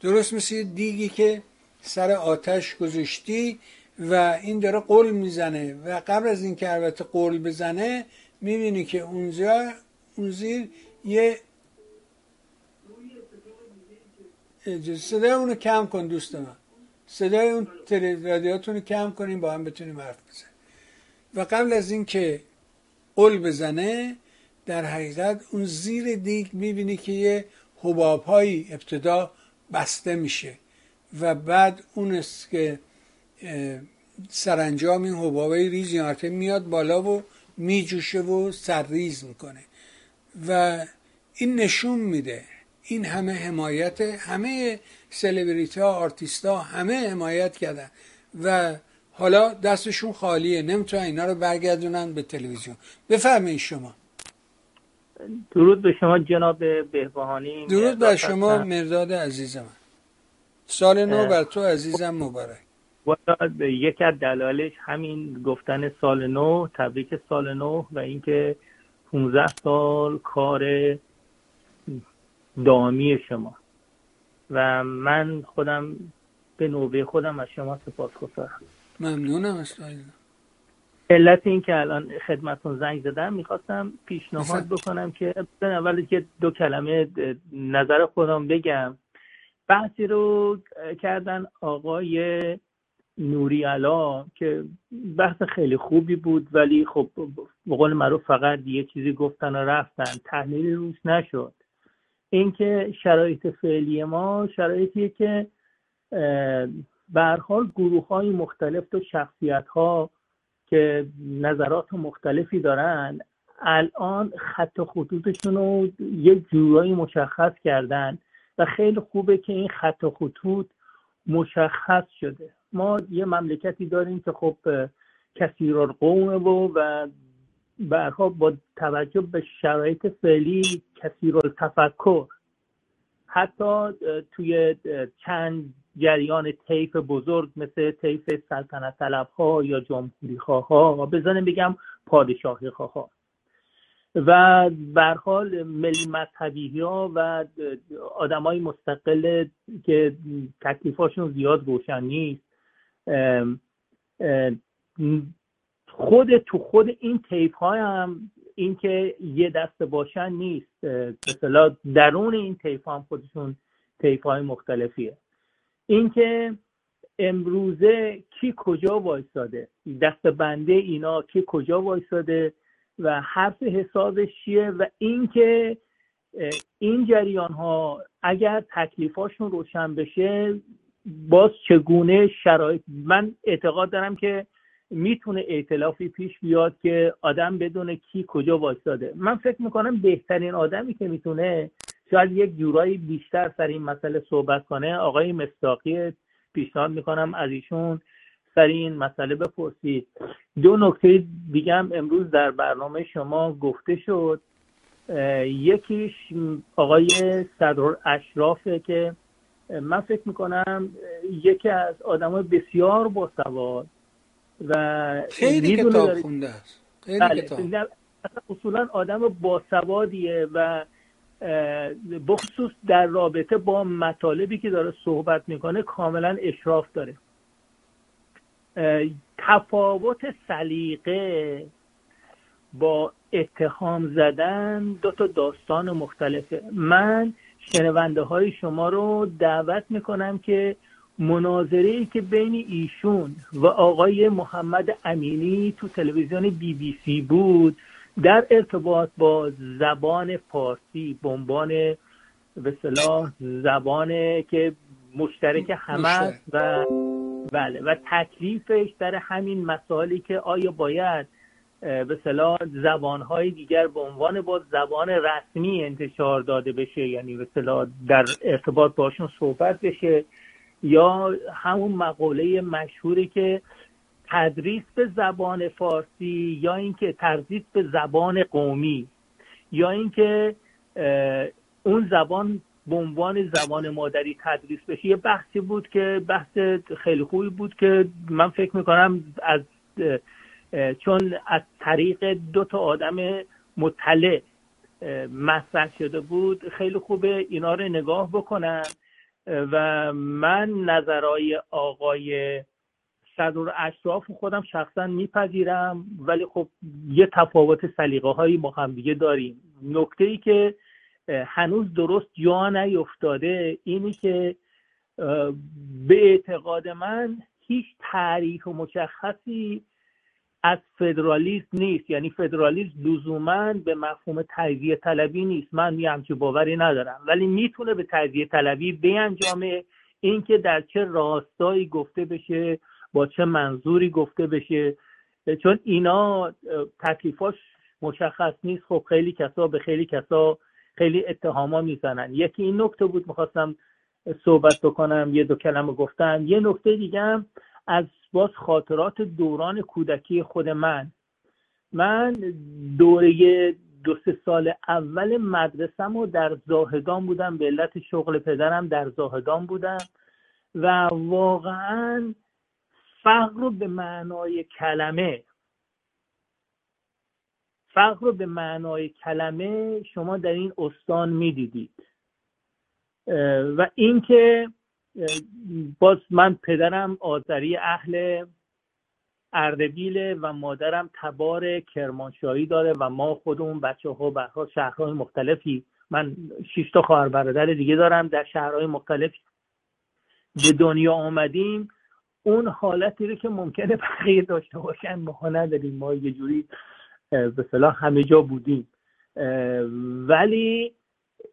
درست مثل دیگی که سر آتش گذاشتی و این داره قل می‌زنه و قبل از اینکه البته قل بزنه می‌بینی که اونجا اون زیر یه صدای اونو کم کن دوست من صدای اون رادیاتون رو کم کنیم با هم بتونیم حرف بزنیم. و قبل از اینکه قل بزنه در حقیقت اون زیر دیگ می‌بینی که یه حباب هایی ابتدا بسته میشه و بعد اون است که سرانجام این حبابه ریزی میاد بالا و میجوشه و سرریز می‌کنه. و این نشون میده. این همه حمایت همه سلبریتی ها آرتیست ها همه حمایت کردن. و حالا دستشون خالیه. نمی‌تونن اینا رو برگردونن به تلویزیون. بفرمایید شما. درود به شما جناب بهبهانی. درود بر شما مرداد عزیز من. سال نو بر تو عزیزم مبارک. یکی از دلایلش همین گفتن سال نو تبریک سال نو و اینکه 15 سال کار دامی شما. و من خودم به نوبه خودم از شما سپاس گذارم. ممنونم علت این که الان خدمتون زنگ زدم می‌خواستم پیشنهاد بکنم که اول که دو کلمه نظر خودم بگم. بحثی رو کردن آقای نوری علا که بحث خیلی خوبی بود ولی خب به قول معروف فقط یه چیزی گفتن و رفتن. تحلیلی روش نشد. اینکه شرایط فعلی ما شرایطیه که به حال گروه مختلف و شخصیت ها که نظرات مختلفی دارن الان خط خطوطشون رو یه جورایی مشخص کردن و خیلی خوبه که این خط خطوط مشخص شده. ما یه مملکتی داریم که خب کثیر قومه و و برها با توجه به شرایط فعلی کثیر تفکر حتی توی چند جریان طیف بزرگ مثل طیف سلطنت طلب ها یا جمهوری خواه ها بزنم بگم پادشاهی خواه ها و حال ملی مذهبی ها و آدمای مستقل که تکلیفاشون زیاد روشن نیست خود تو خود این تیپ های هم اینکه یه دست باشن نیست. مثلا درون این تیپ هم خودشون تیپ های مختلفیه. اینکه امروزه کی کجا وایستاده دست بنده اینا کی کجا وایستاده و حرف حسابش چیه و اینکه این جریان ها اگر تکلیفاشون روشن بشه باز چگونه شرایط من اعتقاد دارم که می‌تونه ائتلافی پیش بیاد که آدم بدونه کی کجا وایستاده. من فکر می‌کنم بهترین آدمی که می‌تونه شاید یک جورایی بیشتر سر این مسئله صحبت کنه آقای مستاقی پیشنهاد می‌کنم از ایشون سر این مسئله بپرسید. دو نکته دیگه امروز در برنامه شما گفته شد. یکیش آقای صدر اشرافه که من فکر می‌کنم یکی از آدم بسیار باسواد و خیلی کتاب خونده است. خیلی بله. کتاب. اصولا آدم باسوادیه و بخصوص در رابطه با مطالبی که داره صحبت می‌کنه کاملا اشراف داره. تفاوت سلیقه با اتهام زدن دو تا داستان مختلفه. من شنونده های شما رو دعوت می‌کنم که مناظره ای که بین ایشون و آقای محمد امینی تو تلویزیون بی بی سی بود در ارتباط با زبان فارسی به عنوان به صلاح زبان که مشترک همه و بله و تکلیفش در همین مسائلی که آیا باید به صلاح زبانهای دیگر به عنوان با زبان رسمی انتشار داده بشه یعنی به صلاح در ارتباط باشون صحبت بشه. یا همون مقوله مشهوری که تدریس به زبان فارسی یا اینکه تدریس به زبان قومی یا اینکه اون زبان به عنوان زبان مادری تدریس بشه. یه بحثی بود که بحث خیلی خوبی بود که من فکر می‌کنم از چون از طریق دو تا آدم مطلع مطرح شده بود خیلی خوبه اینا رو نگاه بکنن. و من نظرهای آقای صدر اشراف خودم شخصا میپذیرم ولی خب یه تفاوت سلیقه هایی با هم دیگه داریم. نکته ای که هنوز درست جا نیفتاده اینی که به اعتقاد من هیچ تعریف و مشخصی از فدرالیسم نیست. یعنی فدرالیسم لزوما به مفهوم تجزیه طلبی نیست. من یه همچی باوری ندارم. ولی می‌تونه به تجزیه طلبی بیانجامه اینکه در چه راستایی گفته بشه با چه منظوری گفته بشه. چون اینا تکلیفاش مشخص نیست. خب خیلی کسا به خیلی کسا خیلی اتهاما می‌زنن. یکی این نکته بود می‌خواستم صحبت بکنم یه دو کلمه گفتم. یه نکته دیگه از باز خاطرات دوران کودکی خود من. من دوره دو سه سال اول مدرسم و در زاهدان بودم به علت شغل پدرم در زاهدان بودم و واقعا فقر رو به معنای کلمه فقر رو به معنای کلمه شما در این استان می‌دیدید. و اینکه باز من پدرم آذری اهل اردبیله و مادرم تبار کرمانشاهی داره و ما خودمون بچه ها برها شهرهای مختلفی. من شش تا خواهر برادر دیگه دارم در شهرهای مختلفی. به دنیا آمدیم. اون حالتی رو که ممکنه بقیه داشته باشن ما نداریم. ما یه جوری به صلاح همه جا بودیم. ولی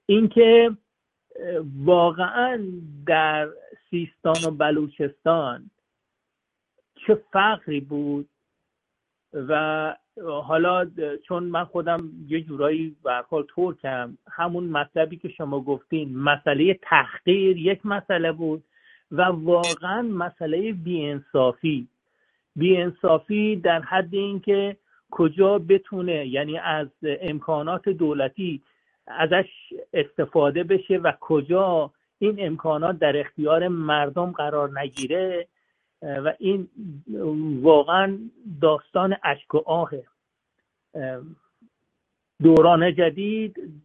اینکه واقعا در سیستان و بلوچستان چه فقری بود و حالا چون من خودم یه جورایی برحال ترکم همون مطلبی که شما گفتین مسئله تحقیر یک مسئله بود و واقعا مسئله بیانصافی. بیانصافی در حد اینکه کجا بتونه یعنی از امکانات دولتی ازش استفاده بشه و کجا این امکانات در اختیار مردم قرار نگیره و این واقعا داستان اشک و آهه دوران جدید.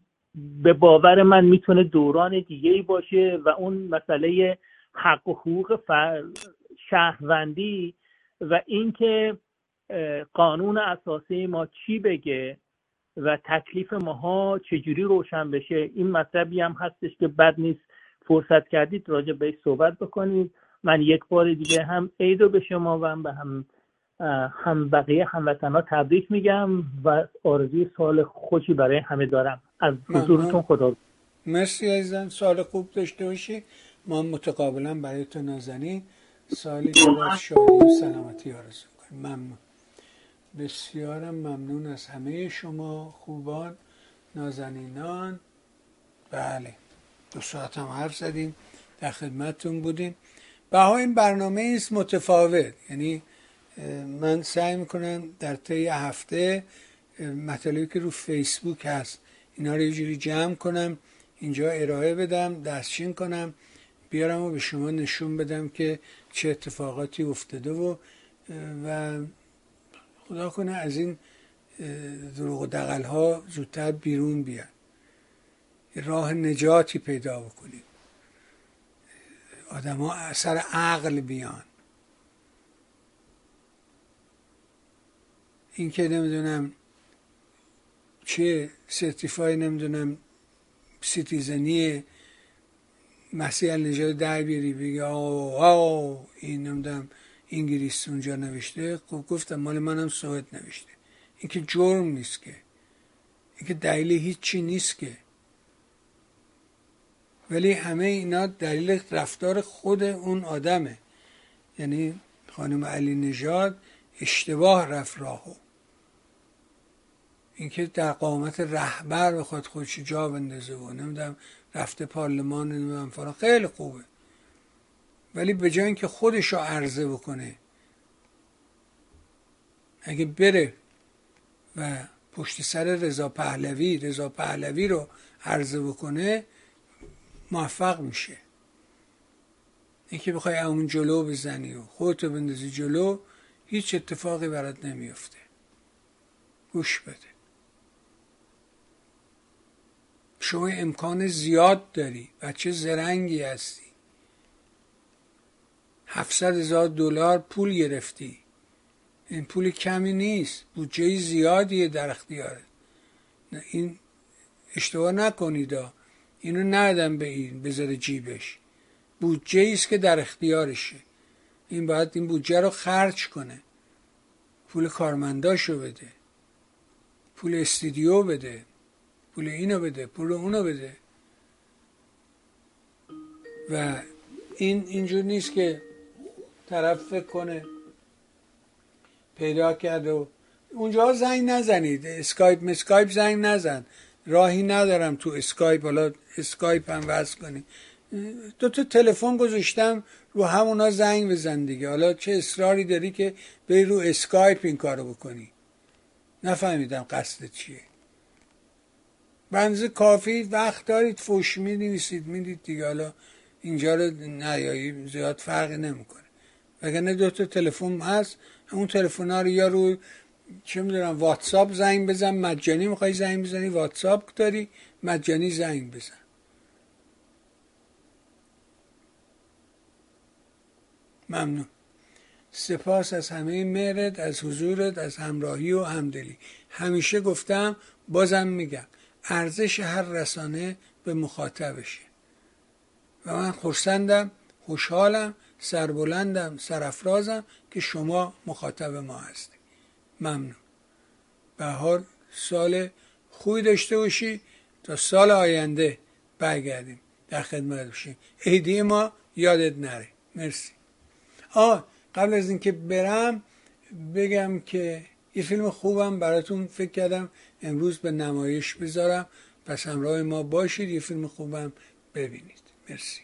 به باور من می‌تونه دوران دیگه باشه و اون مسئله حق و حقوق شهروندی و اینکه قانون اساسی ما چی بگه؟ و تکلیف ماها چجوری روشن بشه؟ این مطلبی هم هستش که بد نیست. فرصت کردید راجع به صحبت بکنید. من یک بار دیگه هم عید به شما و هم به هم هم بقیه هموطنا تبریک میگم و آرزوی سال خوشی برای همه دارم. از حضورتون خدا مرسی عزیزم سال خوب داشته باشی. ما متقابلا برای تو نازنی سالی که شادی و سلامتی آرزو کنیم ممنون. بسیارم ممنون از همه شما خوبان نازنینان. بله دو ساعت هم حرف زدیم در خدمتتون بودیم. بها این برنامه است متفاوت. یعنی من سعی می‌کنم در طی هفته مطالبی که رو فیسبوک هست اینا رو یه جوری جمع کنم اینجا ارائه بدم دستچین کنم بیارم و به شما نشون بدم که چه اتفاقاتی افتاده و و خدا کنه از این دروغ و دغل ها زودتر بیرون بیان. راه نجاتی پیدا بکنیم. ها اثر عقل بیان. این که نمی‌دونم چه certify نمی‌دونم citizen ی مسیح نجات در بیاری بگی آه این نمی‌دونم انگلیس اونجا نوشته خب گفتم مال منم سوئد نوشته. این که جرم نیست که. این که دلیل هیچی نیست که. ولی همه اینا دلیل رفتار خود اون آدمه. یعنی خانم علی نژاد اشتباه رفت راهو. اینکه در قامت رهبر بخواد خودش جا بندازه و نمی‌دونم رفته پارلمان نمی‌دونم فلان. خیلی خوبه. ولی به جای اینکه خودش رو عرضه بکنه اگه بره و پشت سر رضا پهلوی رضا پهلوی رو عرضه بکنه موفق میشه. اینکه بخوای اون جلو بزنی و خودتو بندازی جلو هیچ اتفاقی برات نمیفته. گوش بده. شما امکان زیاد داری. بچه زرنگی هستی. 700 هزار دلار پول گرفتی. این پول کمی نیست. بودجه زیادیه در اختیارت این اشتباه نکنید اینو ندم به این بذاره جیبش. بودجه است که در اختیارشه. این باید این بودجه رو خرج کنه. پول کارمنداشو بده. پول استودیو بده. پول اینو بده پول اونو بده. و این اینجور نیست که طرف فکر کنه پیدا کرد و اونجا زنگ نزنید. اسکایپ مسکایپ زنگ نزن. راهی ندارم تو اسکایپ. حالا اسکایپ هم وصل کنی. دو تا تلفن گذاشتم رو همونا زنگ بزن دیگه. حالا چه اصراری داری که بری رو اسکایپ این کارو بکنی؟ نفهمیدم قصد چیه. بنز کافی وقت دارید فوش می نویسید می‌دید دیگه. حالا اینجا رو نیایی زیاد فرقی نمی‌کنه. وگرنه دو تا تلفن هست اون تلفن ها رو یا رو چه می‌دونم واتساپ زنگ بزن. مجانی می‌خوای زنگ بزنی؟ واتساپ داری مجانی زنگ بزن. ممنون. سپاس از همه مهرت از حضورت از همراهی و همدلی. همیشه گفتم بازم میگم ارزش هر رسانه به مخاطبشه. و من خورسندم خوشحالم. سربلندم سرافرازم که شما مخاطب ما هستید. ممنون. بهار سال خوبی داشته باشی. تا سال آینده برگردیم در خدمت باشیم. عیدی ما یادت نره. مرسی. آه قبل از اینکه برم بگم که یه فیلم خوبم براتون فکر کردم. امروز به نمایش بذارم. پس همراه ما باشید. یه فیلم خوبم ببینید. مرسی.